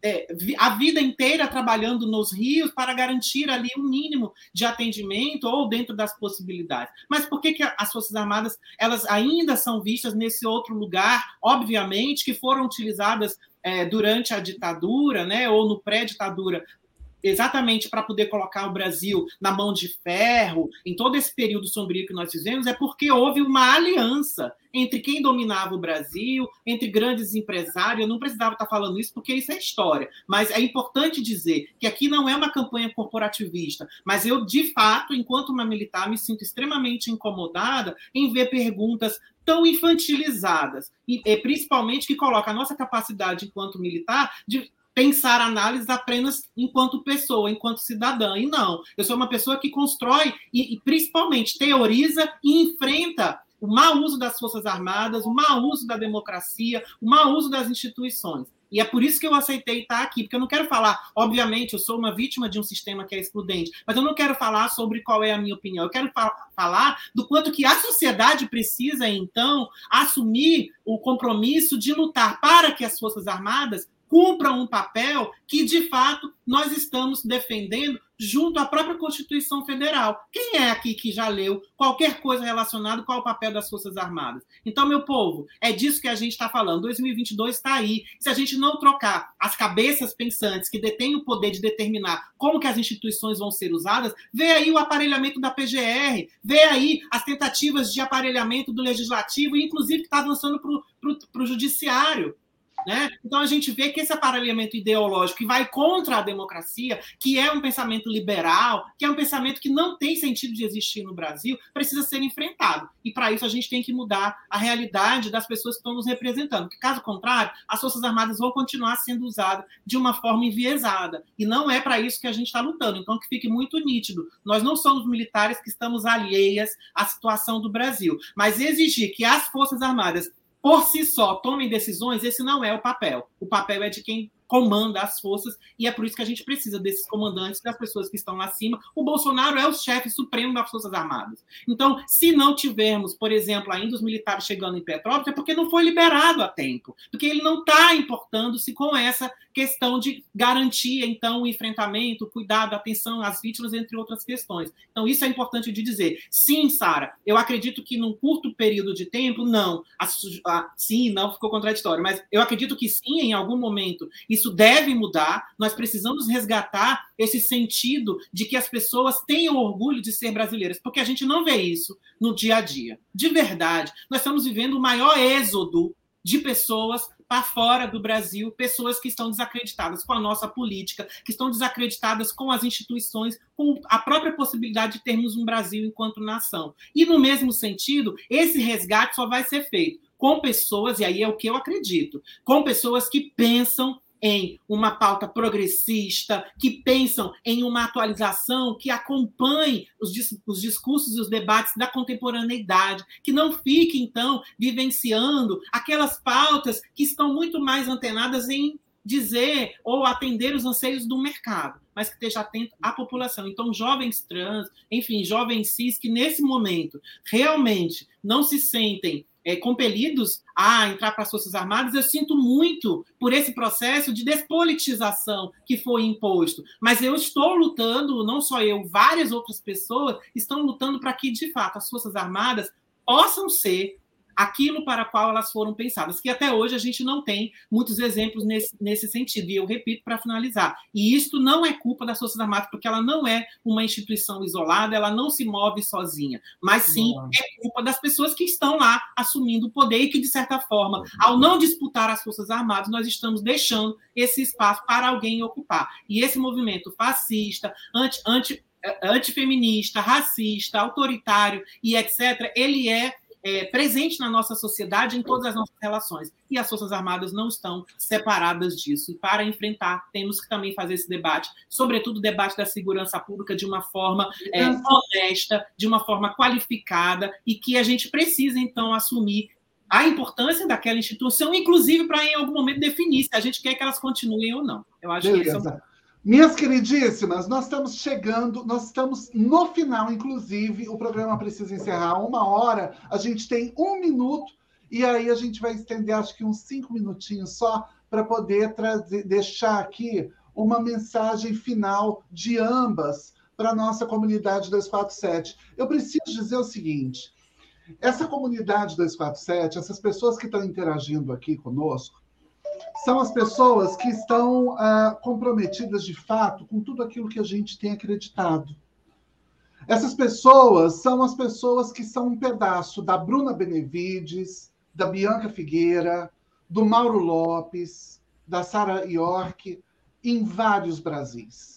é, a vida inteira trabalhando nos rios para garantir ali um mínimo de atendimento ou dentro das possibilidades. Mas por que, que as Forças Armadas elas ainda são vistas nesse outro lugar, obviamente, que foram utilizadas é, durante a ditadura, né, ou no pré-ditadura, exatamente para poder colocar o Brasil na mão de ferro, em todo esse período sombrio que nós fizemos, é porque houve uma aliança entre quem dominava o Brasil, entre grandes empresários. Eu não precisava estar falando isso porque isso é história, mas é importante dizer que aqui não é uma campanha corporativista, mas eu, de fato, enquanto uma militar, me sinto extremamente incomodada em ver perguntas tão infantilizadas, e principalmente que coloca a nossa capacidade enquanto militar de pensar análises apenas enquanto pessoa, enquanto cidadã. E não, eu sou uma pessoa que constrói e, e principalmente teoriza e enfrenta o mau uso das Forças Armadas, o mau uso da democracia, o mau uso das instituições. E é por isso que eu aceitei estar aqui, porque eu não quero falar, obviamente, eu sou uma vítima de um sistema que é excludente, mas eu não quero falar sobre qual é a minha opinião. Eu quero falar do quanto que a sociedade precisa, então, assumir o compromisso de lutar para que as Forças Armadas cumpram um papel que, de fato, nós estamos defendendo junto à própria Constituição Federal. Quem é aqui que já leu qualquer coisa relacionada com o papel das Forças Armadas? Então, meu povo, é disso que a gente está falando. 2022 está aí. Se a gente não trocar as cabeças pensantes que detêm o poder de determinar como que as instituições vão ser usadas, vê aí o aparelhamento da PGR, vê aí as tentativas de aparelhamento do legislativo, inclusive que está avançando para o judiciário. Né? Então a gente vê que esse aparelhamento ideológico que vai contra a democracia, que é um pensamento liberal, que é um pensamento que não tem sentido de existir no Brasil, precisa ser enfrentado. E para isso a gente tem que mudar a realidade das pessoas que estão nos representando. Porque, caso contrário, as Forças Armadas vão continuar sendo usadas de uma forma enviesada. E não é para isso que a gente está lutando. Então, que fique muito nítido. Nós não somos militares que estamos alheias à situação do Brasil. Mas exigir que as Forças Armadas por si só tomem decisões, esse não é o papel. O papel é de quem comanda as forças, e é por isso que a gente precisa desses comandantes, das pessoas que estão lá acima. O Bolsonaro é o chefe supremo das Forças Armadas. Então, se não tivermos, por exemplo, ainda os militares chegando em Petrópolis, é porque não foi liberado a tempo, porque ele não está importando-se com essa questão de garantir, então, o enfrentamento, o cuidado, a atenção às vítimas, entre outras questões. Então, isso é importante de dizer. Sim, Sara, eu acredito que num curto período de tempo, não. A, a, sim, não ficou contraditório, mas eu acredito que sim, em algum momento, isso deve mudar. Nós precisamos resgatar esse sentido de que as pessoas tenham orgulho de ser brasileiras, porque a gente não vê isso no dia a dia. De verdade, nós estamos vivendo o maior êxodo de pessoas para fora do Brasil, pessoas que estão desacreditadas com a nossa política, que estão desacreditadas com as instituições, com a própria possibilidade de termos um Brasil enquanto nação. E no mesmo sentido, esse resgate só vai ser feito com pessoas, e aí é o que eu acredito, com pessoas que pensam em uma pauta progressista, que pensam em uma atualização que acompanhe os, os, discursos e os debates da contemporaneidade, que não fique, então, vivenciando aquelas pautas que estão muito mais antenadas em dizer ou atender os anseios do mercado, mas que esteja atento à população. Então, jovens trans, enfim, jovens cis que nesse momento realmente não se sentem é, compelidos a entrar para as Forças Armadas, eu sinto muito por esse processo de despolitização que foi imposto. Mas eu estou lutando, não só eu, várias outras pessoas estão lutando para que, de fato, as Forças Armadas possam ser aquilo para o qual elas foram pensadas, que até hoje a gente não tem muitos exemplos nesse, nesse sentido. E eu repito para finalizar, e isto não é culpa das Forças Armadas, porque ela não é uma instituição isolada, ela não se move sozinha, mas sim é culpa das pessoas que estão lá assumindo o poder e que, de certa forma, ao não disputar as Forças Armadas, nós estamos deixando esse espaço para alguém ocupar. E esse movimento fascista, anti, anti, eh, antifeminista, racista, autoritário e etc., ele é é, presente na nossa sociedade, em todas as nossas relações. E as Forças Armadas não estão separadas disso. E para enfrentar, temos que também fazer esse debate, sobretudo o debate da segurança pública, de uma forma é, honesta, de uma forma qualificada, e que a gente precisa, então, assumir a importância daquela instituição, inclusive para, em algum momento, definir se a gente quer que elas continuem ou não. Eu acho Beleza. que é um... Minhas queridíssimas, nós estamos chegando, nós estamos no final, inclusive, o programa precisa encerrar uma hora, a gente tem um minuto, e aí a gente vai estender acho que uns cinco minutinhos só para poder trazer, deixar aqui uma mensagem final de ambas para a nossa comunidade 247. Eu preciso dizer o seguinte: essa comunidade 247, essas pessoas que estão interagindo aqui conosco, são as pessoas que estão ah, comprometidas de fato com tudo aquilo que a gente tem acreditado. Essas pessoas são as pessoas que são um pedaço da Bruna Benevides, da Bianca Figueira, do Mauro Lopes, da Sara York, em vários Brasis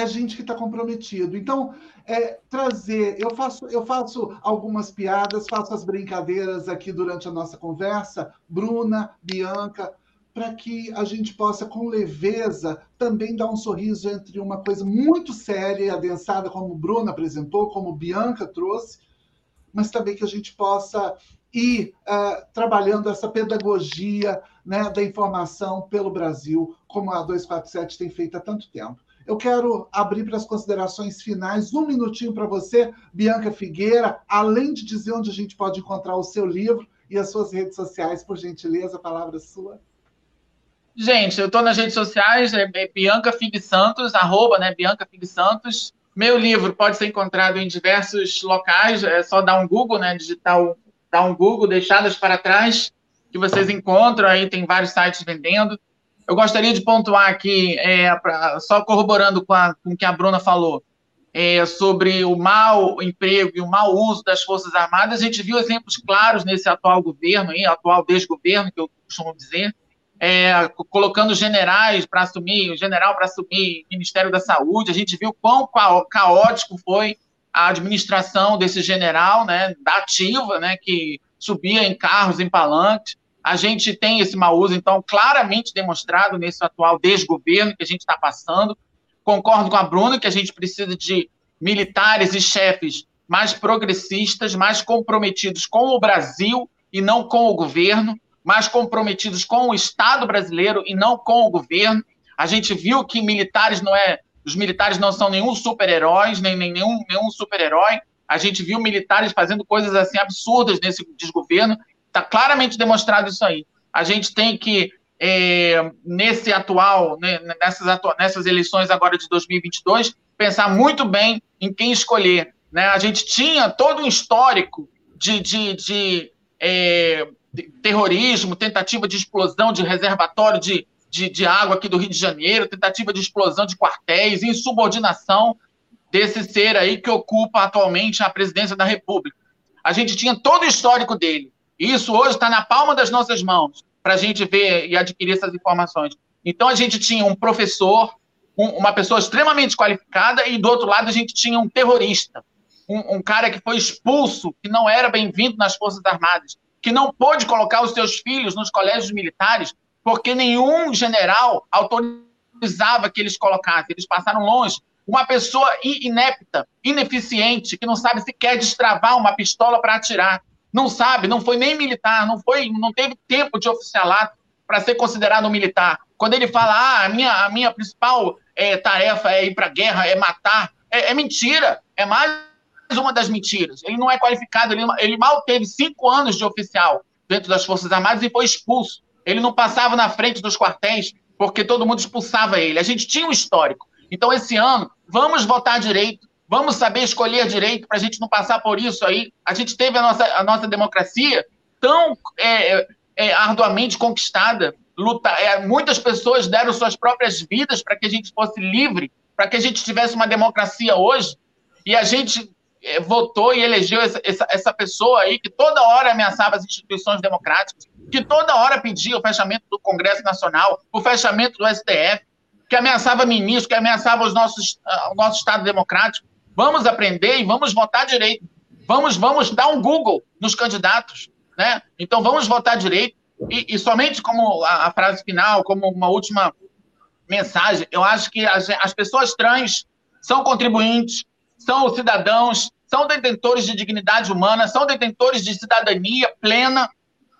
é gente que está comprometido. Então, é, trazer, eu faço, eu faço algumas piadas, faço as brincadeiras aqui durante a nossa conversa, Bruna, Bianca, para que a gente possa, com leveza, também dar um sorriso entre uma coisa muito séria e adensada, como Bruna apresentou, como Bianca trouxe, mas também que a gente possa ir uh, trabalhando essa pedagogia né, da informação pelo Brasil, como a 247 tem feito há tanto tempo. Eu quero abrir para as considerações finais, um minutinho para você, Bianca Figueira, além de dizer onde a gente pode encontrar o seu livro e as suas redes sociais, por gentileza, a palavra é sua. Gente, eu estou nas redes sociais, é, é Bianca Fig Santos, arroba, né, Bianca Fig Santos. Meu livro pode ser encontrado em diversos locais, é só dar um Google, né, digital, dar um Google, deixadas para trás, que vocês encontram, aí tem vários sites vendendo. Eu gostaria de pontuar aqui, é, pra, só corroborando com, a, com o que a Bruna falou, é, sobre o mau emprego e o mau uso das Forças Armadas, a gente viu exemplos claros nesse atual governo, aí, atual desgoverno, que eu costumo dizer, é, colocando generais para assumir, o general para assumir o Ministério da Saúde. A gente viu quão caótico foi a administração desse general, né, da ativa, né, que subia em carros, em palanques. A gente tem esse mau uso, então, claramente demonstrado nesse atual desgoverno que a gente está passando. Concordo com a Bruna que a gente precisa de militares e chefes mais progressistas, mais comprometidos com o Brasil e não com o governo mais comprometidos com o Estado brasileiro e não com o governo. A gente viu que militares não é, os militares não são nenhum super-heróis, nem, nem nenhum, nenhum super-herói. A gente viu militares fazendo coisas assim absurdas nesse desgoverno. Está claramente demonstrado isso aí. A gente tem que é, nesse atual, né, nessas, nessas eleições agora de 2022, pensar muito bem em quem escolher. Né? A gente tinha todo um histórico de, de, de é, terrorismo, tentativa de explosão de reservatório de, de, de, água aqui do Rio de Janeiro, tentativa de explosão de quartéis, insubordinação desse ser aí que ocupa atualmente a presidência da República. A gente tinha todo o histórico dele. E isso hoje está na palma das nossas mãos para a gente ver e adquirir essas informações. Então a gente tinha um professor, um, uma pessoa extremamente qualificada, e do outro lado a gente tinha um terrorista, um, um cara que foi expulso, que não era bem-vindo nas Forças Armadas, que não pôde colocar os seus filhos nos colégios militares porque nenhum general autorizava que eles colocassem, eles passaram longe. Uma pessoa inepta, ineficiente, que não sabe sequer destravar uma pistola para atirar, não sabe, não foi nem militar, não foi, não teve tempo de oficialato para ser considerado militar. Quando ele fala, ah, a minha, a minha principal é, tarefa é ir para a guerra, é matar, é, é mentira, é mais uma das mentiras. Ele não é qualificado, ele, ele mal teve cinco anos de oficial dentro das Forças Armadas e foi expulso. Ele não passava na frente dos quartéis porque todo mundo expulsava ele. A gente tinha um histórico. Então, esse ano, vamos votar direito, vamos saber escolher direito para a gente não passar por isso aí. A gente teve a nossa, a nossa democracia tão é, é, arduamente conquistada. Luta, é, muitas pessoas deram suas próprias vidas para que a gente fosse livre, para que a gente tivesse uma democracia hoje. E a gente é, votou e elegeu essa, essa, essa, pessoa aí que toda hora ameaçava as instituições democráticas, que toda hora pedia o fechamento do Congresso Nacional, o fechamento do STF, que ameaçava ministros, que ameaçava os nossos, uh, o nosso Estado democrático. Vamos aprender e vamos votar direito. Vamos, vamos dar um Google nos candidatos. Né? Então, vamos votar direito. E, e somente como a, a, frase final, como uma última mensagem, eu acho que as, as pessoas trans são contribuintes, são cidadãos, são detentores de dignidade humana, são detentores de cidadania plena,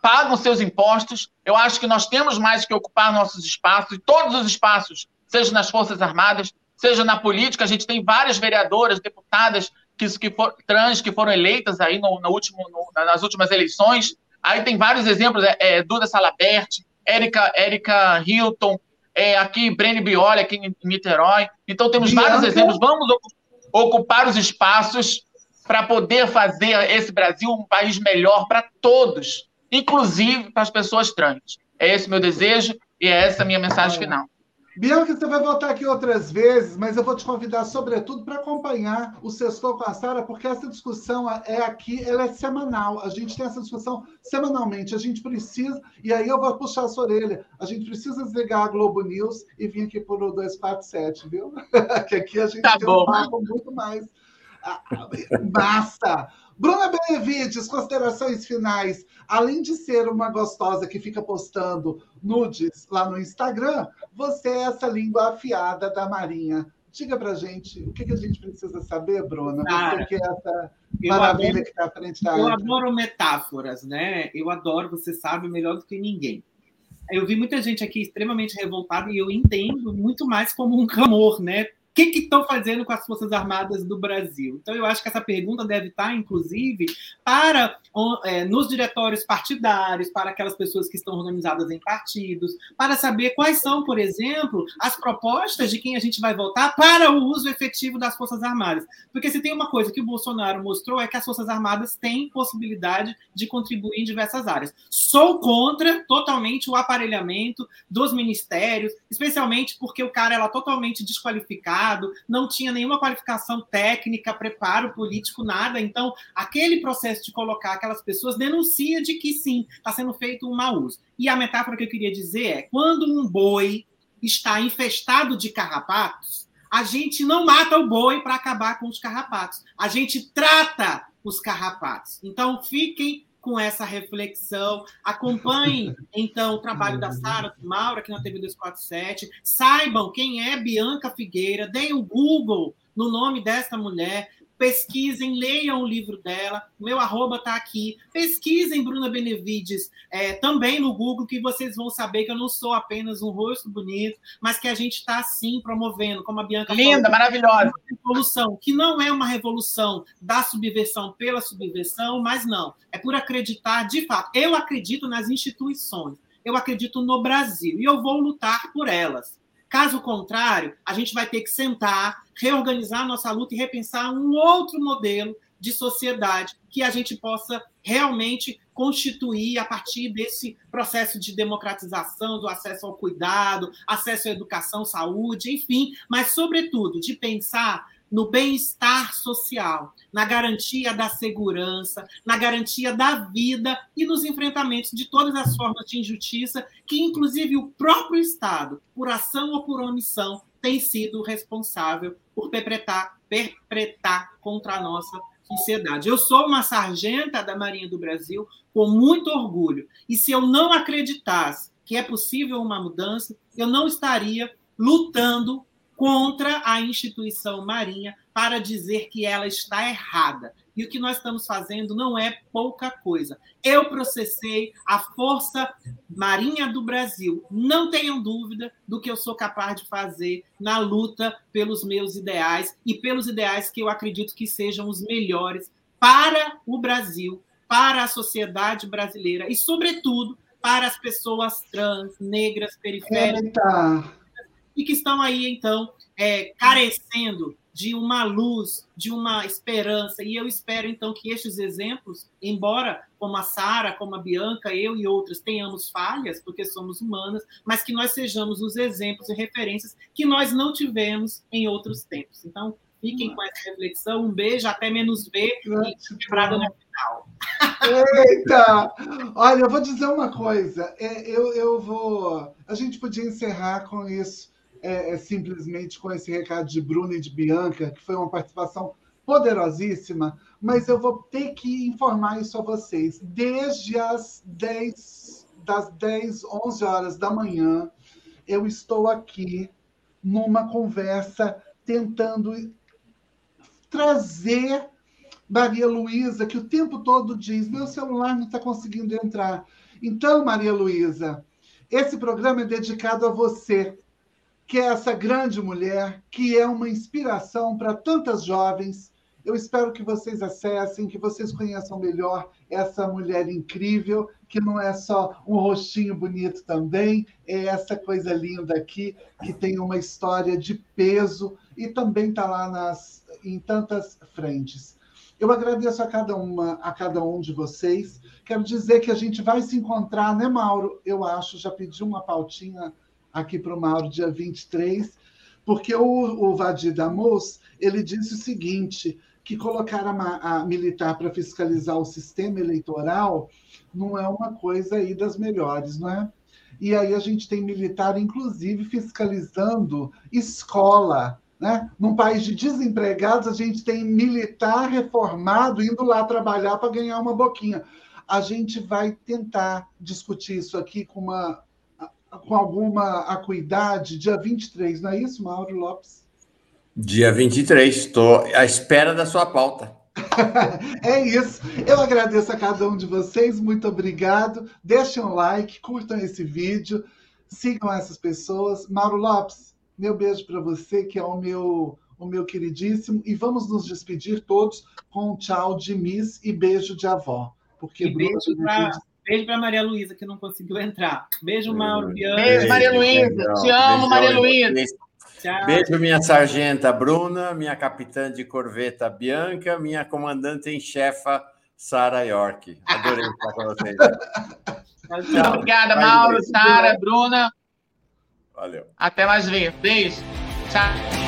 pagam seus impostos. Eu acho que nós temos mais que ocupar nossos espaços, e todos os espaços, seja nas Forças Armadas, seja na política. A gente tem várias vereadoras, deputadas que, que for, trans que foram eleitas aí no, no último, no, nas últimas eleições. Aí tem vários exemplos, é, é, Duda Salabert, Érica, Érica Hilton, é, aqui Brene Bioli, aqui em Niterói. Então temos Bianca. vários exemplos. Vamos ocupar ocupar os espaços para poder fazer esse Brasil um país melhor para todos, inclusive para as pessoas trans. É esse meu desejo e é essa a minha mensagem final. Bianca, você vai voltar aqui outras vezes, mas eu vou te convidar, sobretudo, para acompanhar o Sextou com a Sara, porque essa discussão é aqui, ela é semanal. A gente tem essa discussão semanalmente. A gente precisa, e aí eu vou puxar a sua orelha, a gente precisa desligar a Globo News e vir aqui para o 247, viu? que aqui a gente tá tem bom. um papo muito mais ah, massa. Bruna Benevides, considerações finais. Além de ser uma gostosa que fica postando nudes lá no Instagram, você é essa língua afiada da Marinha. Diga pra gente o que, que a gente precisa saber, Bruna. Cara, que é essa maravilha adoro, que está à frente da Eu adoro metáforas, né? Eu adoro, você sabe melhor do que ninguém. Eu vi muita gente aqui extremamente revoltada e eu entendo muito mais como um clamor, né? Que estão fazendo com as Forças Armadas do Brasil? Então, eu acho que essa pergunta deve estar, inclusive, para é, nos diretórios partidários, para aquelas pessoas que estão organizadas em partidos, para saber quais são, por exemplo, as propostas de quem a gente vai votar para o uso efetivo das Forças Armadas. Porque se tem uma coisa que o Bolsonaro mostrou é que as Forças Armadas têm possibilidade de contribuir em diversas áreas. Sou contra totalmente o aparelhamento dos ministérios, especialmente porque o cara era totalmente desqualificado, não tinha nenhuma qualificação técnica, preparo político, nada. Então, aquele processo de colocar aquelas pessoas denuncia de que sim, está sendo feito um mau uso. E a metáfora que eu queria dizer é: quando um boi está infestado de carrapatos, a gente não mata o boi para acabar com os carrapatos, a gente trata os carrapatos. Então, fiquem com essa reflexão. Acompanhem, então, o trabalho da Sara, do Mauro, aqui na TV 247. Saibam quem é Bianca Figueira, deem o Google no nome dessa mulher pesquisem, leiam o livro dela, meu arroba está aqui. Pesquisem Bruna Benevides é, também no Google, que vocês vão saber que eu não sou apenas um rosto bonito, mas que a gente está sim promovendo, como a Bianca Linda, falou, maravilhosa. revolução, que não é uma revolução da subversão pela subversão, mas não, é por acreditar de fato. Eu acredito nas instituições, eu acredito no Brasil e eu vou lutar por elas. Caso contrário, a gente vai ter que sentar, reorganizar nossa luta e repensar um outro modelo de sociedade que a gente possa realmente constituir a partir desse processo de democratização do acesso ao cuidado, acesso à educação, saúde, enfim, mas sobretudo de pensar no bem-estar social, na garantia da segurança, na garantia da vida e nos enfrentamentos de todas as formas de injustiça que, inclusive, o próprio Estado, por ação ou por omissão, tem sido responsável por perpetrar, perpetrar contra a nossa sociedade. Eu sou uma sargenta da Marinha do Brasil com muito orgulho. E se eu não acreditasse que é possível uma mudança, eu não estaria lutando contra a instituição marinha para dizer que ela está errada. E o que nós estamos fazendo não é pouca coisa. Eu processei a Força Marinha do Brasil. Não tenham dúvida do que eu sou capaz de fazer na luta pelos meus ideais e pelos ideais que eu acredito que sejam os melhores para o Brasil, para a sociedade brasileira e, sobretudo, para as pessoas trans, negras, periféricas. E que estão aí, então, é, carecendo de uma luz, de uma esperança. E eu espero, então, que estes exemplos, embora como a Sara, como a Bianca, eu e outras tenhamos falhas, porque somos humanas, mas que nós sejamos os exemplos e referências que nós não tivemos em outros tempos. Então, fiquem com essa reflexão. Um beijo, até menos ver e quebrada no final. Eita! Olha, eu vou dizer uma coisa. É, eu, eu vou. A gente podia encerrar com isso é, é, simplesmente com esse recado de Bruna e de Bianca, que foi uma participação poderosíssima, mas eu vou ter que informar isso a vocês. Desde as 10, das 10, 11 horas da manhã, eu estou aqui numa conversa tentando trazer Maria Luísa, que o tempo todo diz: meu celular não está conseguindo entrar. Então, Maria Luísa, esse programa é dedicado a você que é essa grande mulher, que é uma inspiração para tantas jovens. Eu espero que vocês acessem, que vocês conheçam melhor essa mulher incrível, que não é só um rostinho bonito também, é essa coisa linda aqui, que tem uma história de peso e também está lá nas, em tantas frentes. Eu agradeço a cada uma, a cada um de vocês. Quero dizer que a gente vai se encontrar, né, Mauro? Eu acho, já pedi uma pautinha aqui para o Mauro, dia 23, porque o, o Vadir Damus, ele disse o seguinte, que colocar a, a militar para fiscalizar o sistema eleitoral não é uma coisa aí das melhores, não é? E aí a gente tem militar, inclusive, fiscalizando escola, né? Num país de desempregados, a gente tem militar reformado indo lá trabalhar para ganhar uma boquinha. A gente vai tentar discutir isso aqui com uma com alguma acuidade, dia 23, não é isso, Mauro Lopes? Dia 23, estou à espera da sua pauta. é isso. Eu agradeço a cada um de vocês, muito obrigado. Deixem um like, curtam esse vídeo, sigam essas pessoas. Mauro Lopes, Meu beijo para você, que é o meu, o meu queridíssimo. E vamos nos despedir todos com um tchau de Miss e beijo de avó. Porque e beijo para Beijo para Maria Luísa, que não conseguiu entrar. Beijo, Mauro. Beijo, beijo Maria Luísa. Te amo, Maria Luísa. Beijo, minha sargenta Bruna, minha capitã de corveta Bianca, minha comandante em chefa Sara York. Adorei estar com vocês. Tchau. Obrigada, Mauro, Sara, Bruna. Valeu. Até mais ver. Beijo. Tchau.